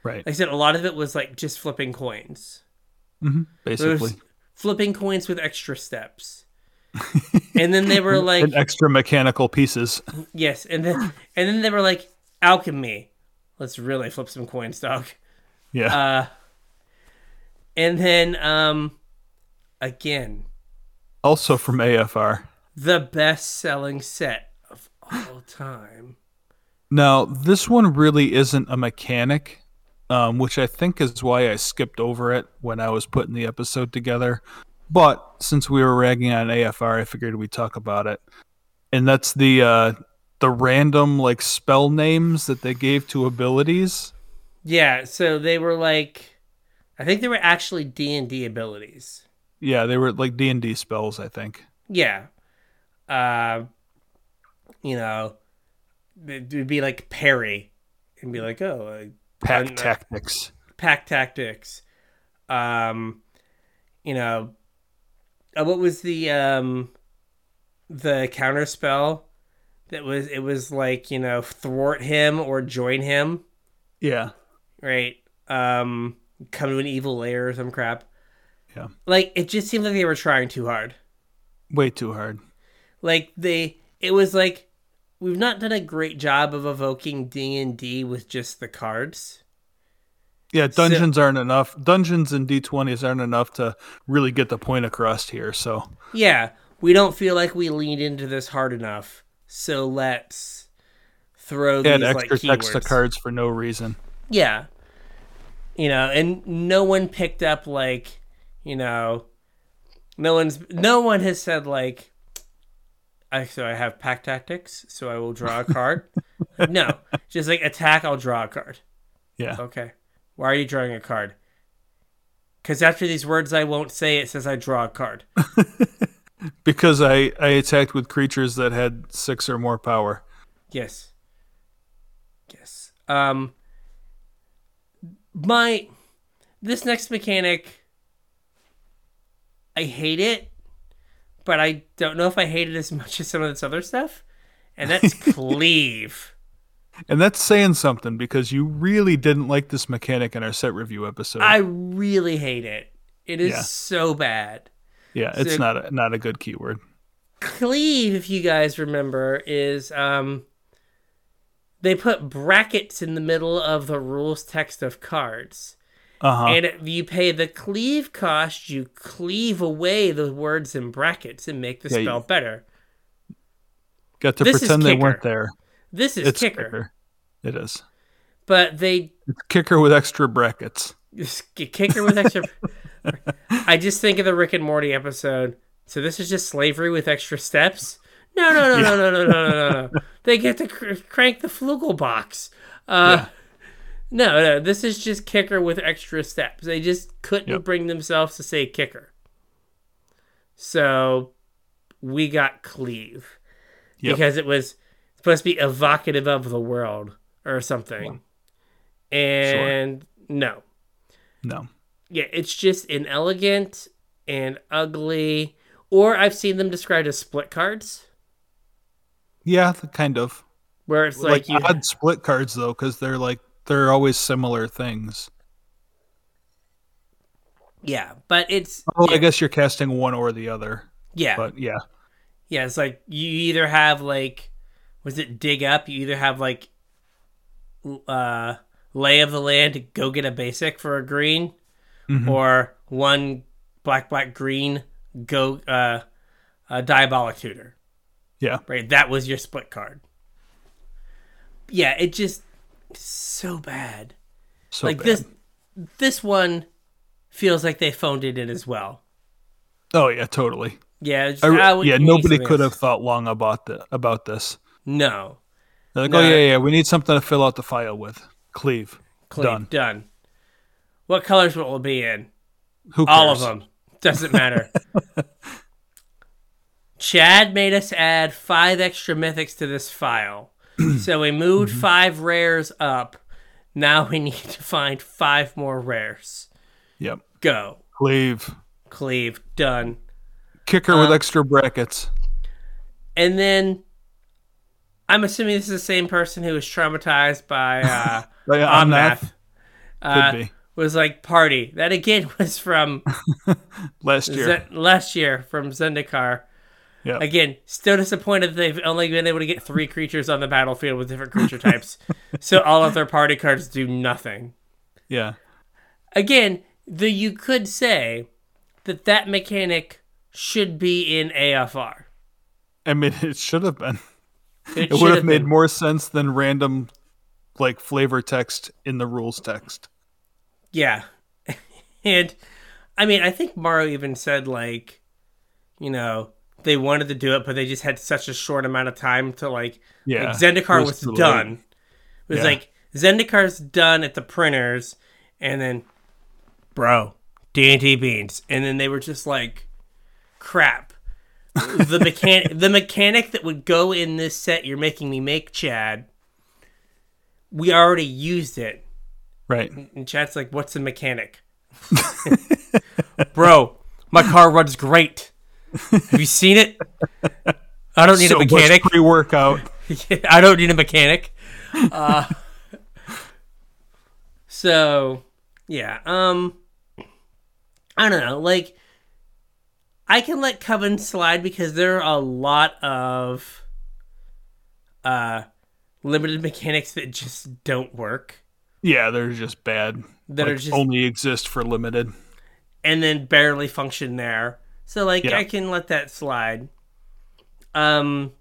Right. like i said a lot of it was like just flipping coins hmm Basically. flipping coins with extra steps and then they were like and extra mechanical pieces. Yes, and then and then they were like alchemy. Let's really flip some coins, dog. Yeah. Uh, and then um, again, also from AFR. the best-selling set of all time. Now, this one really isn't a mechanic, um, which I think is why I skipped over it when I was putting the episode together. But since we were ragging on AFR, I figured we'd talk about it. And that's the uh, the random like spell names that they gave to abilities. Yeah, so they were like, I think they were actually D and D abilities. Yeah, they were like D and D spells, I think. Yeah, uh, you know, it would be like parry, and be like, oh, uh, Pack And, uh, tactics. pack tactics. Um, you know, uh, what was the um, the counter spell that was? It was like you know, thwart him or join him, Yeah. right? Um, come to an evil lair or some crap. Yeah. Like it just seemed like they were trying too hard. Way too hard. Like they, it was like we've not done a great job of evoking D and D with just the cards. Yeah, dungeons aren't enough. Dungeons and D20s aren't enough to really get the point across here. So, Yeah, we don't feel like we leaned into this hard enough, so let's throw add these extra like text to cards for no reason. Yeah, you know, and no one picked up like, you know, no one's no one has said like, I so I have pack tactics, so I will draw a card. no, just like attack, I'll draw a card. Yeah. Okay, why are you drawing a card? Because after these words I won't say, it says I draw a card. Because I, I attacked with creatures that had six or more power. Yes. Yes. Um my this next mechanic I hate it, but I don't know if I hate it as much as some of this other stuff. And that's cleave. And that's saying something because you really didn't like this mechanic in our set review episode. I really hate it. It is Yeah. so bad. yeah, it's not a, not a good keyword. Cleave, if you guys remember, is um they put brackets in the middle of the rules text of cards. Uh-huh. And you pay the cleave cost, you cleave away the words in brackets and make the yeah, spell better. Got to this pretend they weren't there. This is it's kicker. kicker. It is. But they it's kicker with extra brackets. Kicker with extra. I just think of the Rick and Morty episode. So this is just slavery with extra steps. No, no, no, yeah. no, no, no, no, no, no. they get to cr- crank the flugel box. Uh, yeah no, no, this is just kicker with extra steps. They just couldn't Yep. bring themselves to say kicker. So we got cleave Yep. because it was supposed to be evocative of the world or something. And no. No. Yeah, it's just inelegant and ugly. Or I've seen them described as split cards, Yeah, the kind of. where it's Like, like, you. odd split cards though, because they're like they're always similar things. Yeah, but it's. Oh, yeah, I guess you're casting one or the other. yeah, But yeah. Yeah, it's like you either have like was it dig up? You either have like uh lay of the land go get a basic for a green Mhm. or one black black green go uh a diabolic tutor. Yeah. Right, that was your split card. Yeah, it just so bad. So like bad. this this one feels like they phoned it in as well. Oh yeah, totally. Yeah, just, I ah, yeah, nobody could else. have thought long about the, about this. No. They're like, No. oh yeah, yeah, we need something to fill out the file with. Cleave. Clean, Done. done. What colors will it be in? Who cares? All of them. Doesn't matter. Chad made us add five extra mythics to this file. so we moved Mm-hmm. five rares up. Now we need to find five more rares. Yep. Go. Cleave. Cleave. Done. Kicker with Um, extra brackets. And then I'm assuming this is the same person who was traumatized by uh, yeah, on I'm not. math. Uh, Could be. was like party. That again was from Last year. Zen- last year from Zendikar. Yeah. Again, still disappointed that they've only been able to get three creatures on the battlefield with different creature types. so all of their party cards do nothing. yeah. Again, the you could say that that mechanic should be in AFR. I mean, it should have been. It, It would have made been. more sense than random, like flavor text in the rules text. Yeah. and I mean, I think Mario even said like, you know, they wanted to do it, but they just had such a short amount of time to like Yeah. like Zendikar was, late. done. It was Yeah. like Zendikar's done at the printers, and then, bro, D and T beans, and then they were just like, crap. the mechanic, the mechanic that would go in this set you're making me make, Chad. We already used it, Right. and Chad's like, "What's the mechanic?" bro, my car runs great. Have you seen it? I don't need so a mechanic. pre workout. I don't need a mechanic. Uh, so, yeah. Um, I don't know. Like, I can let Coven slide because there are a lot of uh limited mechanics that just don't work, Yeah, they're just bad. that Like, are just only exist for limited. and then barely function there. So, like, Yeah. I can let that slide. Um.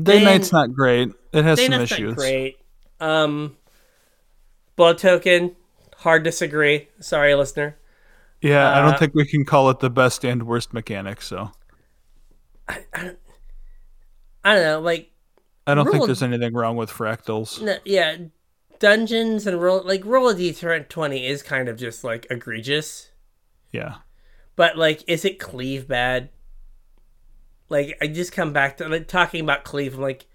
Day Then- Night's not great. It has some Dana's issues. not great. Um, Blood Token, hard disagree. Sorry, listener. Yeah, I Uh, don't think we can call it the best and worst mechanic. So I, I, don't, I don't know. Like, I don't Roll- think there's anything wrong with fractals. no, yeah, dungeons and roll like roll a d twenty is kind of just like egregious. Yeah, But like, is it cleave bad? Like, I just come back to like talking about cleave. I'm like,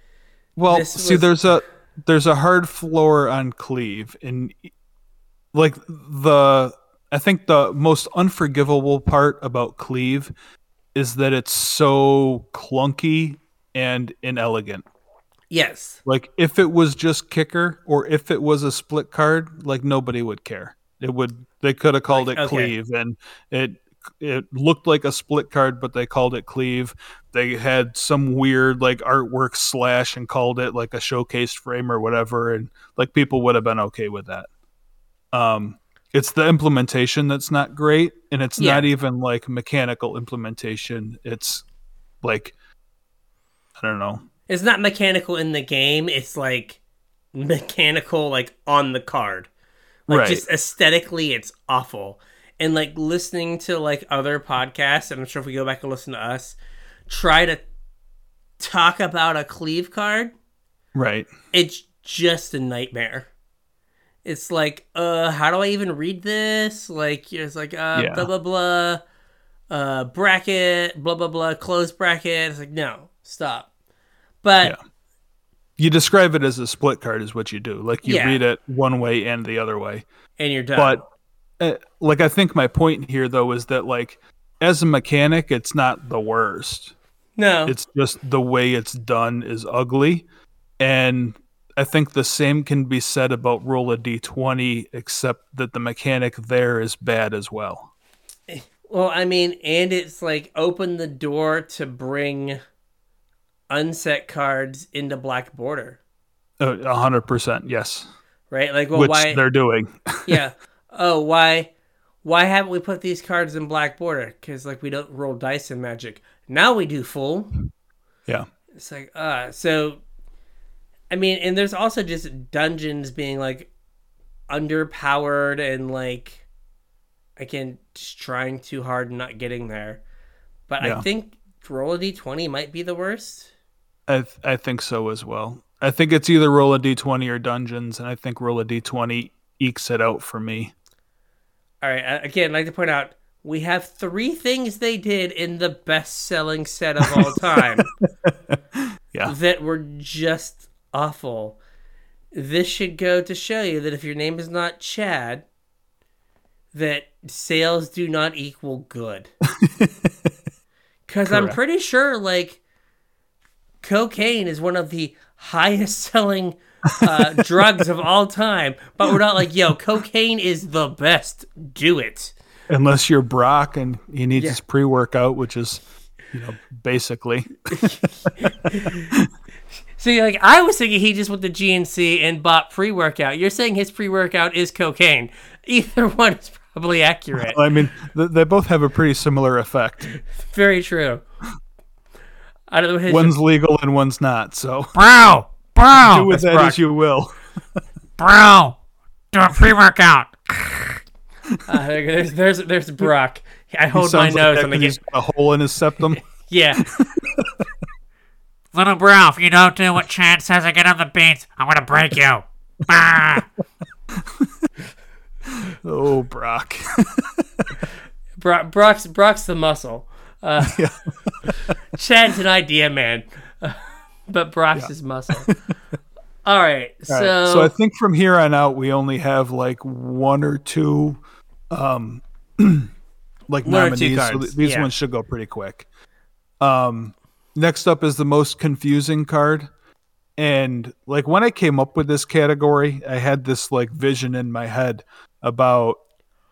Well, see, was- there's a there's a hard floor on cleave, and like the I think the most unforgivable part about cleave is that it's so clunky and inelegant. yes, Like if it was just kicker or if it was a split card, like nobody would care. It would they could have called Like, it okay. cleave and it it looked like a split card but they called it cleave. They had some weird like artwork slash and called it like a showcased frame or whatever and like people would have been okay with that. Um it's the implementation that's not great and it's Yeah. not even like mechanical implementation. It's like I don't know. it's not mechanical in the game. It's like mechanical, like on the card. Like Right. just aesthetically, it's awful. And like listening to like other podcasts, and I'm sure if we go back and listen to us, try to talk about a cleave card, Right. it's just a nightmare. It's like, uh, how do I even read this? Like, it's like, uh, Yeah. blah blah blah, uh, bracket, blah blah blah, close bracket. It's like, no, stop. But Yeah. you describe it as a split card is what you do like you Yeah. read it one way and the other way and you're done. but uh, like i think my point here though is that like as a mechanic it's not the worst no, it's just the way it's done is ugly and i think the same can be said about roll a d20 except that the mechanic there is bad as well Well, I mean, and it's like open the door to bring unset cards into black border, Uh, A hundred percent, yes. right? Like, well, Which why? they're doing. yeah. Oh, why? Why haven't we put these cards in black border? Because like we don't roll dice in Magic. Now we do full. yeah. It's like, uh, so. I mean, and there's also just dungeons being like underpowered and like, again, just trying too hard and not getting there. But I think roll a d20 might be the worst. I th- I think so as well. I think it's either roll a d twenty or dungeons, and I think roll a d twenty ekes it out for me. All right. Again, I'd like to point out we have three things they did in the best-selling set of all time Yeah. that were just awful. This should go to show you that if your name is not Chad, that sales do not equal good. Because I'm pretty sure, like, cocaine is one of the highest selling uh, drugs of all time. But we're not like, yo, cocaine is the best. Do it. Unless you're Brock and you need Yeah. his pre workout, which is you know basically See, like I was thinking he just went to GNC and bought pre-workout. You're saying his pre-workout is cocaine. Either one is probably accurate. I mean th- they both have a pretty similar effect. Very true. I don't know his One's legal and one's not, so bro, bro. do with that as you will. bro. Do a pre-workout. uh, there's there's there's Brock. I hold my Sounds like nose that and I 'cause get he's got a hole in his septum. yeah. Little bro, if you don't do what Chad says, I get on the beats. I'm gonna break you. Ah. oh, Brock. Brock, Brock's Brock's the muscle. Uh, Yeah. Chad's an idea man, but Brock's his muscle. All right, All so, right, so I think from here on out we only have like one or two um like One nominees. So th- these yeah. ones should go pretty quick. Um next up is the most confusing card. And like when I came up with this category, I had this like vision in my head about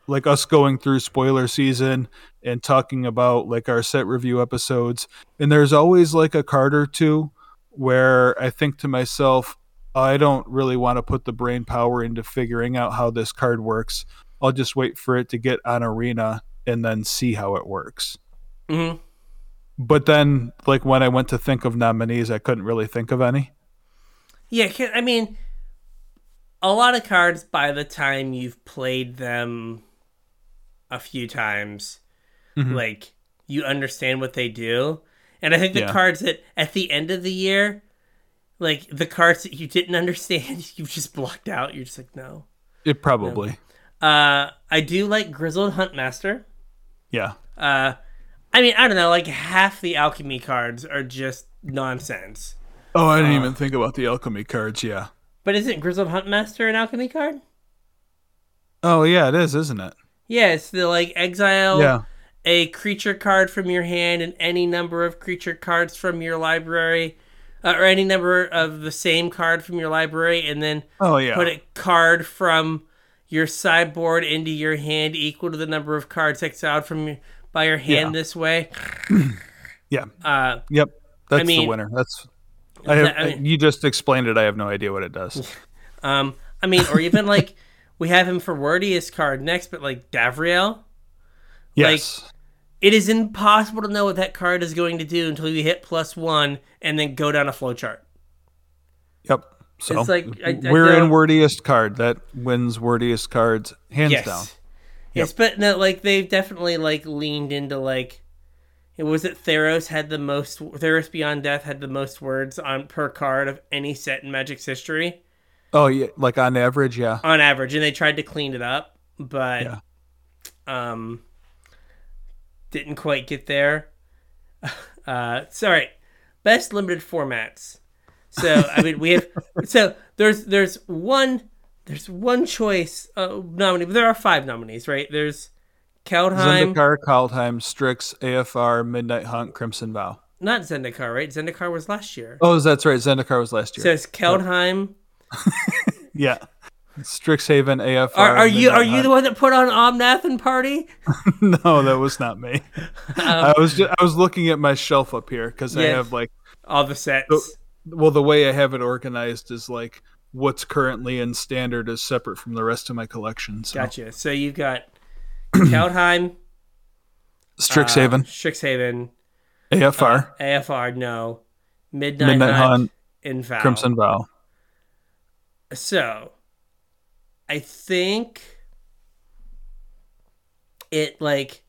like us going through spoiler season and talking about like our set review episodes. And there's always like a card or two where I think to myself, I don't really want to put the brain power into figuring out how this card works. I'll just wait for it to get on arena and then see how it works. Mhm. But then, like when I went to think of nominees, I couldn't really think of any. Yeah, I mean, a lot of cards by the time you've played them a few times, Mhm. like you understand what they do, and I think the Yeah. cards that at the end of the year, like the cards that you didn't understand, you just blocked out. You're just like, no. It probably, Uh, I do like Grizzled Huntmaster. yeah. Uh, I mean, I don't know. Like half the alchemy cards are just nonsense. Oh, I didn't Uh, even think about the alchemy cards. Yeah. But isn't Grizzled Huntmaster an alchemy card? Oh, yeah, it is, isn't it? Yeah, it's the like exile Yeah. A creature card from your hand and any number of creature cards from your library, uh, or any number of the same card from your library, and then Oh, yeah. put a card from your sideboard into your hand equal to the number of cards exiled from your, by your hand Yeah. this way. yeah. Uh, Yep. That's mean- the winner. That's. I have, I mean- you just explained it. I have no idea what it does. Um, I mean, or even like we have him for Wordiest card next, but like Davriel, Yes. It is impossible to know what that card is going to do until you hit plus one and then go down a flowchart. yep. So It's like, I- I we're in wordiest card. That wins wordiest cards hands yes. down. Yes, but no, like they've definitely like leaned into like it was it Theros had the most Theros Beyond Death had the most words on per card of any set in Magic's history Oh yeah, like on average, yeah. on average, and they tried to clean it up, but Yeah. um didn't quite get there. Uh sorry. Best limited formats. So I mean we have so there's there's one there's one choice uh, nominee, but there are five nominees, right? There's Kaldheim, Zendikar, Kaldheim, Strix, AFR, Midnight Hunt, Crimson Vow. not Zendikar, right? Zendikar was last year. Oh, that's right. Zendikar was last year. So it's Kaldheim. yeah. Strixhaven, AFR. Are, are you are you the one that put on Omnath Party? no, that was not me. I was just, I was looking at my shelf up here because I Um, have like all the sets. Well, the way I have it organized is like what's currently in standard is separate from the rest of my collection. So Gotcha. So you've got Kaldheim, Strixhaven, uh, Strixhaven, AFR, AFR, no, Midnight, Midnight Hunt, Hunt, Val. Crimson Vow. So, I think it like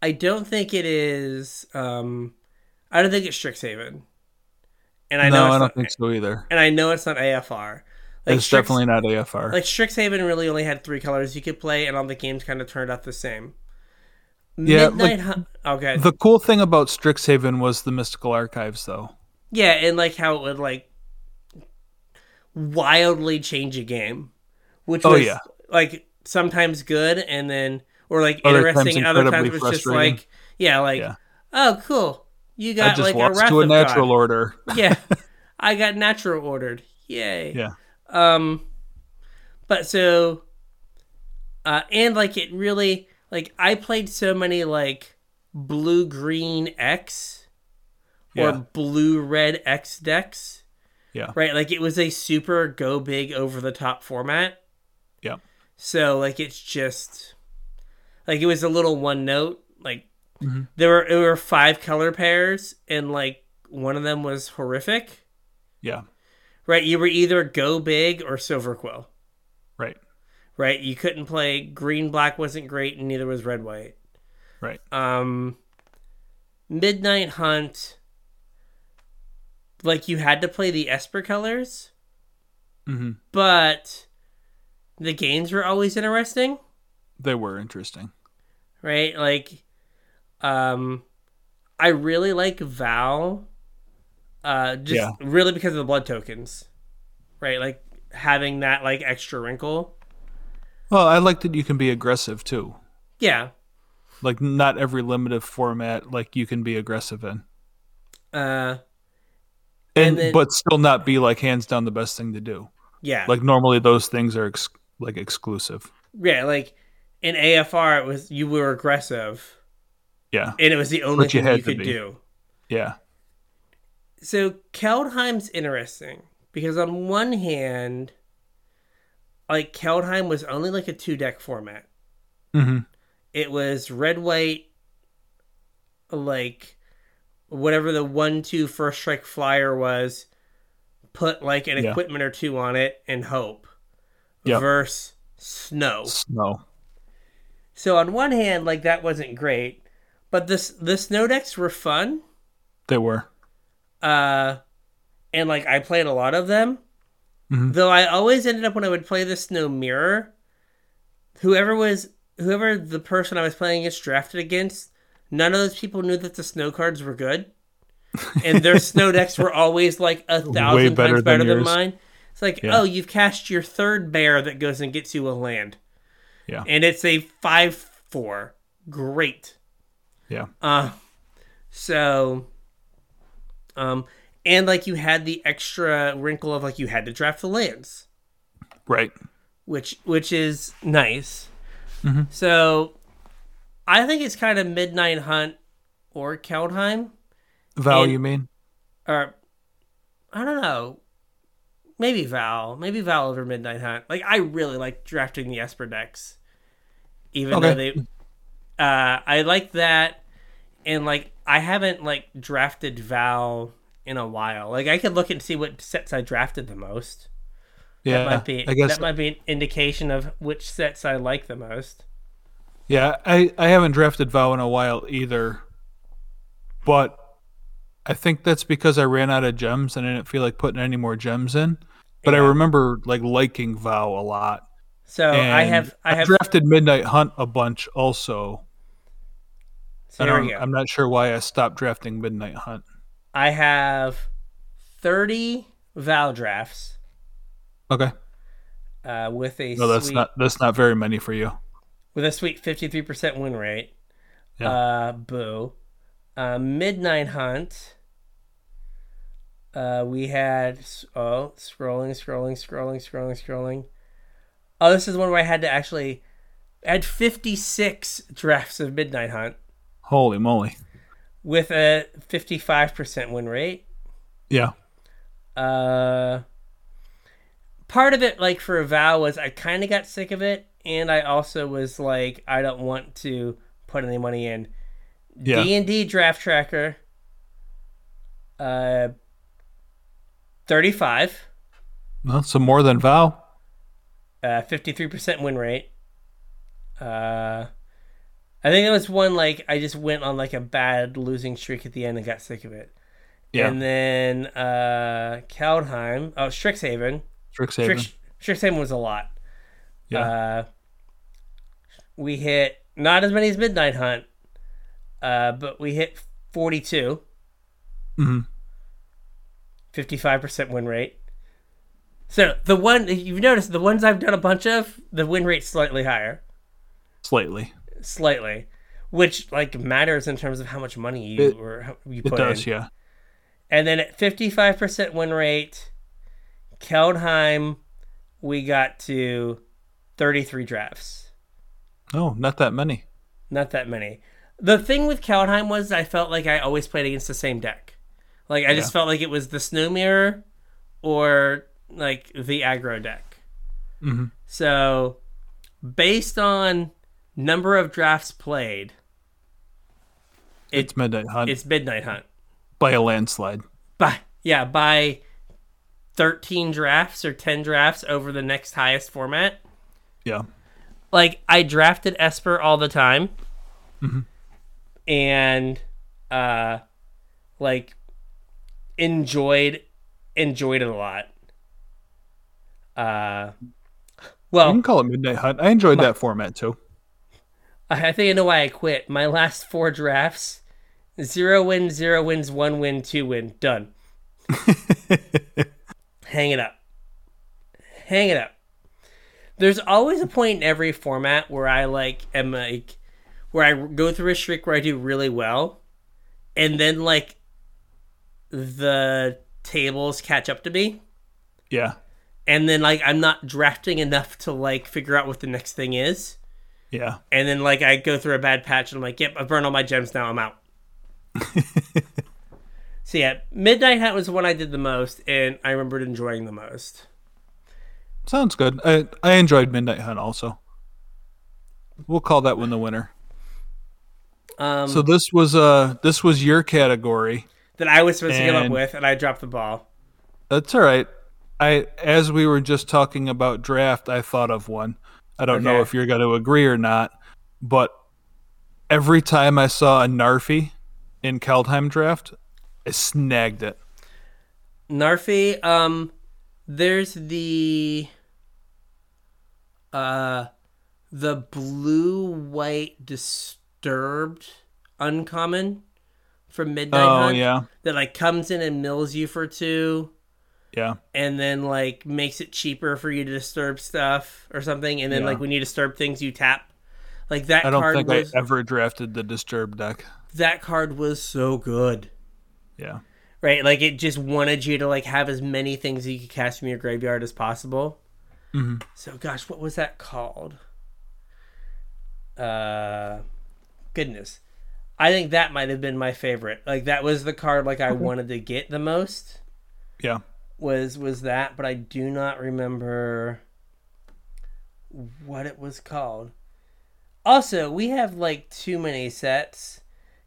I don't think it is. um I don't think it's Strixhaven, and I know no, it's I don't not, think so either. and I know it's not AFR. Like it's Strix- definitely not AFR. like Strixhaven really only had three colors you could play, and all the games kind of turned out the same. Yeah, Midnight like, Hunt. Okay. the cool thing about Strixhaven was the mystical archives, though. Yeah, and like how it would like wildly change a game, which Oh, was yeah. like sometimes good and then or like Other interesting. times other times it was just like yeah, like Yeah. oh cool, you got just like a Wrath to a natural God. order. yeah, I got natural ordered. Yay. Yeah. Um, but so, uh, and like it really like I played so many like blue green X or Yeah. blue red X decks, Yeah. right? Like it was a super go big over the top format. So like it's just like it was a little one note. Like Mhm. there were there were five color pairs and like one of them was horrific. Yeah. Right? You were either go big or Silverquill. Right. right? You couldn't play green black wasn't great, and neither was red white. Right. Um, Midnight Hunt, like you had to play the Esper colors, hmm but the games were always interesting, They were interesting. right? Like, um, I really like Val, uh, just Yeah. really because of the blood tokens, right? Like having that like extra wrinkle. Well, I like that you can be aggressive too. Yeah. Like not every limited format like you can be aggressive in. Uh, And, And then- but still not be like hands down the best thing to do. yeah. Like normally those things are ex- like exclusive. Yeah, like in AFR, it was you were aggressive, Yeah. and it was the only But you thing you, to could be. do. Yeah. So Kaldheim's interesting because on one hand, like Kaldheim was only like a two deck format. hmm It was red white, like whatever the one two first strike flyer was. Put like an Yeah. equipment or two on it and hope. Yep. Verse snow. Snow. So on one hand, like that wasn't great, but this the snow decks were fun. They were. Uh, and like I played a lot of them. Mhm. Though I always ended up when I would play the snow mirror, whoever was whoever the person I was playing against drafted against, none of those people knew that the snow cards were good, and their snow decks were always like a thousand better times better than, yours. mine. It's like, Yeah. oh, you've cast your third bear that goes and gets you a land. Yeah. and it's a five four. Great. Yeah. Uh so um and like you had the extra wrinkle of like you had to draft the lands, Right. which which is nice. Mm-hmm. So I think it's kind of Midnight Hunt or Kaldheim Val, And- you mean? or I don't know. Maybe Val. Maybe Val over Midnight Hunt. Like I really like drafting the Esper decks. Even though they uh I like that and like I haven't like drafted Val in a while. Like I could look and see what sets I drafted the most. Yeah. That might be I guess. that might be an indication of which sets I like the most. Yeah, I, I haven't drafted Val in a while either. But I think that's because I ran out of gems and I didn't feel like putting any more gems in. But I remember like liking Val a lot. So I have I have drafted Midnight Hunt a bunch also. so here we go. I'm not sure why I stopped drafting Midnight Hunt. I have thirty Val drafts Okay. uh, with a No, that's sweet not that's not very many for you. with a sweet 53% win rate. Yeah. Uh, boo. Uh, Midnight Hunt. Uh, we had oh scrolling, scrolling, scrolling, scrolling, scrolling. Oh, this is one where I had to actually I had 56 drafts of Midnight Hunt Holy moly. with a 55% win rate. Yeah. Uh, part of it, like for a vow, was I kind of got sick of it, and I also was like, I don't want to put any money in. D and D draft tracker. Uh, thirty-five. Well, some more than Val. Uh, fifty-three percent win rate. Uh, I think it was one like I just went on like a bad losing streak at the end and got sick of it. Yeah. And then uh Kaldheim, oh Strixhaven. Strixhaven. Strix, Strixhaven was a lot. yeah. Uh we hit not as many as Midnight Hunt, uh, but we hit 42, hmm 55% win rate. So the one you've noticed the ones I've done a bunch of, the win rate's slightly higher. Slightly. Slightly. Which like matters in terms of how much money you It- or how you It does, in. yeah. And then at 55% win rate, Kaldheim, we got to 33 drafts. Oh, not that many. Not that many. The thing with Kaldheim was I felt like I always played against the same deck. Like I just felt like it was the Snow Mirror or like the aggro deck. hmm So based on number of drafts played, It- It's Midnight Hunt it's Midnight Hunt. by a landslide. by yeah by 13 drafts or 10 drafts over the next highest format Yeah. like i drafted esper all the time Mhm. and uh like enjoyed enjoyed it a lot uh well, You can call it Midnight Hunt. I enjoyed that format too. I I think I know why I quit. My last four drafts zero wins, zero wins, one win, two win. Done. Hang it up. Hang it up. There's always a point in every format where I like am like where I go through a streak where I do really well, and then like the tables catch up to me, Yeah. and then like I'm not drafting enough to like figure out what the next thing is. Yeah. and then like I go through a bad patch and I'm like, yep, I've burned all my gems now, I'm out. so yeah, Midnight Hunt was the one I did the most and I remembered enjoying the most. Sounds good. I I enjoyed Midnight Hunt also. We'll call that one the winner. Um So this was uh this was your category. That I was supposed to come up with and I dropped the ball. That's all right. I as we were just talking about draft, I thought of one. I don't know if you're going to agree or not, but every time I saw a Narfi in Kaldheim draft, I snagged it. Narfi, um there's the uh the blue white disturbed uncommon from Midnight Oh Hunt yeah, that like comes in and mills you for two. yeah, and then like makes it cheaper for you to disturb stuff or something. And then Yeah. like when you disturb things you tap. Like that I don't card think was I ever drafted the Disturb deck. that card was so good. Yeah, right? Like it just wanted you to like have as many things you could cast from your graveyard as possible. Mhm. so gosh what was that called? Uh goodness i think that might have been my favorite like that was the card like i wanted to get the most yeah. was was that, but I do not remember what it was called. Also, we have like too many sets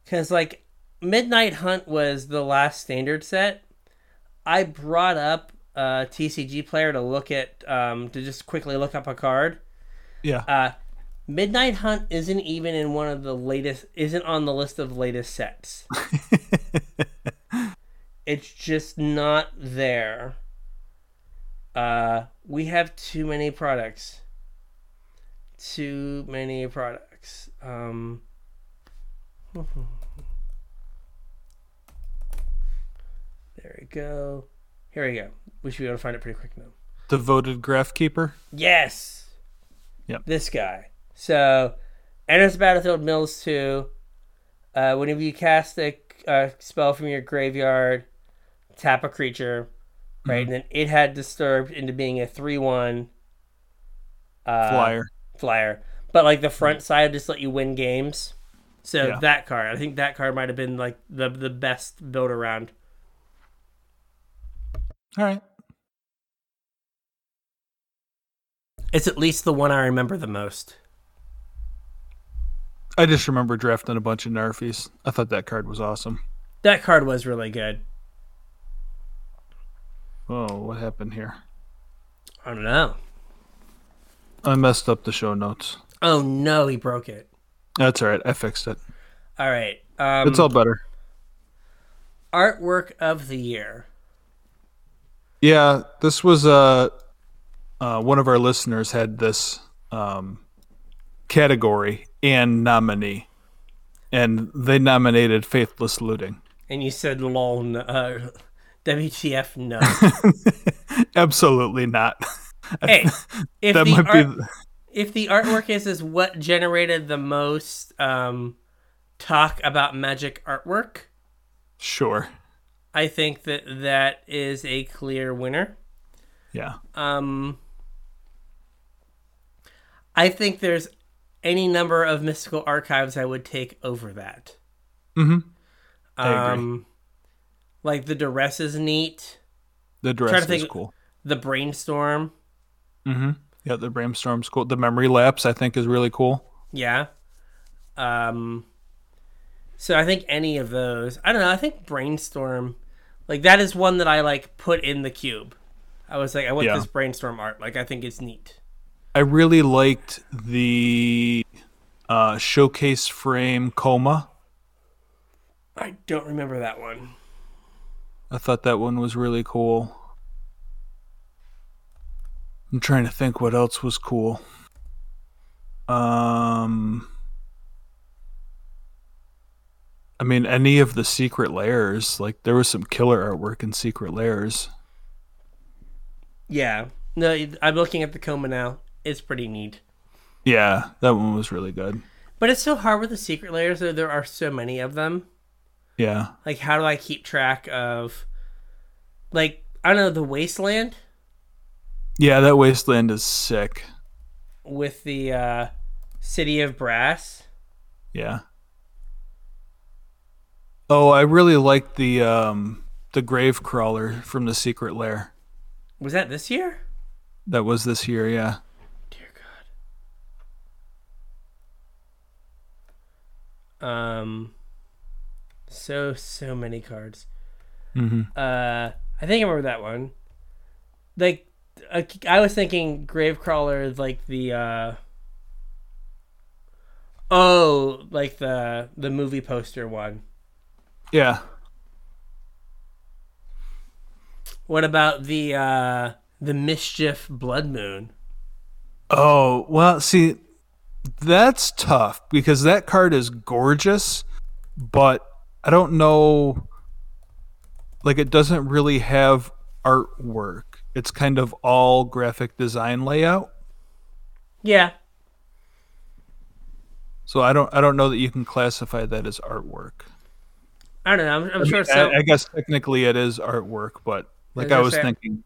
cuz like Midnight Hunt was the last standard set. I brought up a TCG player to look at um to just quickly look up a card. Yeah. Uh Midnight Hunt isn't even in one of the latest isn't on the list of latest sets. it's just not there. Uh, we have too many products. Too many products. Um, there we go. Here we go. We should be able to find it pretty quick now. Devoted Grafkeeper. Yes. Yep. This guy. So, enters battlefield, mills two. Uh, whenever you cast a uh, spell from your graveyard, tap a creature, right? And then it had disturbed into being a three-one uh, Flyer. flyer. But like the front side just let you win games. So Yeah. that card, I think that card might have been like the the best build around. All right. It's at least the one I remember the most. I just remember drafting a bunch of Narfies. I thought that card was awesome. That card was really good. Oh, what happened here? I don't know. I messed up the show notes. Oh no, he broke it. That's all right. I fixed it. All right. Um, It's all better. artwork of the year. Yeah, this was uh, uh one of our listeners had this um category and nominee, and they nominated Faithless Looting. And you said lol, no, uh, WTF no. Absolutely not. hey, if that the might art, be. if the artwork is is what generated the most um, talk about magic artwork, Sure. I think that that is a clear winner. Yeah. Um, I think there's any number of mystical archives I would take over that. Mm-hmm. I agree. Um, like the duress is neat. The dress is cool. The brainstorm, Mm-hmm. Yeah, the brainstorm's cool. The memory lapse, I think, is really cool. yeah. Um, so I think any of those. I don't know. I think brainstorm, like that is one that I like put in the cube. I was like, I want Yeah. this brainstorm art. Like I think it's neat. I really liked the uh, showcase frame Koma. I don't remember that one. I thought that one was really cool. I'm trying to think what else was cool. Um I mean any of the secret lairs, like there was some killer artwork in secret lairs. Yeah. No, I'm looking at the Koma now. It's pretty neat. Yeah, that one was really good. But it's so hard with the secret lairs. Though there are so many of them. Yeah. Like, how do I keep track of, like, I don't know, the wasteland Yeah, that wasteland is sick. with the uh, city of brass. Yeah. Oh, I really liked the um the grave crawler from the secret lair. Was that this year? That was this year, yeah. Dear God. Um. So so many cards. Mm-hmm. Uh, I think I remember that one. Like, I was thinking Gravecrawler, is like the uh, oh, like the the movie poster one. Yeah. What about the uh, the mischief Blood Moon? Oh, well, see, that's tough because that card is gorgeous, but I don't know. Like, it doesn't really have artwork. It's kind of all graphic design layout. Yeah, So I don't, I don't know that you can classify that as artwork. I don't know. I'm, I'm I sure. So I, I guess technically it is artwork, but like I was thinking,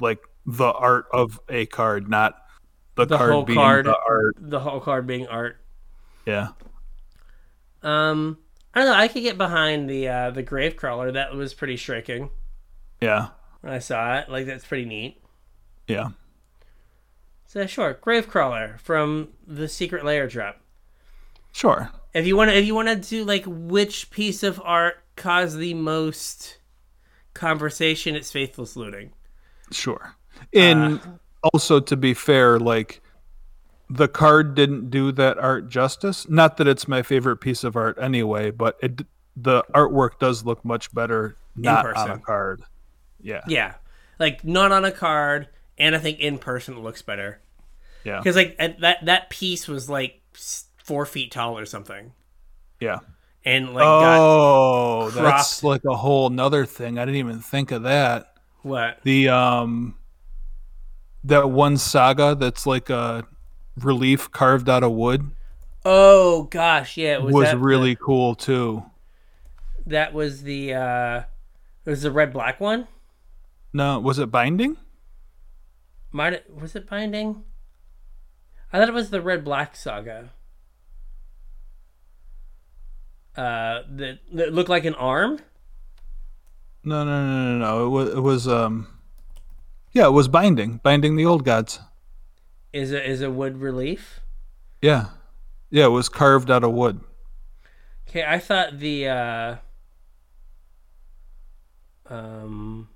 like the art of a card, not the, The card whole being card. the art. the whole card being art. Yeah. Um, I don't know. I could get behind the uh, the Gravecrawler. That was pretty striking Yeah. when I saw it. Like that's pretty neat. Yeah. So sure, Gravecrawler from the Secret Lair drop. Sure. If you want to, if you want to do like which piece of art caused the most conversation, it's Faithless Looting. Sure. In Uh, also to be fair, like the card didn't do that art justice. Not that it's my favorite piece of art anyway, but it the artwork does look much better not on person. a card. Yeah. Yeah, like not on a card, and I think in person it looks better Yeah. because like at- that that piece was like four feet tall or something, Yeah. and like oh, that's like a whole nother thing. I didn't even think of that. what? The um that one saga that's like a relief carved out of wood Oh gosh, yeah, it was, was, really cool too. that was the uh, it was the red black one. No, was it binding? Might it, was it binding? I thought it was the red black saga. Uh, that that looked like an arm. No, no, no, no, no. It was, it was um Yeah, it was binding, binding the old gods. Is a is a wood relief? Yeah, yeah, it was carved out of wood. Okay, I thought the uh um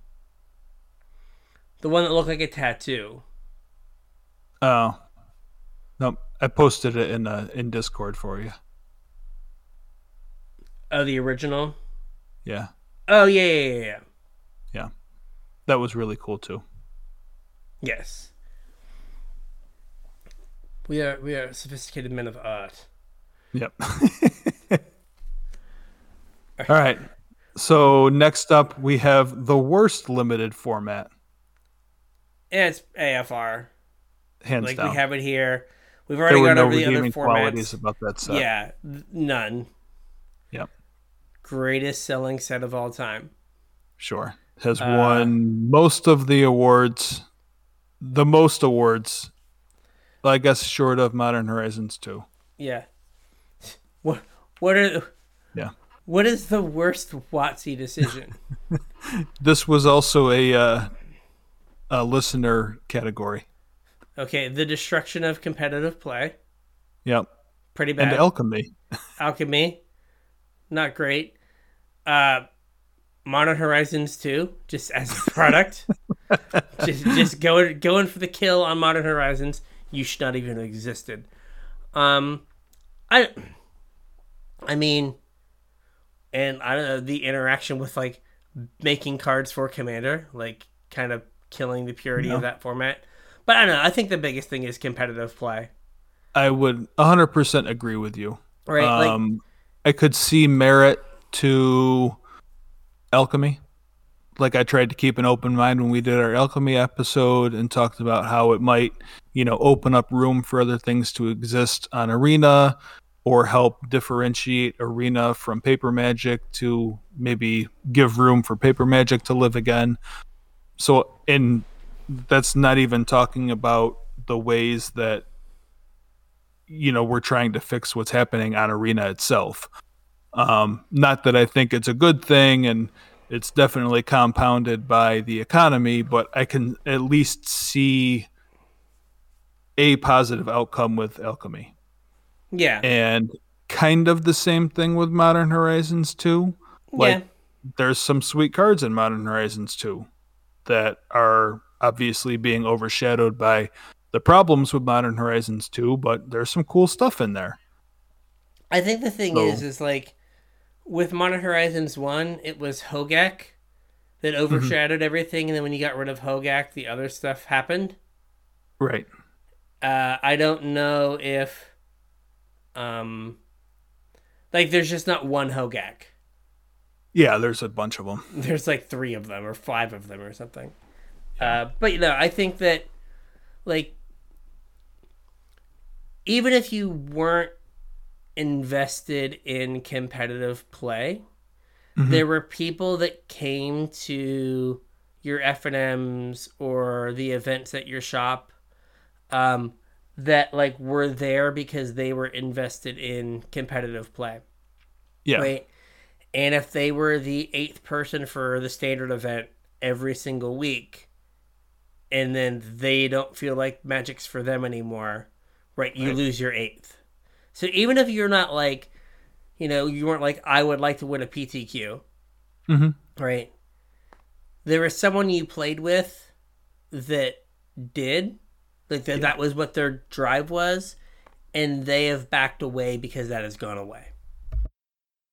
the one that looked like a tattoo. Oh, nope. I posted it in uh, in Discord for you. Oh, the original. Yeah, Oh yeah, yeah, yeah, yeah. yeah, that was really cool too. Yes. We are we are sophisticated men of art. Yep. All right. So next up, we have the worst limited format, it's AFR. hands Like down. we have it here. We've already gone no over the other redeeming qualities formats. about that set. Yeah, none. Yep. Greatest selling set of all time. Sure. Has Uh, won most of the awards, the most awards, I guess, short of Modern Horizons 2. Yeah. What what are Yeah. what is the worst WotC decision? This was also a, uh, a listener category. okay, the destruction of competitive play. Yep. Pretty bad. And. Alchemy. Alchemy, not great. Uh, Modern Horizons 2, just as a product, just just going going for the kill on Modern Horizons. You should not even have existed. Um, I, I mean, and I don't know the interaction with like making cards for Commander, like kind of killing the purity of that format. But I don't know. I think the biggest thing is competitive play, I would 100% agree with you. right? like Um, I could see merit to alchemy. Like I tried to keep an open mind when we did our alchemy episode and talked about how it might, you know, open up room for other things to exist on arena or help differentiate arena from paper magic to maybe give room for paper magic to live again. So and that's not even talking about the ways that you know we're trying to fix what's happening on arena itself um, not that i think it's a good thing and it's definitely compounded by the economy but i can at least see a positive outcome with alchemy. Yeah, and kind of the same thing with modern horizons 2 like yeah. there's some sweet cards in modern horizons 2 that are obviously being overshadowed by the problems with modern horizons 2 but there's some cool stuff in there. I think the thing So- is, is like with Modern Horizons one, it was Hogaak that Mm-hmm. overshadowed everything, and then when you got rid of Hogaak, the other stuff happened. right Uh, I don't know if, um, like there's just not one Hogaak. yeah there's a bunch of them There's like three of them or five of them or something. Uh, but you know, I think that like even if you weren't invested in competitive play, there were people that came to your F&Ms or the events at your shop um, that like were there because they were invested in competitive play. yeah Right. And if they were the eighth person for the standard event every single week, and then they don't feel like magic's for them anymore, right? You Right. lose your eighth. So even if you're not like, you know, you weren't like, I would like to win a PTQ, Mhm. right? There was someone you played with that did, like that, that was what their drive was, and they have backed away because that has gone away.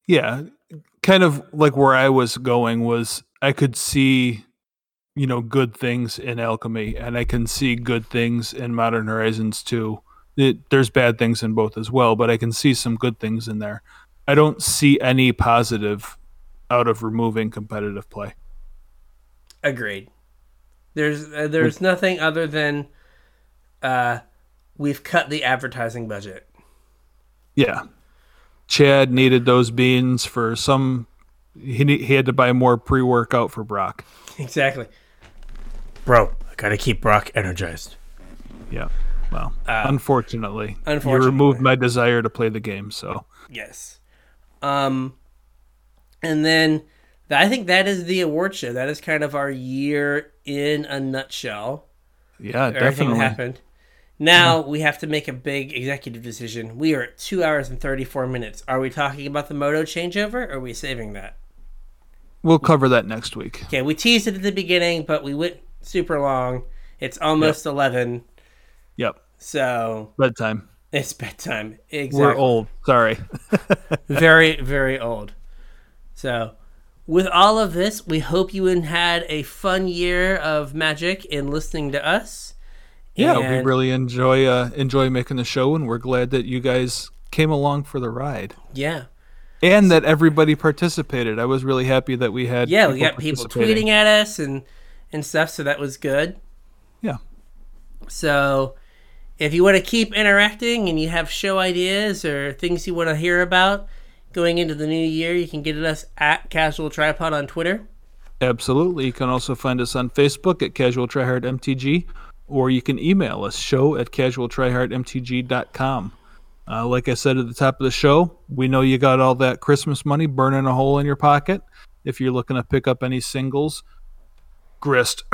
yeah kind of like where i was going was i could see you know good things in alchemy and i can see good things in modern horizons 2 it, there's bad things in both as well but i can see some good things in there i don't see any positive out of removing competitive play Agreed. There's uh, there's nothing other than uh, we've cut the advertising budget. yeah chad needed those beans for some he, he had to buy more pre-workout for brock Exactly. Bro, I gotta keep Brock energized. yeah well Uh, unfortunately you removed my desire to play the game so Yes. Um, and then I think that is the award show. That is kind of our year in a nutshell. Yeah, Everything definitely. happened. Now we have to make a big executive decision. We are at two hours and 34 minutes. Are we talking about the Moto changeover or are we saving that? We'll cover that next week. Okay, we teased it at the beginning, but we went super long. It's almost 11, Yep. So Bedtime. it's bedtime. Exactly. We're old. Sorry. very, very old. So, with all of this, we hope you had a fun year of magic in listening to us. Yeah, we really enjoy uh, enjoy making the show, and we're glad that you guys came along for the ride, Yeah. and that everybody participated. I was really happy that we had Yeah, we got people tweeting at us and and stuff, so that was good. Yeah, So, if you want to keep interacting and you have show ideas or things you want to hear about going into the new year, you can get at us at Casual Tryhard on Twitter. absolutely. You can also find us on Facebook at Casual Tryhard MTG, or you can email us show at casualtryhardmtg.com. Uh, like I said at the top of the show, we know you got all that Christmas money burning a hole in your pocket. If you're looking to pick up any singles, grist.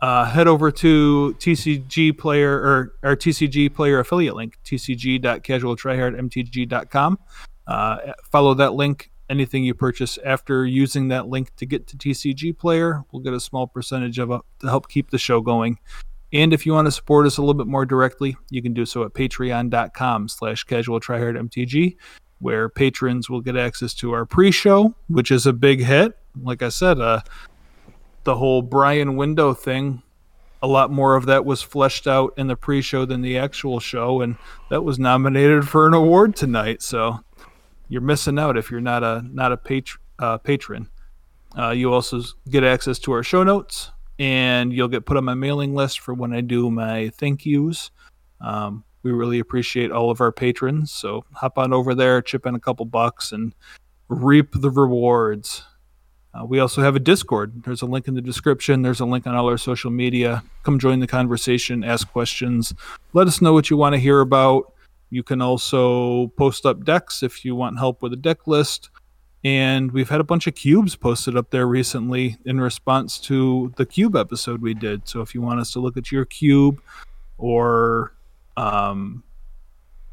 uh, head over to TCG player or our TCG player affiliate link, tcg.casualtryhardmtg.com. Uh, follow that link. Anything you purchase after using that link to get to TCG player, we'll get a small percentage of it to help keep the show going. And if you want to support us a little bit more directly, you can do so at patreon.com slash casual mtg where patrons will get access to our pre-show, which is a big hit. Like I said, uh, the whole Brian Window thing, a lot more of that was fleshed out in the pre-show than the actual show, and that was nominated for an award tonight. So you're missing out if you're not a not a patr- uh, patron. Uh, you also get access to our show notes, and you'll get put on my mailing list for when I do my thank yous. Um, we really appreciate all of our patrons, so hop on over there, chip in a couple bucks, and reap the rewards. Uh, we also have a Discord. There's a link in the description. There's a link on all our social media. Come join the conversation, ask questions, let us know what you want to hear about. You can also post up decks if you want help with a deck list. And we've had a bunch of cubes posted up there recently in response to the cube episode we did. So if you want us to look at your cube or um,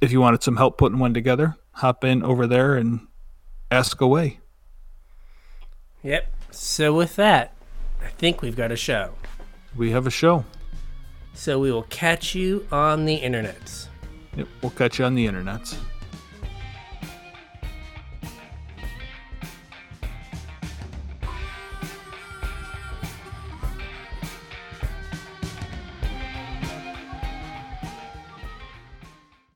if you wanted some help putting one together, hop in over there and ask away. Yep. So, with that, I think we've got a show. We have a show. So, we will catch you on the internet. Yep, we'll catch you on the internets.